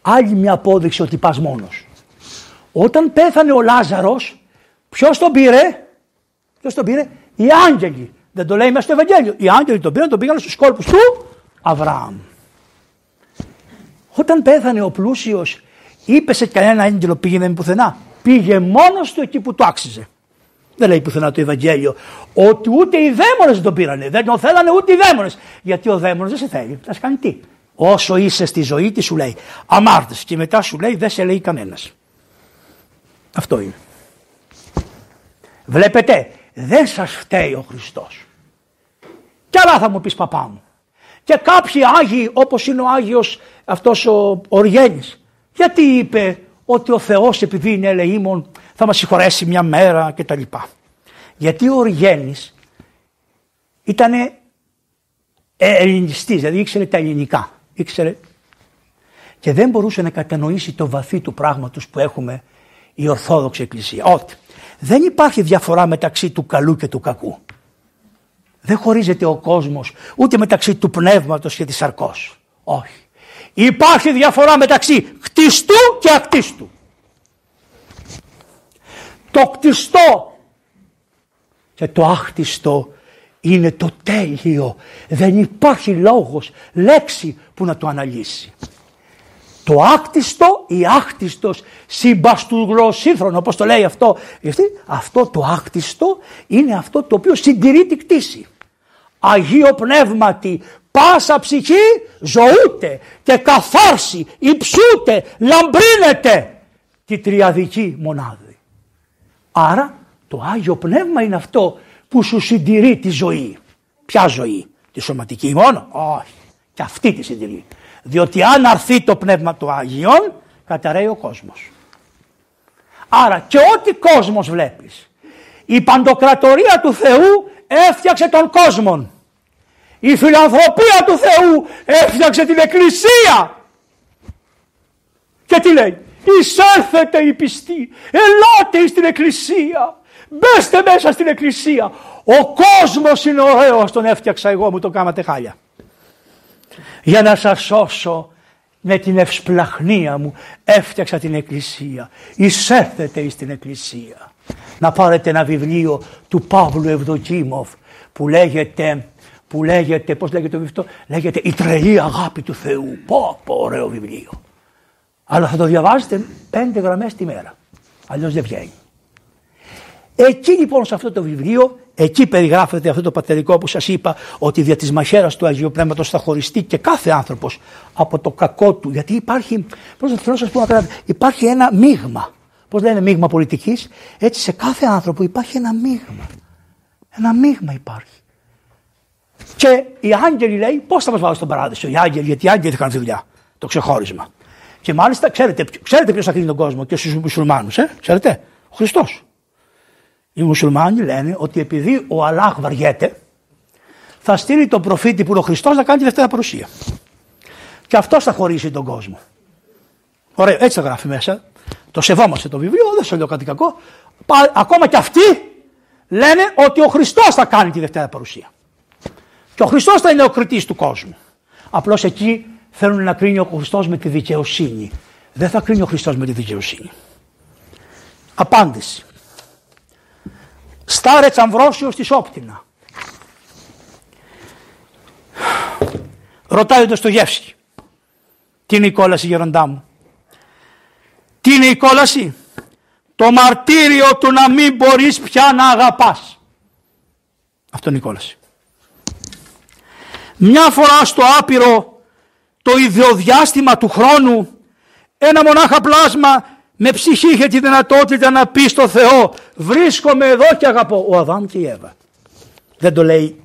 Άλλη μια απόδειξη ότι πας μόνος. Όταν πέθανε ο Λάζαρος, ποιος τον πήρε, ποιος τον πήρε, οι άγγελοι. Δεν το λέει μέσα στο Ευαγγέλιο. Οι άγγελοι τον πήραν, τον πήγαν στους κόλπους του Αβραάμ. Όταν πέθανε ο πλούσιος, είπε σε κανένα άγγελο πήγαινε πουθενά. Πήγε μόνος του εκεί που το άξιζε. Δεν λέει πουθενά το Ευαγγέλιο ότι ούτε οι δαίμονες δεν τον πήρανε. Δεν τον θέλανε ούτε οι δαίμονες. Γιατί ο δαίμονε δεν σε θέλει. Θα κάνει τι. Όσο είσαι στη ζωή, τι σου λέει. Αμάρτε. Και μετά σου λέει δεν σε λέει κανένας. Αυτό είναι. Βλέπετε, δεν σας φταίει ο Χριστός. Και άλλα θα μου πεις παπά μου. Και κάποιοι Άγιοι όπως είναι ο Άγιος αυτός ο Οργένης. Γιατί είπε ότι ο Θεός επειδή είναι ελεήμων θα μας συγχωρέσει μια μέρα και τα λοιπά. Γιατί ο Οργένης ήταν ελληνιστής, δηλαδή ήξερε τα ελληνικά. Ήξερε και δεν μπορούσε να κατανοήσει το βαθύ του πράγματος που έχουμε η Ορθόδοξη Εκκλησία. Ότι δεν υπάρχει διαφορά μεταξύ του καλού και του κακού. Δεν χωρίζεται ο κόσμος ούτε μεταξύ του πνεύματος και της σαρκός. Όχι. Υπάρχει διαφορά μεταξύ κτιστού και ακτίστου. Το κτιστό και το άχτιστο είναι το τέλειο. Δεν υπάρχει λόγος, λέξη που να το αναλύσει. Το άκτιστο ή άκτιστος συμπαστουγλωσσίθρον, όπως το λέει αυτό. Γιατί αυτό το άκτιστο είναι αυτό το οποίο συντηρεί τη κτήση. Αγίο πνεύματι πάσα ψυχή ζωούται και καθάρσει, υψούται, λαμπρύνεται τη τριαδική μονάδη. Άρα το Άγιο Πνεύμα είναι αυτό που σου συντηρεί τη ζωή. Ποια ζωή, τη σωματική μόνο, όχι, και αυτή τη συντηρεί. Διότι αν αρθεί το Πνεύμα του Άγιον, καταραίει ο κόσμος. Άρα και ό,τι κόσμος βλέπεις, η παντοκρατορία του Θεού έφτιαξε τον κόσμο. Η φιλανθρωπία του Θεού έφτιαξε την εκκλησία. Και τι λέει, εισέλθετε οι πιστοί, ελάτε στην εκκλησία, μπέστε μέσα στην εκκλησία. Ο κόσμος είναι ωραίος, τον έφτιαξα εγώ, μου το κάνατε χάλια. Για να σας σώσω με την ευσπλαχνία μου έφτιαξα την εκκλησία. Εισέρθετε στην εκκλησία. Να πάρετε ένα βιβλίο του Παύλου Ευδοκίμοφ που λέγεται, που λέγεται, πώς λέγεται το βιβλίο, λέγεται «Η τρελή αγάπη του Θεού». Πω, πω, ωραίο βιβλίο. Αλλά θα το διαβάζετε πέντε γραμμές τη μέρα. Αλλιώς δεν βγαίνει. Εκεί λοιπόν σε αυτό το βιβλίο, εκεί περιγράφεται αυτό το πατερικό που σας είπα ότι δια της μαχαίρας του Αγίου Πνεύματος θα χωριστεί και κάθε άνθρωπος από το κακό του. Γιατί υπάρχει, πώς θα θέλω να σας πω να υπάρχει ένα μείγμα. Πώς λένε μείγμα πολιτικής, έτσι σε κάθε άνθρωπο υπάρχει ένα μείγμα. Ένα μείγμα υπάρχει. Και οι άγγελοι λέει πώς θα μας βάλουν στον παράδεισο οι άγγελοι, γιατί οι άγγελοι θα κάνουν τη δουλειά, το ξεχώρισμα. Και μάλιστα ξέρετε, ξέρετε ποιος θα κρίνει τον κόσμο και στους μουσουλμάνους, ε; ξέρετε, ο Χριστός. Οι μουσουλμάνοι λένε ότι επειδή ο Αλλάχ βαριέται, θα στείλει τον προφήτη που είναι ο Χριστός να κάνει τη δεύτερη παρουσία. Και αυτός θα χωρίσει τον κόσμο. Ωραία, έτσι θα γράφει μέσα. Το σεβόμαστε το βιβλίο, δεν σου λέω κάτι κακό. Ακόμα και αυτοί λένε ότι ο Χριστός θα κάνει τη δεύτερη παρουσία. Και ο Χριστός θα είναι ο κριτής του κόσμου. Απλώς εκεί θέλουν να κρίνει ο Χριστός με τη δικαιοσύνη. Δεν θα κρίνει ο Χριστός με τη δικαιοσύνη. Απάντηση. Στάρε Αμβρόσιο στη Σόπτινα. Ρωτάει το Γεύση. Τι είναι η κόλαση γεροντά μου; Τι είναι η κόλαση; Το μαρτύριο του να μην μπορείς πια να αγαπάς. Αυτό είναι η κόλαση. Μια φορά στο άπειρο το ιδιοδιάστημα του χρόνου ένα μονάχα πλάσμα με ψυχή είχε τη δυνατότητα να πει στο Θεό βρίσκομαι εδώ και αγαπώ. Ο Αδάμ και η Εύα. Δεν το λέει,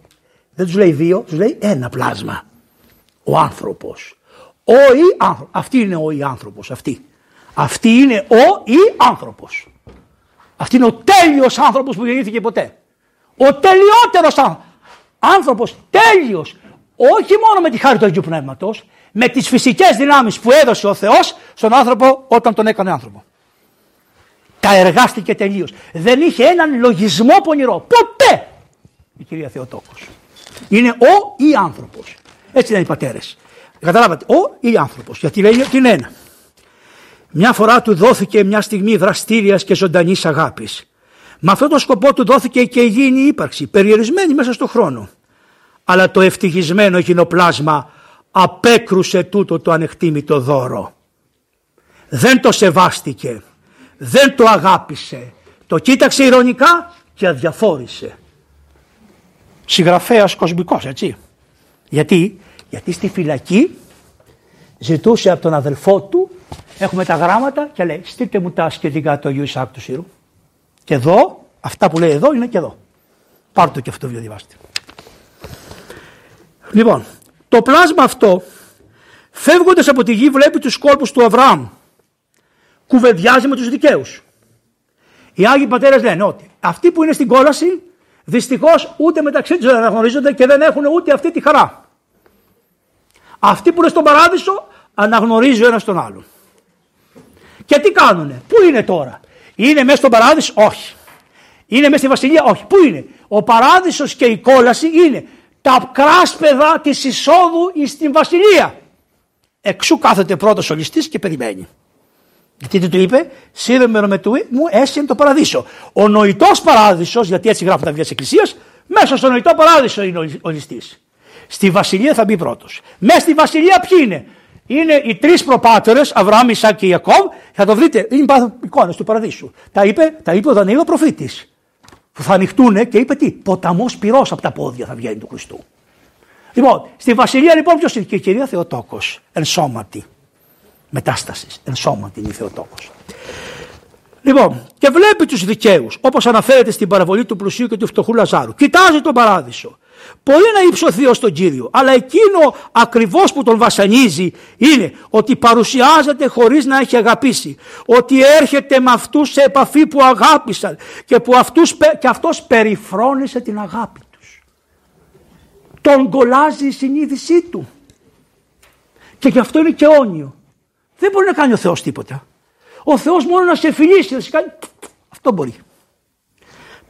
δεν τους λέει δύο, τους λέει ένα πλάσμα. Ο άνθρωπος. Ο ή άνθρωπος. Αυτή είναι ο ή άνθρωπος. Αυτή. Αυτή είναι ο ή άνθρωπος. Αυτή είναι ο τέλειος άνθρωπος που γεννήθηκε ποτέ. Ο τελειότερος άνθρωπος. Άνθρωπος τέλειος. Όχι μόνο με τη χάρη του Αγίου Πνεύματος, με τις φυσικές δυνάμεις που έδωσε ο Θεός στον άνθρωπο όταν τον έκανε άνθρωπο. Τα εργάστηκε τελείως. Δεν είχε έναν λογισμό πονηρό. Ποτέ! Η κυρία Θεοτόκος. Είναι ο ή άνθρωπος. Έτσι είναι οι πατέρες. Καταλάβατε, ο ή άνθρωπος. Γιατί λέει ότι είναι ένα. Μια φορά του δόθηκε μια στιγμή δραστήριας και ζωντανής αγάπης. Με αυτόν τον σκοπό του δόθηκε και η υγιεινή ύπαρξη, περιορισμένη μέσα στον χρόνο. Αλλά το ευτυχισμένο γυνοπλάσμα απέκρουσε τούτο το ανεκτήμητο δώρο. Δεν το σεβάστηκε, δεν το αγάπησε, το κοίταξε ηρωνικά και αδιαφόρησε. Συγγραφέας κοσμικός έτσι. Γιατί, γιατί στη φυλακή ζητούσε από τον αδελφό του, έχουμε τα γράμματα και λέει στείλτε μου τα σχετικά του Αγίου Ισάκ του Σύρου. Και εδώ, αυτά που λέει εδώ είναι και εδώ. Πάρτε το και αυτό το βιβλίο διαβάστε. Λοιπόν, το πλάσμα αυτό, φεύγοντας από τη γη βλέπει τους κόλπους του Αβραάμ. Κουβεντιάζει με τους δικαίους. Οι Άγιοι Πατέρες λένε ότι αυτοί που είναι στην κόλαση δυστυχώς ούτε μεταξύ τους δεν αναγνωρίζονται και δεν έχουν ούτε αυτή τη χαρά. Αυτοί που είναι στον παράδεισο αναγνωρίζει ο ένας τον άλλον. Και τι κάνουνε, πού είναι τώρα, είναι μέσα στον παράδεισο, όχι. Είναι μέσα στη βασιλεία, όχι. Πού είναι, ο παράδεισος και η κόλαση είναι τα κράσπεδα της εισόδου στην βασιλεία. Εξού κάθεται πρώτος ο ληστής και περιμένει. Γιατί τι του είπε, σύρε με του μου έσυν το παραδείσο. Ο νοητός παράδεισος, γιατί έτσι γράφουν τα βιβλία της Εκκλησίας, μέσα στο νοητό παράδεισο είναι ο ληστής. Στη βασιλεία θα μπει πρώτος. Μέσα στη βασιλεία ποιοι είναι; Είναι οι τρεις προπάτερε, Αβραάμ, Ισάκ και Ιακώβ. Θα το βρείτε, είναι εικόνες του παραδείσου. Τα είπε, τα είπε ο Δανίλο προφήτης. Που θα ανοιχτούν και είπε τι, ποταμός πυρός από τα πόδια θα βγαίνει του Χριστού. Λοιπόν, στη Βασιλεία λοιπόν ποιος είναι; Και η κυρία Θεοτόκος. Ενσώματη. Μετάστασης. Ενσώματη είναι η Θεοτόκος. Λοιπόν, και βλέπει τους δικαίους, όπως αναφέρεται στην παραβολή του πλουσίου και του φτωχού Λαζάρου. Κοιτάζει τον παράδεισο. Μπορεί να υψωθεί ως τον κύριο, αλλά εκείνο ακριβώς που τον βασανίζει είναι ότι παρουσιάζεται χωρίς να έχει αγαπήσει. Ότι έρχεται με αυτούς σε επαφή που αγάπησαν και που αυτούς, και αυτός περιφρόνησε την αγάπη τους. Τον κολλάζει η συνείδησή του. Και γι' αυτό είναι και όνιο. Δεν μπορεί να κάνει ο Θεός τίποτα. Ο Θεός μόνο να σε φιλήσει, να σε κάνει... Αυτό μπορεί.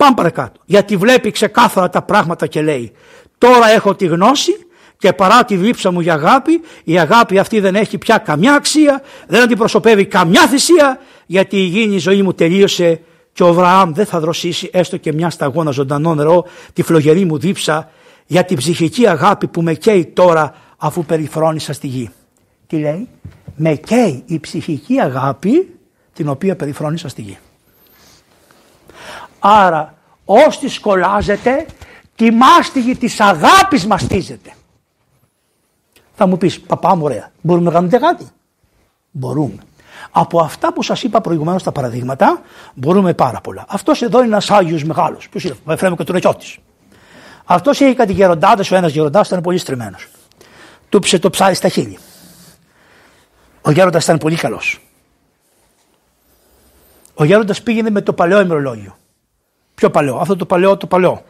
Πάμε παρακάτω. Γιατί βλέπει ξεκάθαρα τα πράγματα και λέει τώρα έχω τη γνώση και παρά τη δίψα μου για αγάπη, η αγάπη αυτή δεν έχει πια καμιά αξία, δεν αντιπροσωπεύει καμιά θυσία, γιατί η υγιεινή ζωή μου τελείωσε και ο Βραάμ δεν θα δροσίσει έστω και μια σταγόνα ζωντανό νερό τη φλογερή μου δίψα για την ψυχική αγάπη που με καίει τώρα αφού περιφρόνησα στη γη. Τι λέει, με καίει η ψυχική αγάπη την οποία περιφρόνησα στη γη. Άρα όσοι σκολάζεται τη μάστιγη της αγάπης μαστίζεται. Θα μου πεις παπά μου ωραία μπορούμε να κάνουμε κάτι. Μπορούμε. Από αυτά που σας είπα προηγουμένως τα παραδείγματα μπορούμε πάρα πολλά. Αυτός εδώ είναι ένας Άγιος Μεγάλος. Ποιος είναι ο Εφραίμου και του Ρεκιώτης. Αυτός είχε κάτι γεροντάδες, ο ένας γεροντάς ήταν πολύ στριμμένος. Του πήσε το ψάρι στα χείλη. Ο γέροντας ήταν πολύ καλός. Ο γέροντας πήγαινε με το παλαιό ημερολόγιο. Πιο παλαιό, αυτό το παλαιό, το παλαιό.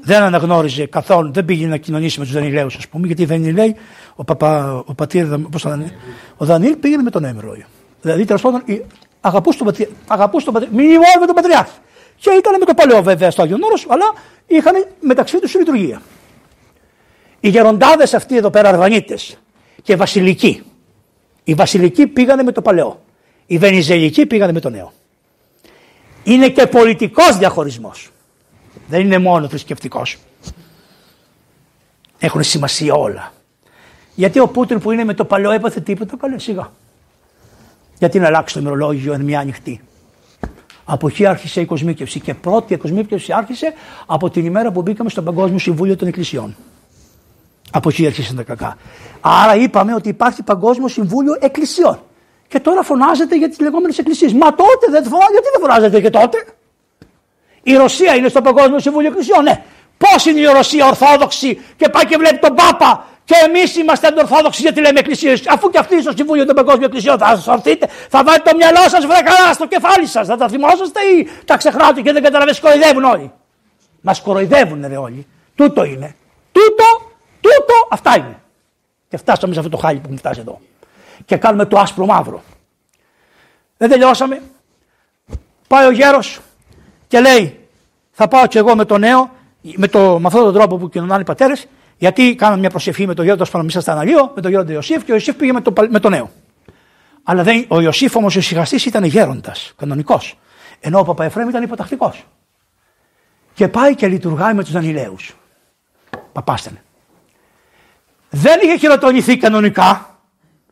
Δεν αναγνώριζε καθόλου, δεν πήγαινε να κοινωνήσει με τους Δανειλαίου, ας πούμε, γιατί οι Δανειλαίοι, ο, παπα, ο πατήρ, πώς θα ο Δανίλ πήγαινε με τον ημερολόγιο. Δηλαδή, τέλος πάντων, αγαπούσε τον πατριάρχη. Αγαπούσε τον πατριάρχη. με τον πατριάρχη. Και ήταν με το παλαιό βέβαια στο Άγιο Νόρο, αλλά είχαν μεταξύ τους λειτουργία. Οι γεροντάδες αυτοί εδώ πέρα, Αρβανίτε και Βασιλικοί. Οι Βασιλικοί πήγανε με το παλαιό. Οι Βενιζελικοί πήγανε με το νέο. Είναι και πολιτικός διαχωρισμός. Δεν είναι μόνο θρησκευτικός. Έχουν σημασία όλα. Γιατί ο Πούτιν που είναι με το παλαιό έπαθε τίποτα, καλέ σιγά. Γιατί να αλλάξει το ημερολόγιο εν μια ανοιχτή. Από εκεί άρχισε η κοσμίκευση και πρώτη η κοσμίκευση άρχισε από την ημέρα που μπήκαμε στο Παγκόσμιο Συμβούλιο των Εκκλησιών. Από εκεί άρχισαν τα κακά. Άρα είπαμε ότι υπάρχει Παγκόσμιο Συμβούλιο Εκκλησιών. Και τώρα φωνάζεται για τις λεγόμενες εκκλησίες. Μα τότε δεν φωνάζετε, γιατί δεν φωνάζετε και τότε; Η Ρωσία είναι στο Παγκόσμιο Συμβούλιο Εκκλησιών. Ναι. Πώς είναι η Ρωσία Ορθόδοξη και πάει και βλέπει τον Πάπα και εμείς είμαστε αντορθόδοξοι γιατί λέμε εκκλησίες. Αφού και αυτοί στο Συμβούλιο των Παγκόσμιων Εκκλησιών θα σωθείτε, θα βάλετε το μυαλό σας βρε καλά στο κεφάλι σας. Θα τα θυμόσαστε ή τα ξεχνάτε και δεν καταλαβαίνετε, κοροϊδεύουν όλοι. Μα κοροϊδεύουν ρε όλοι. Τούτο είναι. Τούτο, τούτο, αυτά είναι. Και φτάσαμε σε αυτό το χάλι που μου φτάσει εδώ. Και κάνουμε το άσπρο μαύρο. Δεν τελειώσαμε. Πάει ο γέρος και λέει θα πάω και εγώ με το νέο, με, το, με αυτόν τον τρόπο που κοινωνάνε οι πατέρες, γιατί κάναμε μια προσευχή με τον γέροντα πάνω μέσα στα αναλύω, με τον γέροντα Ιωσήφ και ο Ιωσήφ πήγε με το, με το νέο. Αλλά δεν, ο Ιωσήφ όμως ο συγχαστής ήταν γέροντας, κανονικός. Ενώ ο Παπαεφρέμ ήταν υποτακτικός. Και πάει και λειτουργάει με τους Δανειλαίου. Παπάστανε. Δεν είχε χειροτονηθεί κανονικά,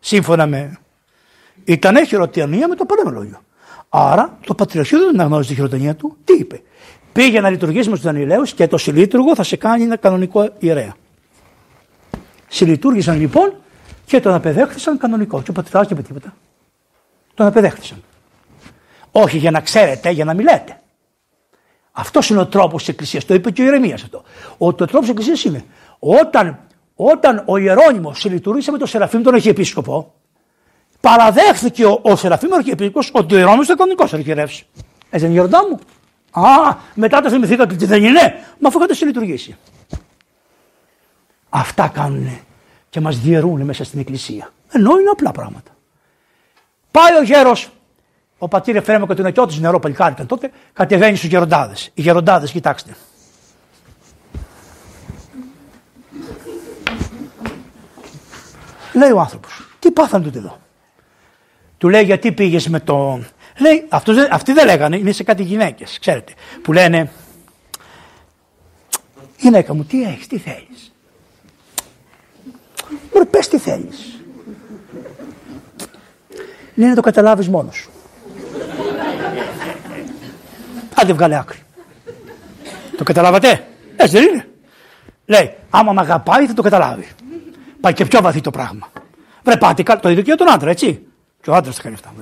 σύμφωνα με. Ήταν χειροτονία με το λόγιο. Άρα το Πατριαρχείο δεν αναγνώριζε τη χειροτονία του. Τι είπε; Πήγε να λειτουργήσει με τους Δανειλαίου και το συλλήτουργο θα σε κάνει ένα κανονικό ιερέα. Συλλειτουργήσαν λοιπόν και τον απεδέχθησαν κανονικό. Και ο Πατριάρχης είπε τίποτα. Τον απεδέχθησαν. Όχι για να ξέρετε, για να μιλάτε. Αυτός είναι ο τρόπος της Εκκλησίας. Το είπε και ο Ηρεμία αυτό. Ο, το τρόπος της Εκκλησίας είναι όταν, όταν ο Ιερόνιμος συλλειτουργήσε με τον Σεραφείμ τον Αρχιεπίσκοπο, παραδέχθηκε ο, ο Σεραφείμ Αρχιεπίσκοπος ότι ο Ιερόνιμο ήταν κανονικό αρχιερεύση. Έτσι είναι γεροντά μου. Α, μετά το θυμηθήκατε ότι δεν είναι. Μα αφού είχατε συλλειτουργήσει. Αυτά κάνουν και μας διαιρούν μέσα στην εκκλησία. Ενώ είναι απλά πράγματα. Πάει ο γέρος, ο πατήρ Εφρέμο και τον Ακιώτης νερό παλικάρικα τότε, κατεβαίνει στους γεροντάδες. Οι γεροντάδες, κοιτάξτε. Λέει ο άνθρωπος, τι πάθαν τούτε εδώ; Του λέει γιατί πήγες με το Λέει, αυτούς, αυτοί δεν λέγανε, είναι σε κάτι γυναίκες, ξέρετε, που λένε Γυναίκα μου, τι έχεις, τι θέλεις; Μπορεί, πες τι θέλεις. Λέει να το καταλάβεις μόνος σου. Άντε βγάλε άκρη. Το καταλάβατε; Έτσι δεν είναι. Λέει, Άμα με αγαπάει θα το καταλάβει. Πάει και πιο βαθύ το πράγμα. Βρε πάτε το ίδιο και για τον άντρα, έτσι. Και ο άντρας θα κάνει αυτά.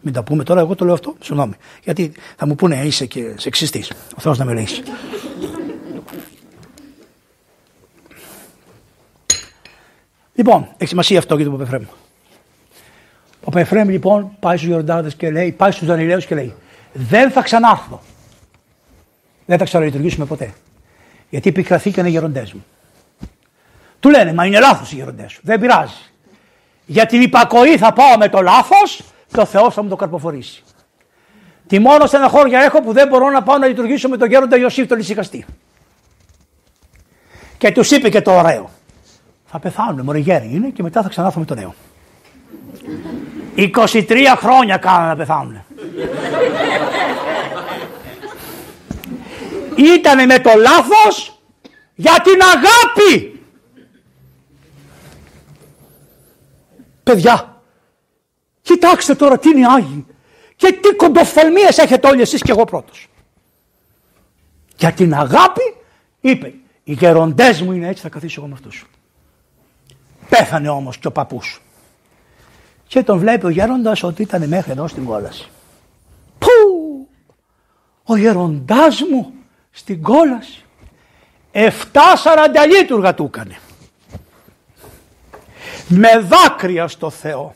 Μην τα πούμε τώρα, εγώ το λέω αυτό. Συγγνώμη. Γιατί θα μου πούνε είσαι και σεξιστής. Ο Θεός να με λύσει. λοιπόν, έχει σημασία αυτό για τον Παπεφρέμ. Ο Παπεφρέμ λοιπόν πάει στους Ιορδάδε και λέει, πάει στους Δανειλαίου και λέει: Δεν θα ξανάρθω. Δεν θα ξαναλειτουργήσουμε ποτέ. Γιατί επικραθήκαν οι γεροντές μου. Του λένε, μα είναι λάθος οι γεροντές σου. Δεν πειράζει. Για την υπακοή θα πάω με το λάθος και ο Θεός θα μου το καρποφορήσει. Τι μόνο στεναχώρια έχω που δεν μπορώ να πάω να λειτουργήσω με τον γέροντα Ιωσήφ τον Ισικαστή. Και τους είπε και το ωραίο. Θα πεθάνουν, μωρέ γέροι είναι και μετά θα ξανάρθω με το νέο. 23 χρόνια κάνανε να πεθάνουν. Ήτανε με το λάθος για την αγάπη. Παιδιά, κοιτάξτε τώρα τι είναι οι Άγιοι και τι κοντοφθαλμίες έχετε όλοι εσείς και εγώ πρώτος. Για την αγάπη είπε οι γεροντές μου είναι έτσι θα καθίσω εγώ με αυτούς. Πέθανε όμως και ο παππούς. Και τον βλέπει ο γέροντας ότι ήταν μέχρι εδώ στην κόλαση. Πού! Ο γεροντάς μου στην κόλαση. Εφτά σαρανταλίτουργα του έκανε. Με δάκρυα στο Θεό.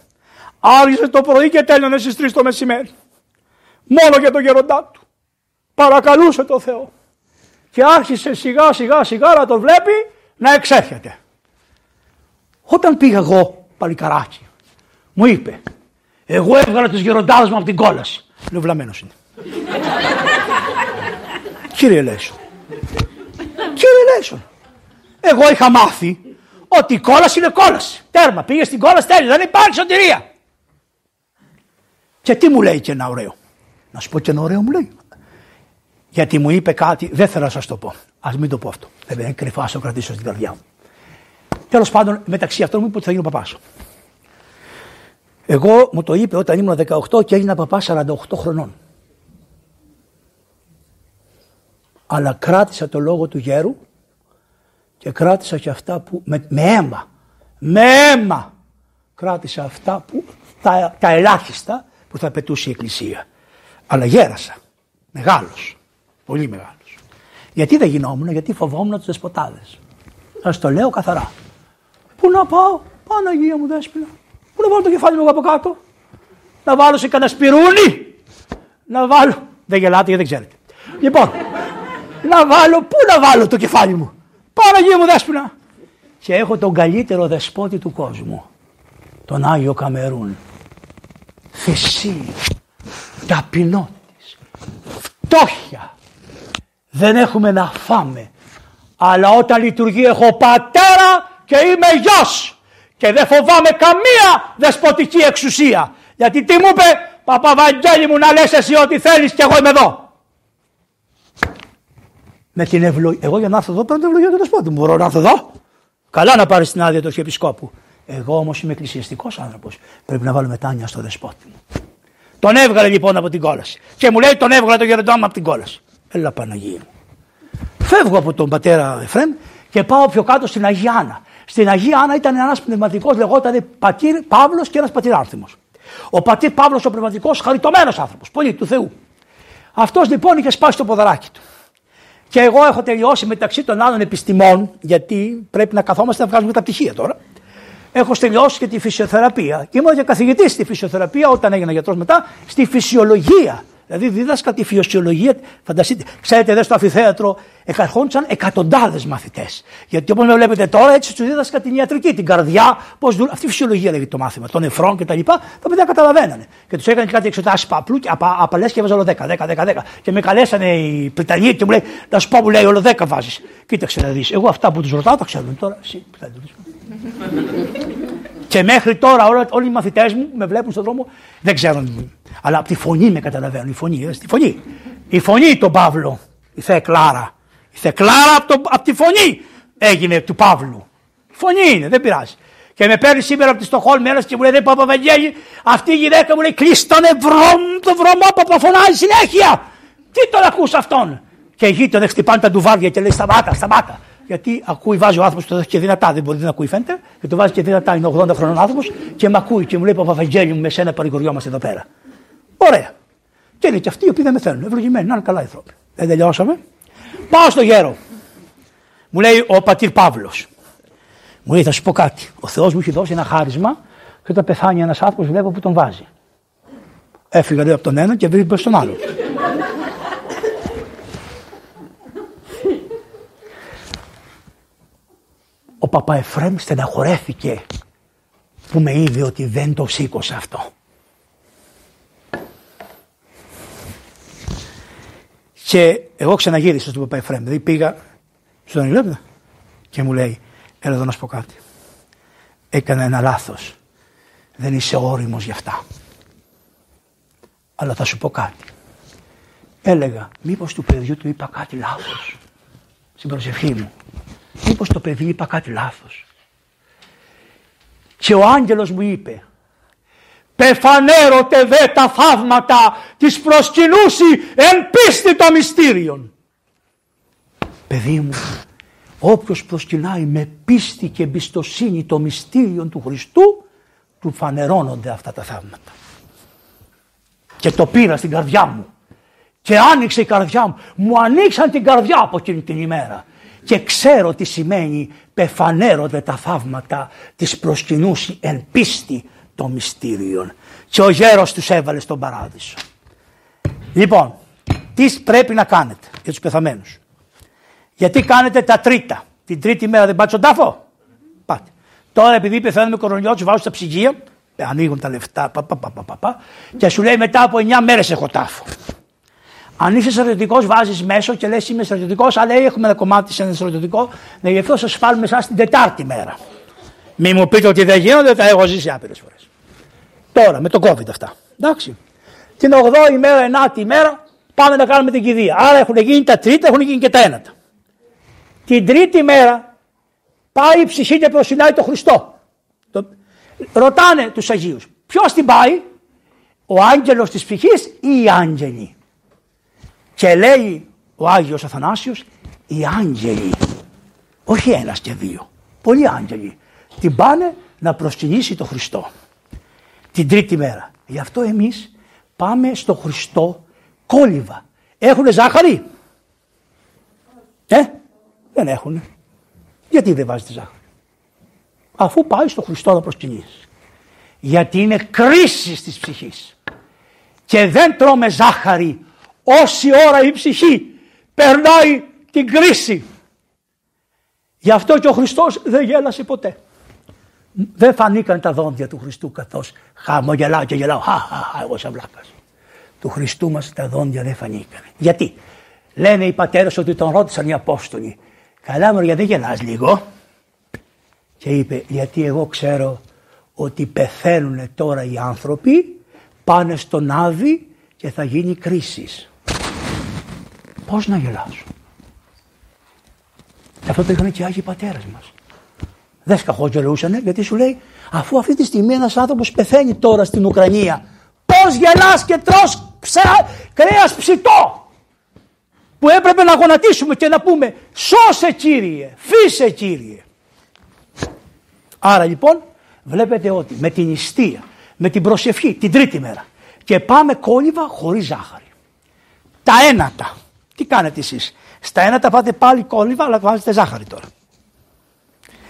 Άρχισε το πρωί και τέλειωνε στις τρεις το μεσημέρι. Μόνο για τον γεροντά του. Παρακαλούσε το Θεό. Και άρχισε σιγά σιγά σιγά να τον βλέπει να εξέρχεται. Όταν πήγα εγώ παλικαράκι μου είπε εγώ έβγαλα τους γεροντάδες μου από την κόλαση. Λέω βλαμμένος είναι. Κύριε Λέσον. Κύριε Λέσον. Εγώ είχα μάθει ότι η κόλαση είναι κόλαση. Τέρμα. Πήγε στην κόλαση τέλει. Δεν υπάρχει σωτηρία. Και τι μου λέει και ένα ωραίο. Να σου πω και ένα ωραίο μου λέει. Γιατί μου είπε κάτι, δεν θέλω να σας το πω. Α μην το πω αυτό. Δεν είναι κρυφά, το κρατήσω στην καρδιά μου. Τέλος πάντων, μεταξύ αυτών μου είπε ότι θα γίνω παπάς. Εγώ μου το είπε όταν ήμουν 18 και έγινα παπάς 48 χρονών. Αλλά κράτησα το λόγο του γέρου και κράτησα και αυτά που με, με αίμα, με αίμα κράτησα αυτά που τα, τα ελάχιστα που θα πετούσε η Εκκλησία. Αλλά γέρασα, μεγάλος, πολύ μεγάλος. Γιατί δεν γινόμουν, γιατί φοβόμουν τους δεσποτάδες. Σας το λέω καθαρά. Πού να πάω, Παναγία μου δέσποινα. Πού να βάλω το κεφάλι μου από κάτω; Να βάλω σε κανένα σπιρούνι. Να βάλω. Δεν γελάτε γιατί δεν ξέρετε. Λοιπόν, να βάλω, πού να βάλω το κεφάλι μου; Παναγία μου δέσποινα. Και έχω τον καλύτερο δεσπότη του κόσμου. Τον Άγιο Καμερούν. Θυσία. Ταπεινότης. Φτώχεια. Δεν έχουμε να φάμε. Αλλά όταν λειτουργεί έχω πατέρα και είμαι γιος. Και δεν φοβάμαι καμία δεσποτική εξουσία. Γιατί τι μου είπε, Παπαβαγγέλη μου να λες εσύ ό,τι θέλεις και εγώ είμαι εδώ με την ευλογία. Εγώ για να έρθω εδώ πρέπει να ευλογία του δεσπότη μου. Μπορώ να έρθω εδώ. Καλά να πάρεις την άδεια του Αρχιεπισκόπου. Εγώ όμως είμαι εκκλησιαστικός άνθρωπος. Πρέπει να βάλω μετάνοια στο δεσπότη μου. Τον έβγαλε λοιπόν από την κόλαση. Και μου λέει τον έβγαλε το γεροντό μου από την κόλαση. Έλα Παναγία μου. Φεύγω από τον πατέρα Εφρέμ και πάω πιο κάτω στην Αγία Άννα. Στην Αγία Άννα ήταν ένας πνευματικός, λεγόταν πατήρ Παύλος και ένας πατηράρθιμο. Ο πατήρ Παύλος ο πνευματικός, χαριτωμένος άνθρωπος, πολύ του Θεού. Αυτός λοιπόν είχε σπάσει το ποδαράκι του. Και εγώ έχω τελειώσει μεταξύ των άλλων επιστημών, γιατί πρέπει να καθόμαστε να βγάζουμε τα πτυχία τώρα. Έχω τελειώσει και τη φυσιοθεραπεία. Και ήμουν και καθηγητής στη φυσιοθεραπεία όταν έγινα γιατρός μετά, στη φυσιολογία. Δηλαδή δίδασκα τη φυσιολογία. Φανταστείτε, ξέρετε, εδώ στο αφιθέατρο εκαρχόντουσαν εκατοντάδες μαθητές. Γιατί όπως με βλέπετε τώρα, έτσι τους δίδασκα την ιατρική, την καρδιά, πώς δουλεύει. Αυτή η φυσιολογία λέγεται το μάθημα, των νεφρών κτλ. Τα, τα παιδιά καταλαβαίνανε. Και τους έκανε κάτι εξετάσεις παπλού και απα, απαλέ και έβαζα όλο 10, 10, 10, 10. Και με καλέσανε οι Πριτανοί και μου λέει, Να σου πω, μου λέει, όλο 10 βάζεις. Κοίταξε να δεις. Εγώ αυτά που τους ρωτάω τα ξέρουν τώρα. Εσύ, και μέχρι τώρα όλοι, όλοι οι μαθητές μου με βλέπουν στον δρόμο, δεν ξέρουν. Αλλά από τη φωνή με καταλαβαίνουν. Η φωνή, τη φωνή. Η φωνή τον Παύλο. Η Θεέ Κλάρα. Η Θεέ Κλάρα από, το, από τη φωνή έγινε του Παύλου. Η φωνή είναι, δεν πειράζει. Και με παίρνει σήμερα από τη Στοχόλμη ένας και μου λέει: Παπαβαγγέλη, αυτή η γυναίκα μου λέει: Κλείστο τον ευρώ, το βρωμό που φωνάζει συνέχεια. Τι τον ακούς αυτόν; Και οι γείτονες χτυπάνε τα ντουβάρια και λέει: Σταμάτα, σταμάτα. Γιατί ακούει, βάζει ο άνθρωπος το και δυνατά, δεν μπορεί να ακούει, φαίνεται. Και το βάζει και δυνατά, είναι 80 χρονών άνθρωπος και με ακούει και μου λέει Παπαβαγγέλιο με σένα παρηγοριόμαστε εδώ πέρα. Ωραία. Και είναι και αυτοί οι οποίοι δεν με θέλουν. Ευλογημένοι, να είναι καλά οι άνθρωποι. Δεν τελειώσαμε. Πάω στο γέρο. Μου λέει ο πατήρ Παύλος. Μου λέει θα σου πω κάτι. Ο Θεός μου έχει δώσει ένα χάρισμα και όταν πεθάνει ένας άνθρωπος βλέπω που τον βάζει. Έφυγα λέει από τον ένα και βρήκε προς τον άλλο. Ο Παπα Εφραίμ στεναχωρέθηκε που με είδε ότι δεν το σήκωσε αυτό. Και εγώ ξαναγύρισα στον Παπα Εφραίμ, δηλαδή πήγα στον Ιλέπτα και μου λέει, έλα εδώ να σου πω κάτι. Έκανα ένα λάθος. Δεν είσαι όριμος γι' αυτά. Αλλά θα σου πω κάτι. Έλεγα, μήπως του παιδιού του είπα κάτι λάθος. Στην προσευχή μου. Μήπως το παιδί είπα κάτι λάθος. Και ο άγγελος μου είπε, πεφανέρωτε δε τα θαύματα της προσκυνούση εν πίστη των μυστήριων. Παιδί μου, όποιος προσκυνάει με πίστη και εμπιστοσύνη των μυστήριων του Χριστού, του φανερώνονται αυτά τα θαύματα. Και το πήρα στην καρδιά μου. Και άνοιξε η καρδιά μου. Μου ανοίξαν την καρδιά από εκείνη την ημέρα και ξέρω τι σημαίνει πεφανέρονται τα θαύματα της προσκυνούση εν πίστη των μυστήριων. Και ο γέρος τους έβαλε στον παράδεισο. Λοιπόν, τι πρέπει να κάνετε για τους πεθαμένους; Γιατί κάνετε τα τρίτα. Την τρίτη μέρα δεν πάτε στον τάφο; Πάτε. Τώρα επειδή πεθαίνουν με κορονοϊό τους βάζουν στα ψυγεία, ανοίγουν τα λεφτά, πα, πα, πα, πα, και σου λέει μετά από 9 μέρες έχω τάφο. Αν είσαι στρατιωτικός, βάζεις μέσο και λες: Είμαι στρατιωτικός, αλλά έχουμε ένα κομμάτι σε ένα στρατιωτικό, να γι' αυτό σας φάλουμε εσάς την Τετάρτη μέρα. Μη μου πείτε ότι δεν γίνονται, τα έχω ζήσει άπειρες φορές. Τώρα με το COVID αυτά. Εντάξει. Την 8η μέρα, 9η μέρα, πάμε να κάνουμε την κηδεία. Άρα έχουν γίνει τα τρίτα, έχουν γίνει και τα ένατα. Την τρίτη μέρα πάει η ψυχή και προσυνάει το Χριστό. Το... Ρωτάνε τους Αγίους, ποιος την πάει, ο άγγελος της ψυχής ή οι άγγελοι; Και λέει ο Άγιος Αθανάσιος οι άγγελοι, όχι ένας και δύο, πολλοί άγγελοι, την πάνε να προσκυνήσει το Χριστό την τρίτη μέρα. Γι' αυτό εμείς πάμε στο Χριστό κόλληβα. Έχουνε ζάχαρη; Ε, δεν έχουνε. Γιατί δεν βάζετε ζάχαρη; Αφού πάει στο Χριστό να προσκυνήσει. Γιατί είναι κρίση της ψυχής. Και δεν τρώμε ζάχαρη όση ώρα η ψυχή περνάει την κρίση. Γι' αυτό και ο Χριστός δεν γέλασε ποτέ. Δεν φανήκαν τα δόντια του Χριστού καθώς χαμογελάω και γελάω. Χα, χα, χα, εγώ σαν βλάκας. Του Χριστού μας τα δόντια δεν φανήκαν. Γιατί; Λένε οι πατέρες ότι τον ρώτησαν οι Απόστολοι. Καλά μου γιατί γελάς λίγο; Και είπε γιατί εγώ ξέρω ότι πεθαίνουν τώρα οι άνθρωποι πάνε στον Άδη και θα γίνει κρίσης. Πώς να γελάσω; Και αυτό το είχαν και οι Άγιοι Πατέρες μας. Δεν σκαχόγελούσανε γιατί σου λέει αφού αυτή τη στιγμή ένας άνθρωπος πεθαίνει τώρα στην Ουκρανία πώς γελάς και τρως ψε... κρέας ψητό που έπρεπε να γονατίσουμε και να πούμε σώσε Κύριε, φύσε Κύριε. Άρα λοιπόν βλέπετε ότι με την ιστία, με την προσευχή την τρίτη μέρα και πάμε κόλληβα χωρίς ζάχαρη. Τα ένατα τι κάνετε εσείς; Στα ένα τα πάτε πάλι κόλληβα αλλά βάζετε ζάχαρη τώρα.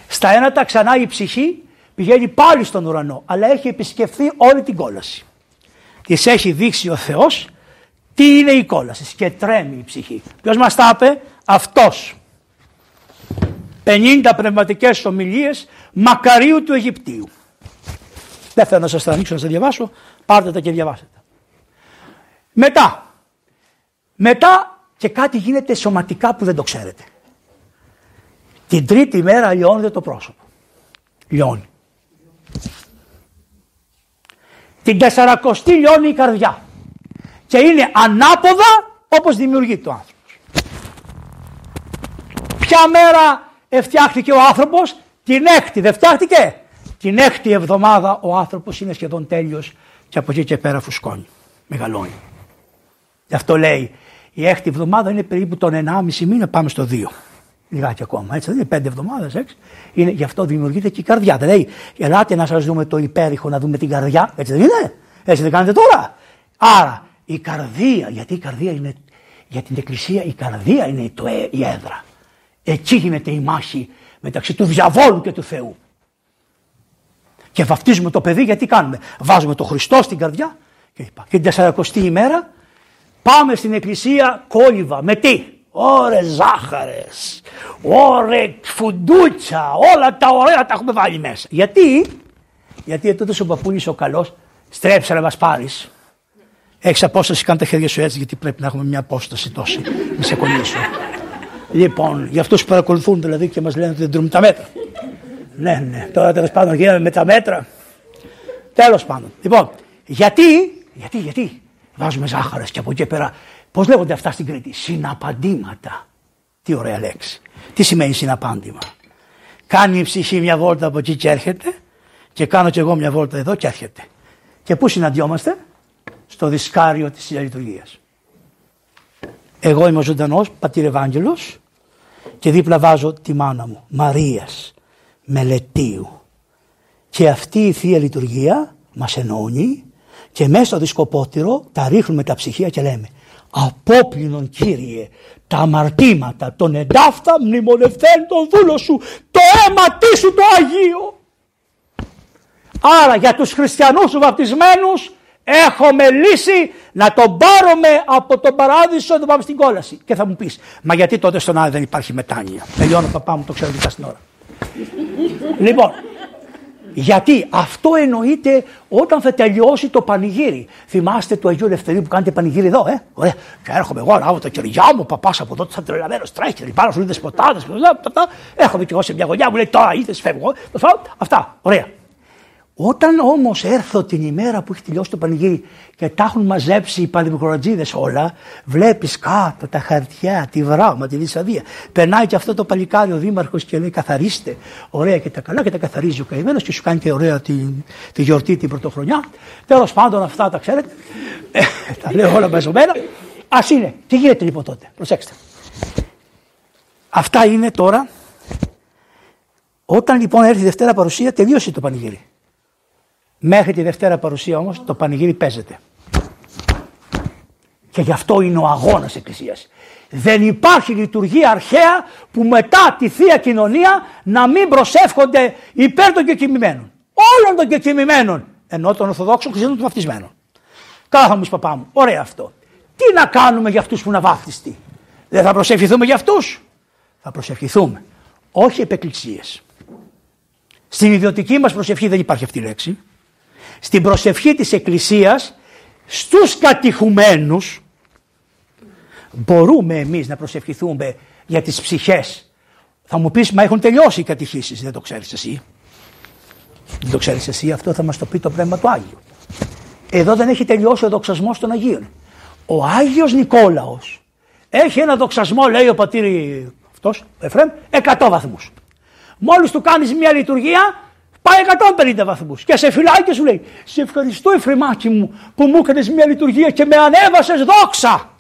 Στα ένα τα ξανά η ψυχή πηγαίνει πάλι στον ουρανό αλλά έχει επισκεφθεί όλη την κόλαση. Της έχει δείξει ο Θεός τι είναι η κόλαση και τρέμει η ψυχή. Ποιος μας τα είπε; Αυτός. 50 πνευματικές ομιλίες μακαρίου του Αιγυπτίου. Δεν θέλω να σας τα ανοίξω να σας διαβάσω, πάρτε τα και διαβάσετε. Μετά, μετά και κάτι γίνεται σωματικά που δεν το ξέρετε. Την τρίτη μέρα λιώνεται το πρόσωπο. Λιώνει. Την τεσσαρακοστή λιώνει η καρδιά. Και είναι ανάποδα όπως δημιουργεί το άνθρωπος. Ποια μέρα φτιάχτηκε ο άνθρωπος, την έκτη δεν φτιάχτηκε; Την έκτη εβδομάδα ο άνθρωπος είναι σχεδόν τέλειος και από εκεί και πέρα φουσκώνει, μεγαλώνει. Γι' αυτό λέει η έκτη εβδομάδα είναι περίπου τον 1,5 μήνα, πάμε στο 2. Λιγάκι ακόμα, έτσι δεν είναι πέντε εβδομάδες, έξι. Είναι, γι' αυτό δημιουργείται και η καρδιά. Δεν λέει, ελάτε να σας δούμε το υπέρηχο, να δούμε την καρδιά. Έτσι δεν είναι. Έτσι δεν κάνετε τώρα. Άρα η καρδία, γιατί η καρδία είναι, για την εκκλησία η καρδία είναι το, ε, η έδρα. Εκεί γίνεται η μάχη μεταξύ του διαβόλου και του Θεού. Και βαφτίζουμε το παιδί γιατί κάνουμε; Βάζουμε το Χριστό στην καρδιά και, και την 40η ημέρα πάμε στην εκκλησία κόλληβα. Με τι; Ωρε ζάχαρες, ωρε φουντούτσα, όλα τα ωραία τα έχουμε βάλει μέσα. Γιατί, γιατί τότε ο παππούλης ο καλός στρέψε να μας πάρεις. Έχεις απόσταση, κάνε τα χέρια σου έτσι, γιατί πρέπει να έχουμε μια απόσταση τόση. Μη σε κολλήσω. λοιπόν, για αυτούς που παρακολουθούν δηλαδή και μας λένε ότι δεν τρούμε τα μέτρα. ναι, ναι, τώρα τέλος πάντων γίναμε με τα μέτρα. Τέλος πάντων. Λοιπόν, γιατί, γιατί, γιατί; Βάζουμε ζάχαρες και από εκεί πέρα, πώς λέγονται αυτά στην Κρήτη, συναπαντήματα. Τι ωραία λέξη. Τι σημαίνει συναπάντημα; Κάνει η ψυχή μια βόλτα από εκεί και έρχεται και κάνω κι εγώ μια βόλτα εδώ και έρχεται. Και πού συναντιόμαστε, στο δισκάριο της λειτουργίας. Εγώ είμαι ο ζωντανός πατήρ Ευάγγελος και δίπλα βάζω τη μάνα μου, Μαρίας Μελετίου. Και αυτή η Θεία Λειτουργία μας ενώνει και μέσα στο δισκοπότηρο τα ρίχνουμε τα ψυχία και λέμε Απόπληνον Κύριε τα αμαρτήματα των εντάφτα μνημονευθέν τον δούλο σου το αίμα τι σου το Αγίο. Άρα για τους χριστιανούς βαπτισμένους Έχουμε λύση να τον πάρουμε από τον παράδεισο να τον πάμε στην κόλαση. Και θα μου πεις, Μα γιατί τότε στον Άδη δεν υπάρχει μετάνοια. Τελειώνω, παπά μου, το ξέρω δικά στην ώρα. λοιπόν, γιατί αυτό εννοείται όταν θα τελειώσει το πανηγύρι. Θυμάστε του Αγίου Ελευθερίου που κάνετε πανηγύρι εδώ, ε; Ωραία. Και έρχομαι εγώ, ράβω τα κεριά μου, παπάς από εδώ, σαν τρελαμένος τρέχει, πάνω σου είδε ποτάδε. Έρχομαι και εγώ σε μια γωνιά, μου λέει τώρα ήρθε, φεύγω. Αυτά. Ωραία. Όταν όμως έρθω την ημέρα που έχει τελειώσει το πανηγύρι και τα έχουν μαζέψει οι πανδημικροτζίδε όλα, βλέπεις κάτω τα χαρτιά, τη βράμα, τη δυσαδία. Περνάει και αυτό το παλικάρι ο δήμαρχος και λέει καθαρίστε. Ωραία και τα καλά και τα καθαρίζει ο καημένος και σου κάνει και ωραία τη, τη γιορτή την πρωτοχρονιά. Τέλος πάντων αυτά τα ξέρετε. Ε, τα λέω όλα μαζεμένα. Α είναι. Τι γίνεται λοιπόν τότε. Προσέξτε. Αυτά είναι τώρα. Όταν λοιπόν έρθει η Δευτέρα παρουσία τελείωσε το πανηγύρι. Μέχρι τη Δευτέρα παρουσία όμως το πανηγύρι παίζεται. Και γι' αυτό είναι ο αγώνας Εκκλησίας. Δεν υπάρχει λειτουργία αρχαία που μετά τη Θεία Κοινωνία να μην προσεύχονται υπέρ των κεκοιμημένων. Όλων των κεκοιμημένων. Ενώ των Ορθοδόξων Χριστιανών των βαφτισμένων. Καλά θα μου παπά μου. Ωραία αυτό. Τι να κάνουμε για αυτούς που είναι αβάφτιστοι; Δεν θα προσευχηθούμε για αυτούς; Θα προσευχηθούμε. Όχι επεκκλησίες. Στην ιδιωτική μας προσευχή δεν υπάρχει αυτή η λέξη στην προσευχή της Εκκλησίας στους κατηχουμένους μπορούμε εμείς να προσευχηθούμε για τις ψυχές. Θα μου πεις μα έχουν τελειώσει οι κατηχήσεις, δεν το ξέρεις εσύ. Δεν το ξέρεις εσύ, αυτό θα μας το πει το Πνεύμα του Άγιου. Εδώ δεν έχει τελειώσει ο δοξασμός των Αγίων. Ο Άγιος Νικόλαος έχει ένα δοξασμό λέει ο πατήρ αυτός, ο Εφραίμ, 100 βαθμούς. Μόλις του κάνεις μια λειτουργία Πάει 150 βαθμούς και σε φυλάει και σου λέει: Σε ευχαριστώ, Εφρεμάκι μου, που μου έκανες μια λειτουργία και με ανέβασες δόξα.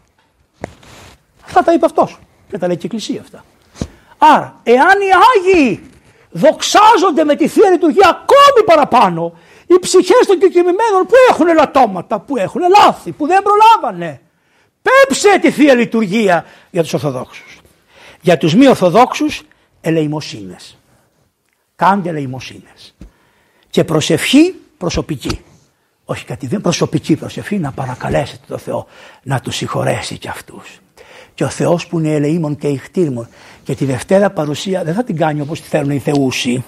Αυτά τα είπε αυτός. Και τα λέει και η Εκκλησία αυτά. Άρα, εάν οι Άγιοι δοξάζονται με τη θεία λειτουργία ακόμη παραπάνω, οι ψυχές των κεκοιμημένων που έχουν ελαττώματα, που έχουν λάθη, που δεν προλάβανε. Πέψε τη θεία λειτουργία για τους Ορθοδόξους. Για τους μη Ορθοδόξους, ελεημοσύνες κάντε ελεημοσύνες. Και προσευχή προσωπική. Όχι κάτι δεν προσωπική προσευχή να παρακαλέσετε το Θεό να τους συγχωρέσει και αυτούς. Και ο Θεός που είναι ελεήμων και ηχτήρμων και τη Δευτέρα παρουσία δεν θα την κάνει όπως τη θέλουν οι θεούσοι.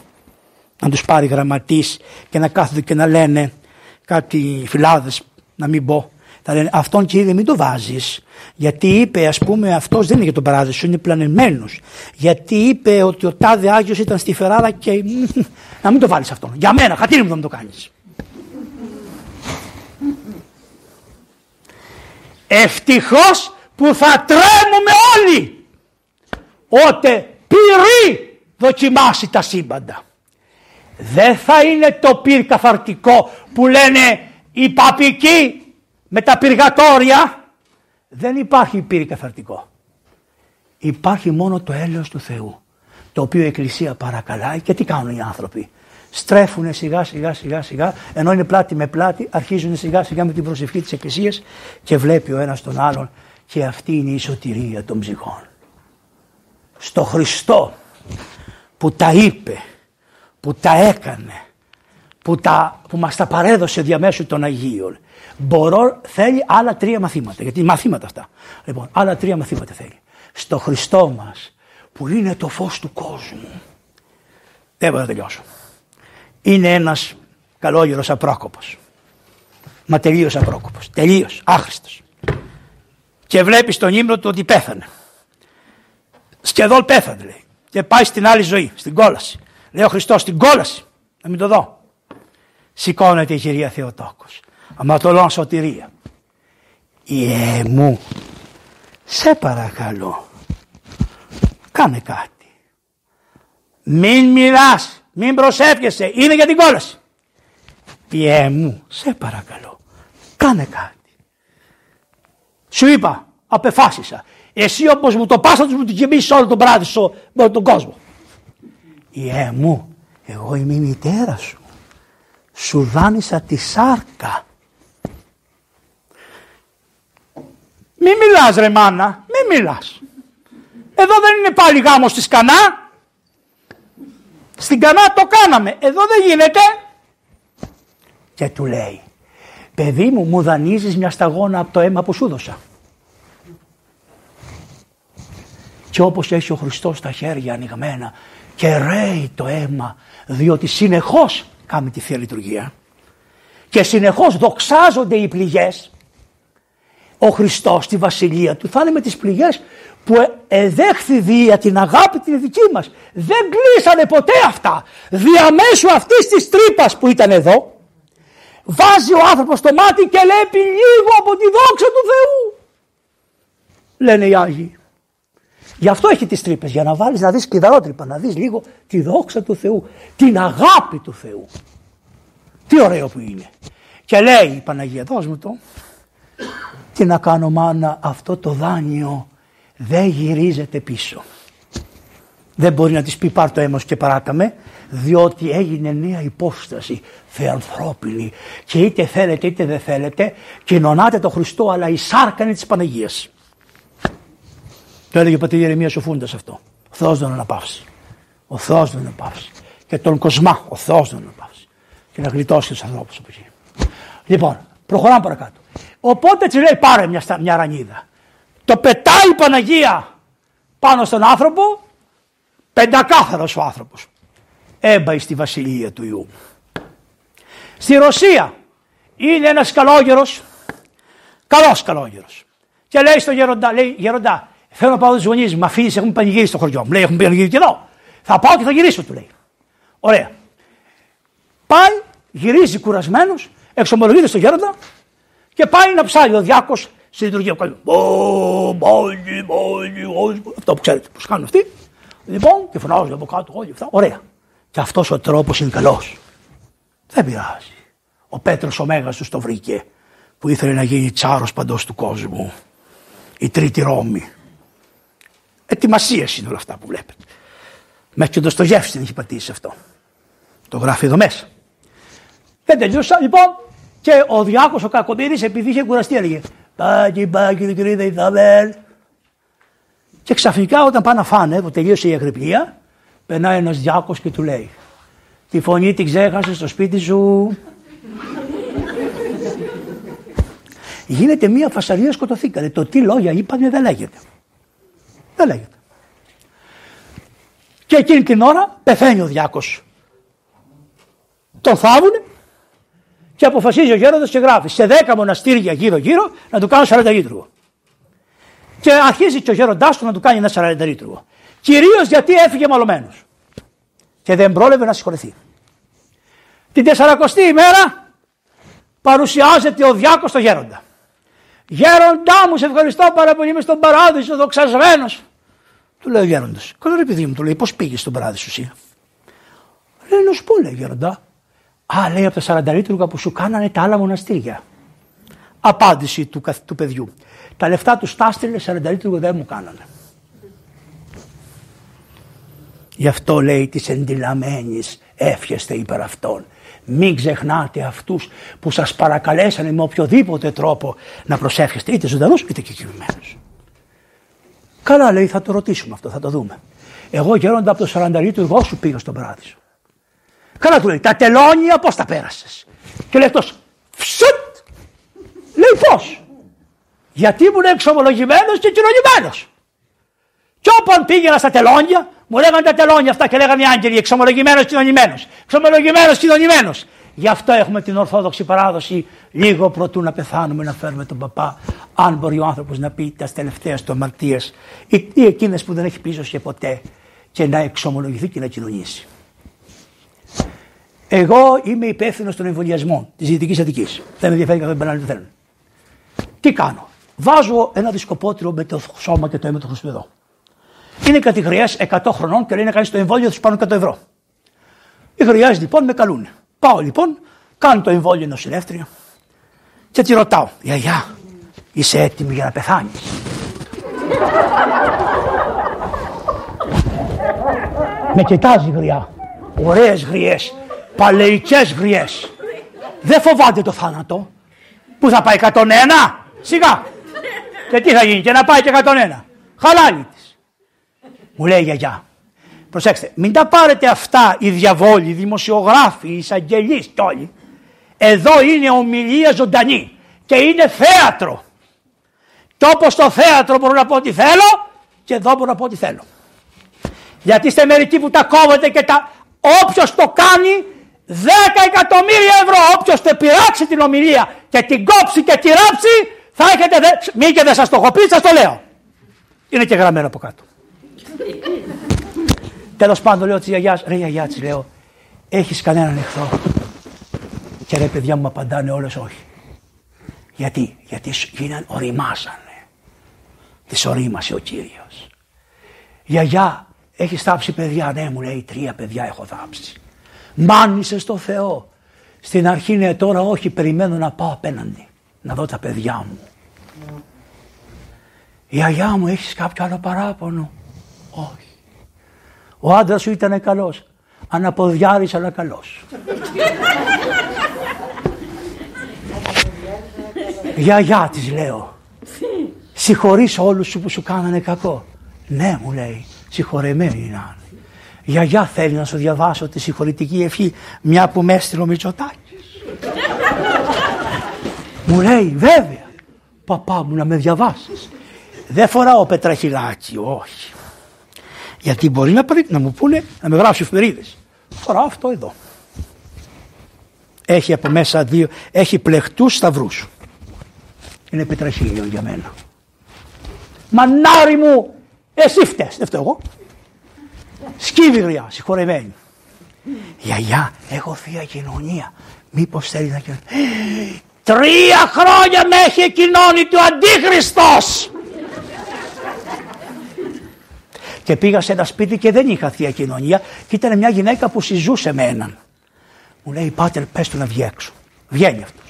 Να τους πάρει γραμματής και να κάθονται και να λένε κάτι φυλάδες να μην πω θα λένε αυτόν κύριε μην το βάζεις. Γιατί είπε, ας πούμε, αυτός δεν είναι για τον παράδεισο, είναι πλανεμένο. Γιατί είπε ότι ο τάδε Άγιος ήταν στη Φεράρα και. να μην το βάλεις αυτόν. Για μένα, χατήρι μου να μην το κάνεις. Ευτυχώς που θα τρέμουμε όλοι. Ότε πυρή δοκιμάσει τα σύμπαντα. Δεν θα είναι το πυρ καθαρτικό που λένε οι παπικοί με τα πυργατόρια δεν υπάρχει πύρη καθαρτικό. Υπάρχει μόνο το έλεος του Θεού, το οποίο η Εκκλησία παρακαλάει και τι κάνουν οι άνθρωποι; Στρέφουν σιγά σιγά σιγά σιγά, ενώ είναι πλάτη με πλάτη, αρχίζουν σιγά σιγά με την προσευχή της Εκκλησίας και βλέπει ο ένας τον άλλον και αυτή είναι η σωτηρία των ψυχών. Στο Χριστό που τα είπε, που τα έκανε, που, τα, που μας τα παρέδωσε διαμέσου των Αγίων. Μπορώ, θέλει άλλα τρία μαθήματα, γιατί μαθήματα αυτά. Λοιπόν, άλλα τρία μαθήματα θέλει. Στο Χριστό μας, που είναι το φως του κόσμου. Δεν μπορώ να τελειώσω. Είναι ένας καλόγερος απρόκοπος. Μα τελείως απρόκοπος. Τελείως, άχρηστος. Και βλέπεις στον ύμνο του ότι πέθανε. Σχεδόν πέθανε λέει. Και πάει στην άλλη ζωή, στην κόλαση. Λέει ο Χριστός, στην κόλαση. Να μην το δω. Σηκώνεται η κυρία Θεοτόκος. Αματολών σωτηρία. Ιε μου, σε παρακαλώ, κάνε κάτι. Μην μιλάς, μην προσεύχεσαι, είναι για την κόλαση. Ιε μου, σε παρακαλώ, κάνε κάτι. Σου είπα, απεφάσισα. Εσύ όπως μου το πας θα μου την γεμίσεις όλο τον βράδυ στο τον κόσμο. Ιε μου, εγώ είμαι η μητέρα σου. Σου δάνεισα τη σάρκα. Μη μιλάς ρε μάνα, μη μιλάς. Εδώ δεν είναι πάλι γάμος στη Σκανά. Στην Κανά το κάναμε, εδώ δεν γίνεται. Και του λέει, παιδί μου μου δανείζεις μια σταγόνα από το αίμα που σου δώσα. Και όπως έχει ο Χριστός τα χέρια ανοιγμένα και ρέει το αίμα διότι συνεχώς κάνει τη Θεία Λειτουργία και συνεχώς δοξάζονται οι πληγές ο Χριστός στη βασιλεία του θα είναι με τις πληγές που εδέχθη δια την αγάπη την δική μας. Δεν κλείσανε ποτέ αυτά. Διαμέσου αυτής της τρύπας που ήταν εδώ βάζει ο άνθρωπος το μάτι και λέει λίγο από τη δόξα του Θεού. Λένε οι Άγιοι. Γι' αυτό έχει τις τρύπες, για να βάλεις να δεις κλειδαρότρυπα, να δεις λίγο τη δόξα του Θεού, την αγάπη του Θεού. Τι ωραίο που είναι. Και λέει η Παναγία, δώσ' μου το. Τι να κάνω μάνα, αυτό το δάνειο δεν γυρίζεται πίσω. Δεν μπορεί να της πει πάρ το αίμα και παράταμε, διότι έγινε νέα υπόσταση θεανθρώπινη και είτε θέλετε είτε δεν θέλετε κοινωνάτε το Χριστό αλλά η σάρκα είναι της Παναγίας. Το έλεγε ο πατήρ Ιερεμίας ο Φούντας αυτό. Ο Θεός δεν αναπαύσει. Ο Θεός δεν αναπαύσει. Και τον κοσμά ο Θεός δεν αναπαύσει. Και να γλιτώσει τους ανθρώπους από εκεί. Λοιπόν, προχωράμε παρακάτω. Οπότε έτσι λέει πάρε μια, μια ρανίδα. Το πετάει η Παναγία πάνω στον άνθρωπο, πεντακάθαρος ο άνθρωπος. Έμπαει στη βασιλεία του Ιού. Στη Ρωσία είναι ένας καλόγερος, καλός καλόγερος. Και λέει στο γεροντά, λέει γεροντά, Θέλω να πάω του γονείς μου. Μα αφήνει, έχουμε πανηγύρι στο χωριό μου. Λέει: Έχουμε πανηγύρι και εδώ. Θα πάω και θα γυρίσω, του λέει. Ωραία. Πάει, γυρίζει κουρασμένος, εξομολογείται στο γέροντα και πάει να ψάλει ο διάκος στη λειτουργία που Αυτό που ξέρετε, πώς κάνουν αυτοί. Λοιπόν, και φωνάζουν από κάτω όλοι αυτά. Ωραία. Και αυτός ο τρόπος είναι καλός. Δεν πειράζει. Ο Πέτρος ο Μέγα τους το βρήκε που ήθελε να γίνει τσάρος παντός του κόσμου. Η τρίτη Ρώμη. Ετοιμασία είναι όλα αυτά που βλέπετε. Μέχρι και ο Ντοστογεύση δεν έχει πατήσει αυτό. Το γράφει εδώ μέσα. Δεν τελειώσα λοιπόν και ο Διάκος ο Κακομήρης επειδή είχε κουραστεί έλεγε Πάκι, πάκι, κρίδα, Ιθαβέλ. Και ξαφνικά όταν πάνε να φάνε, που τελείωσε η αγρυπνία, περνάει ένας διάκος και του λέει: Τη φωνή την ξέχασες στο σπίτι σου. Γίνεται μια φασαρία σκοτωθήκανε. Το τι λόγια είπανε δεν λέγεται. Δεν λέγεται. Και εκείνη την ώρα πεθαίνει ο διάκος. Τον θάβουνε και αποφασίζει ο γέροντας και γράφει σε δέκα μοναστήρια γύρω γύρω να του κάνουν 40 λίτρου. Και αρχίζει και ο γέροντάς του να του κάνει ένα 40 λίτρου. Κυρίως γιατί έφυγε μαλωμένος. Και δεν πρόλαβε να συγχωρεθεί. Την 40η ημέρα παρουσιάζεται ο διάκος στο γέροντα. Γέροντά μου, σε ευχαριστώ πάρα πολύ, είμαι στον παράδεισο, δοξασμένος. Του λέει ο γέροντας. Καλό ρε παιδί μου, του λέει, πώς πήγες στον παράδεισο εσύ; Λέει, να σου πω, λέει γέροντα. Α, λέει από τα 40 λίτρου που σου κάνανε τα άλλα μοναστήρια. Απάντηση του, του παιδιού. Τα λεφτά τους στάστρινε 40 λίτρου δεν μου κάνανε. Γι' αυτό λέει της εντυλαμένης εύχεστε υπέρ αυτών. Μην ξεχνάτε αυτούς που σας παρακαλέσανε με οποιοδήποτε τρόπο να προσεύχεστε είτε ζωντανούς είτε και κοιμημένου. Καλά λέει θα το ρωτήσουμε αυτό, θα το δούμε. Εγώ γέροντα από το 40 εγώ σου πήγα στον παράδεισο. Καλά του λέει, τα τελώνια πώς τα πέρασες; Και λέει αυτός, φσουτ! Λέει πώς; Γιατί ήμουν εξομολογημένος και κοινωνημένος. Και όποιον πήγαινα στα τελώνια, μου λέγανε τα τελώνια αυτά και λέγανε οι άγγελοι, εξομολογημένος κοινωνημένο. Εξομολογημένος κοινωνημένο. Γι' αυτό έχουμε την ορθόδοξη παράδοση λίγο προτού να πεθάνουμε να φέρουμε τον παπά. Αν μπορεί ο άνθρωπος να πει τα τελευταία του αμαρτίες ή, ή εκείνες που δεν έχει πίσω και ποτέ και να εξομολογηθεί και να κοινωνήσει. Εγώ είμαι υπεύθυνο των εμβολιασμών της Δυτική Αττικής. Δεν με ενδιαφέρει καθόλου δεν θέλουν. Τι κάνω. Βάζω ένα δισκοπότηρο με το σώμα και το αίμα του Χριστού εδώ. Είναι κατηγορίε 100 χρονών και λένε κάνεις το εμβόλιο, θα του πάρουν 100 ευρώ. Οι χρειάζεται λοιπόν με καλούν. Πάω λοιπόν, κάνω το εμβόλιο νοσηλεύτρια και τη ρωτάω, Γιαγιά, είσαι έτοιμη για να πεθάνεις; με κοιτάζει γριά. Ωραίες γριές, παλαιικές γριές. Δεν φοβάται το θάνατο. Πού θα πάει 101, σιγά. Και τι θα γίνει και να πάει και 101. Χαλάλι της. Μου λέει η γιαγιά, προσέξτε, μην τα πάρετε αυτά οι διαβόλοι, οι δημοσιογράφοι, οι εισαγγελείς κι όλοι. Εδώ είναι ομιλία ζωντανή και είναι θέατρο. Και όπως στο θέατρο μπορώ να πω ό,τι θέλω και εδώ μπορώ να πω ό,τι θέλω. Γιατί είστε μερικοί που τα κόβετε και τα... Όποιος το κάνει 10 εκατομμύρια ευρώ. Όποιος το πειράξει την ομιλία και την κόψει και τη ράψει θα έχετε... Δε... Μη και δεν σας το έχω πει, σας το λέω. Είναι και γραμμένο από κάτω. Τέλος πάντων λέω της γιαγιάς, ρε γιαγιά της λέω, έχεις κανέναν εχθρό. Και ρε παιδιά μου απαντάνε όλες όχι. Γιατί, γιατί γίναν, οριμάσανε. Τις ορίμασε ο Κύριος. Γιαγιά, έχεις θάψει παιδιά. Ναι, μου λέει τρία παιδιά έχω θάψει. Μάνισε στο Θεό. Στην αρχή ναι, τώρα όχι, περιμένω να πάω απέναντι. Να δω τα παιδιά μου. Η αγιά μου έχεις κάποιο άλλο παράπονο. Όχι. Ο άντρας σου ήταν καλός. Αναποδιάρης αλλά καλός. Γιαγιά της λέω. Συγχωρείς όλους σου που σου κάνανε κακό. Ναι μου λέει συγχωρεμένοι να είναι. Γιαγιά θέλει να σου διαβάσω τη συγχωρητική ευχή μια που με έστειλε ο Μητσοτάκης. μου λέει βέβαια παπά μου να με διαβάσεις. Δεν φοράω πετραχυλάκι, όχι. Γιατί μπορεί να, να μου πούνε να με γράψει εφημερίδες. Φοράω αυτό εδώ. Έχει από μέσα δύο, έχει πλεχτούς σταυρούς. Είναι πετραχύλιο για μένα. Μανάρι μου, εσύ φταίς, δεν φταίω εγώ. Σκύβη γριά, συγχωρεμένη. Γιαγιά, έχω θεία κοινωνία. Μήπως θέλει να κοινωνήσει. Τρία χρόνια με έχει κοινώνει του Αντίχριστος. Και πήγα σε ένα σπίτι και δεν είχα θεία κοινωνία και ήταν μια γυναίκα που συζούσε με έναν. Μου λέει πάτερ πες του να βγει έξω. Βγαίνει αυτός.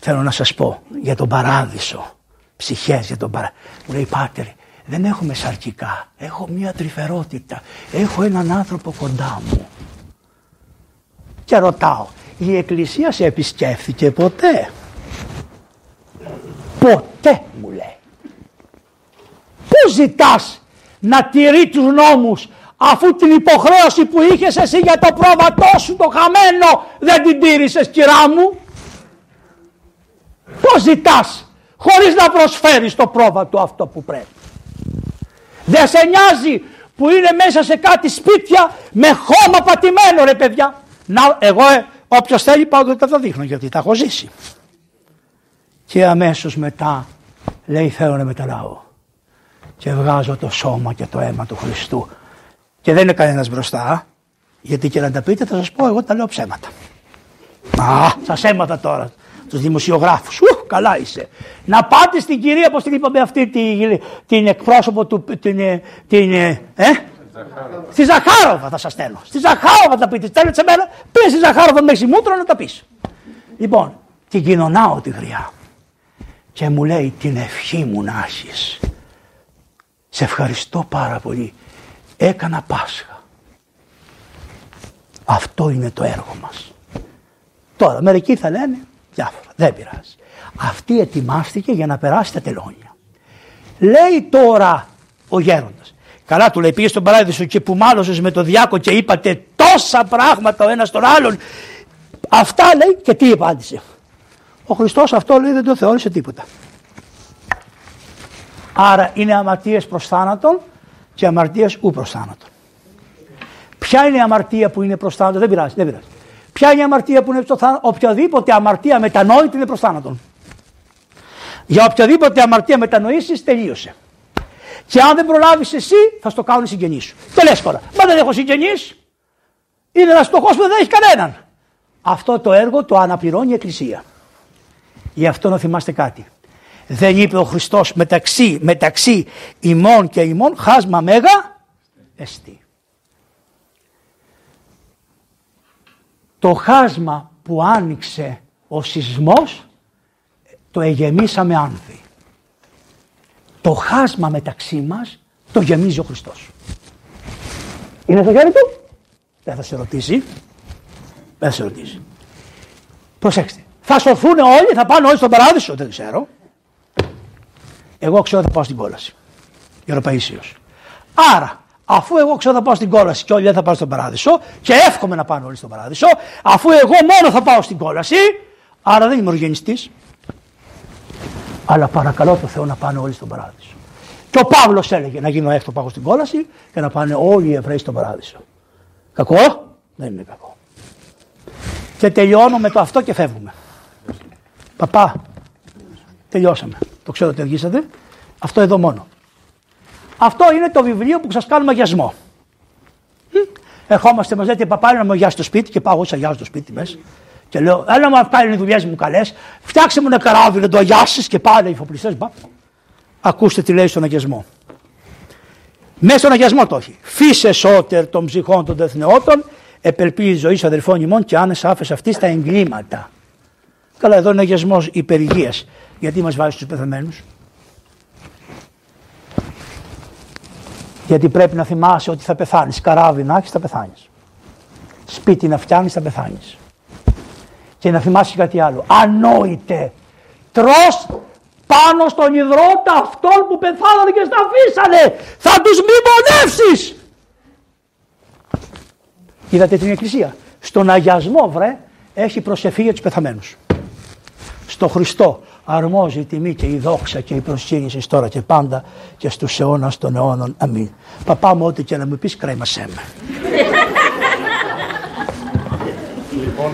Θέλω να σας πω για τον παράδεισο. Ψυχές για τον παράδεισο. Μου λέει πάτερ δεν έχω μεσαρκικά. Έχω μια τρυφερότητα. Έχω έναν άνθρωπο κοντά μου. Και ρωτάω, η Εκκλησία σε επισκέφθηκε ποτέ; Ποτέ μου λέει. Πού ζητάς να τηρεί τους νόμους αφού την υποχρέωση που είχες εσύ για το πρόβατό σου το χαμένο δεν την τήρησες κυρά μου. Πώς ζητάς χωρίς να προσφέρεις το πρόβατο αυτό που πρέπει. Δεν σε νοιάζει που είναι μέσα σε κάτι σπίτια με χώμα πατημένο ρε παιδιά. Να, εγώ ε, όποιος θέλει πάω και τα δείχνω γιατί τα έχω ζήσει. Και αμέσως μετά λέει θέλω να μεταλλάω. Και βγάζω το σώμα και το αίμα του Χριστού. Και δεν είναι κανένας μπροστά. Γιατί και να τα πείτε θα σας πω εγώ τα λέω ψέματα. Α, σας έμαθα τώρα τους δημοσιογράφους. Ου, καλά είσαι. Να πάτε στην κυρία, πώς την είπαμε αυτή, την, την εκπρόσωπο του. Την, ε, την, ε, ε; Στη Ζαχάροβα θα σας στέλνω. Στη Ζαχάροβα θα πείτε. Στέλνετε σε μένα, πει στη Ζαχάροβα με μούτρο να τα πεις. Λοιπόν, την κοινωνάω τη γριά. Και μου λέει την ευχή μου να έχεις. Σε ευχαριστώ πάρα πολύ. Έκανα Πάσχα. Αυτό είναι το έργο μας. Τώρα, μερικοί θα λένε διάφορα, δεν πειράζει. Αυτή ετοιμάστηκε για να περάσει τα τελώνια. Λέει τώρα ο γέροντας. Καλά του λέει πήγες στον παράδεισο και που μάλωσες με το διάκο και είπατε τόσα πράγματα ο ένας τον άλλον. Αυτά λέει και τι απάντησε. Ο Χριστός αυτό λέει δεν το θεώρησε τίποτα. Άρα είναι αμαρτίες προς θάνατον και αμαρτίες ου προς θάνατον. Ποια είναι η αμαρτία που είναι προς θάνατον, δεν πειράζει, δεν πειράζει. Ποια είναι η αμαρτία που είναι προς θάνατον, οποιαδήποτε αμαρτία μετανόητη είναι προς θάνατον. Για οποιαδήποτε αμαρτία μετανοήσεις τελείωσε. Και αν δεν προλάβεις εσύ, θα στο κάνουν οι συγγενείς σου. Και λες τώρα, μα δεν έχω συγγενείς. Είναι ένας φτωχός που δεν έχει κανέναν. Αυτό το έργο το αναπληρώνει η Εκκλησία. Γι' αυτό να θυμάστε κάτι. Δεν είπε ο Χριστός μεταξύ, μεταξύ ημών και ημών χάσμα μέγα εστί. Το χάσμα που άνοιξε ο σεισμός το εγεμίσαμε άνθη. Το χάσμα μεταξύ μας το γεμίζει ο Χριστός. Είναι το χέρι του; Δεν θα σε ρωτήσει. Δεν θα σε ρωτήσει. Προσέξτε. Θα σωθούν όλοι, θα πάνε όλοι στον παράδεισο. Δεν ξέρω. Εγώ ξέρω θα πάω στην κόλαση. Γεροπαΐσιος. Άρα, αφού εγώ ξέρω θα πάω στην κόλαση και όλοι δεν θα πάω στον παράδεισο και εύχομαι να πάνε όλοι στον παράδεισο, αφού εγώ μόνο θα πάω στην κόλαση, άρα δεν είμαι ο αλλά παρακαλώ το Θεό να πάνε όλοι στον παράδεισο. Και ο Παύλος έλεγε να γίνω έκτο πάγος στην κόλαση και να πάνε όλοι οι Εβραίοι στον παράδεισο. Κακό, δεν είναι κακό. Και τελειώνω με το αυτό και φεύγουμε. Παπά, τελειώσαμε. Το ξέρω ότι αργήσατε. Αυτό εδώ μόνο. Αυτό είναι το βιβλίο που σας κάνουμε αγιασμό. Ερχόμαστε, μας λέτε παπά να μου αγιάσει το σπίτι και πάω εγώ αγιάζω το σπίτι μέσα. Και λέω, έλα μου κάνει οι δουλειές μου καλές. Φτιάξε μου ένα καράβι να το αγιάσεις και πάνε οι φοπλιστές. Ακούστε τι λέει στον αγιασμό. Μέσα στον αγιασμό το έχει. Φύσε σώτερ των ψυχών των τεθνεώτων, επελπίζει ζωή αδερφών ημών και άνεσα άφε αυτής στα εγκλήματα. Καλά, εδώ είναι αγιασμός υπερηγία. Γιατί μας βάζεις τους πεθαμένους; Γιατί πρέπει να θυμάσαι ότι θα πεθάνεις. Καράβι να έχεις, θα πεθάνεις. Σπίτι να φτιάχνεις, θα πεθάνεις. Και να θυμάσαι κάτι άλλο. Ανόητε. Τρως πάνω στον υδρότα αυτόν που πεθάνανε και στα αφήσανε. Θα τους μνημονεύσεις. Είδατε την εκκλησία. Στον αγιασμό βρε έχει προσευχή για τους πεθαμένους. Στο Χριστό αρμόζει η τιμή και η δόξα και η προσκύνηση τώρα και πάντα και στους αιώνας των αιώνων. Αμήν. Παπά μου ό,τι και να μου πεις κρέμασέ με. Λοιπόν,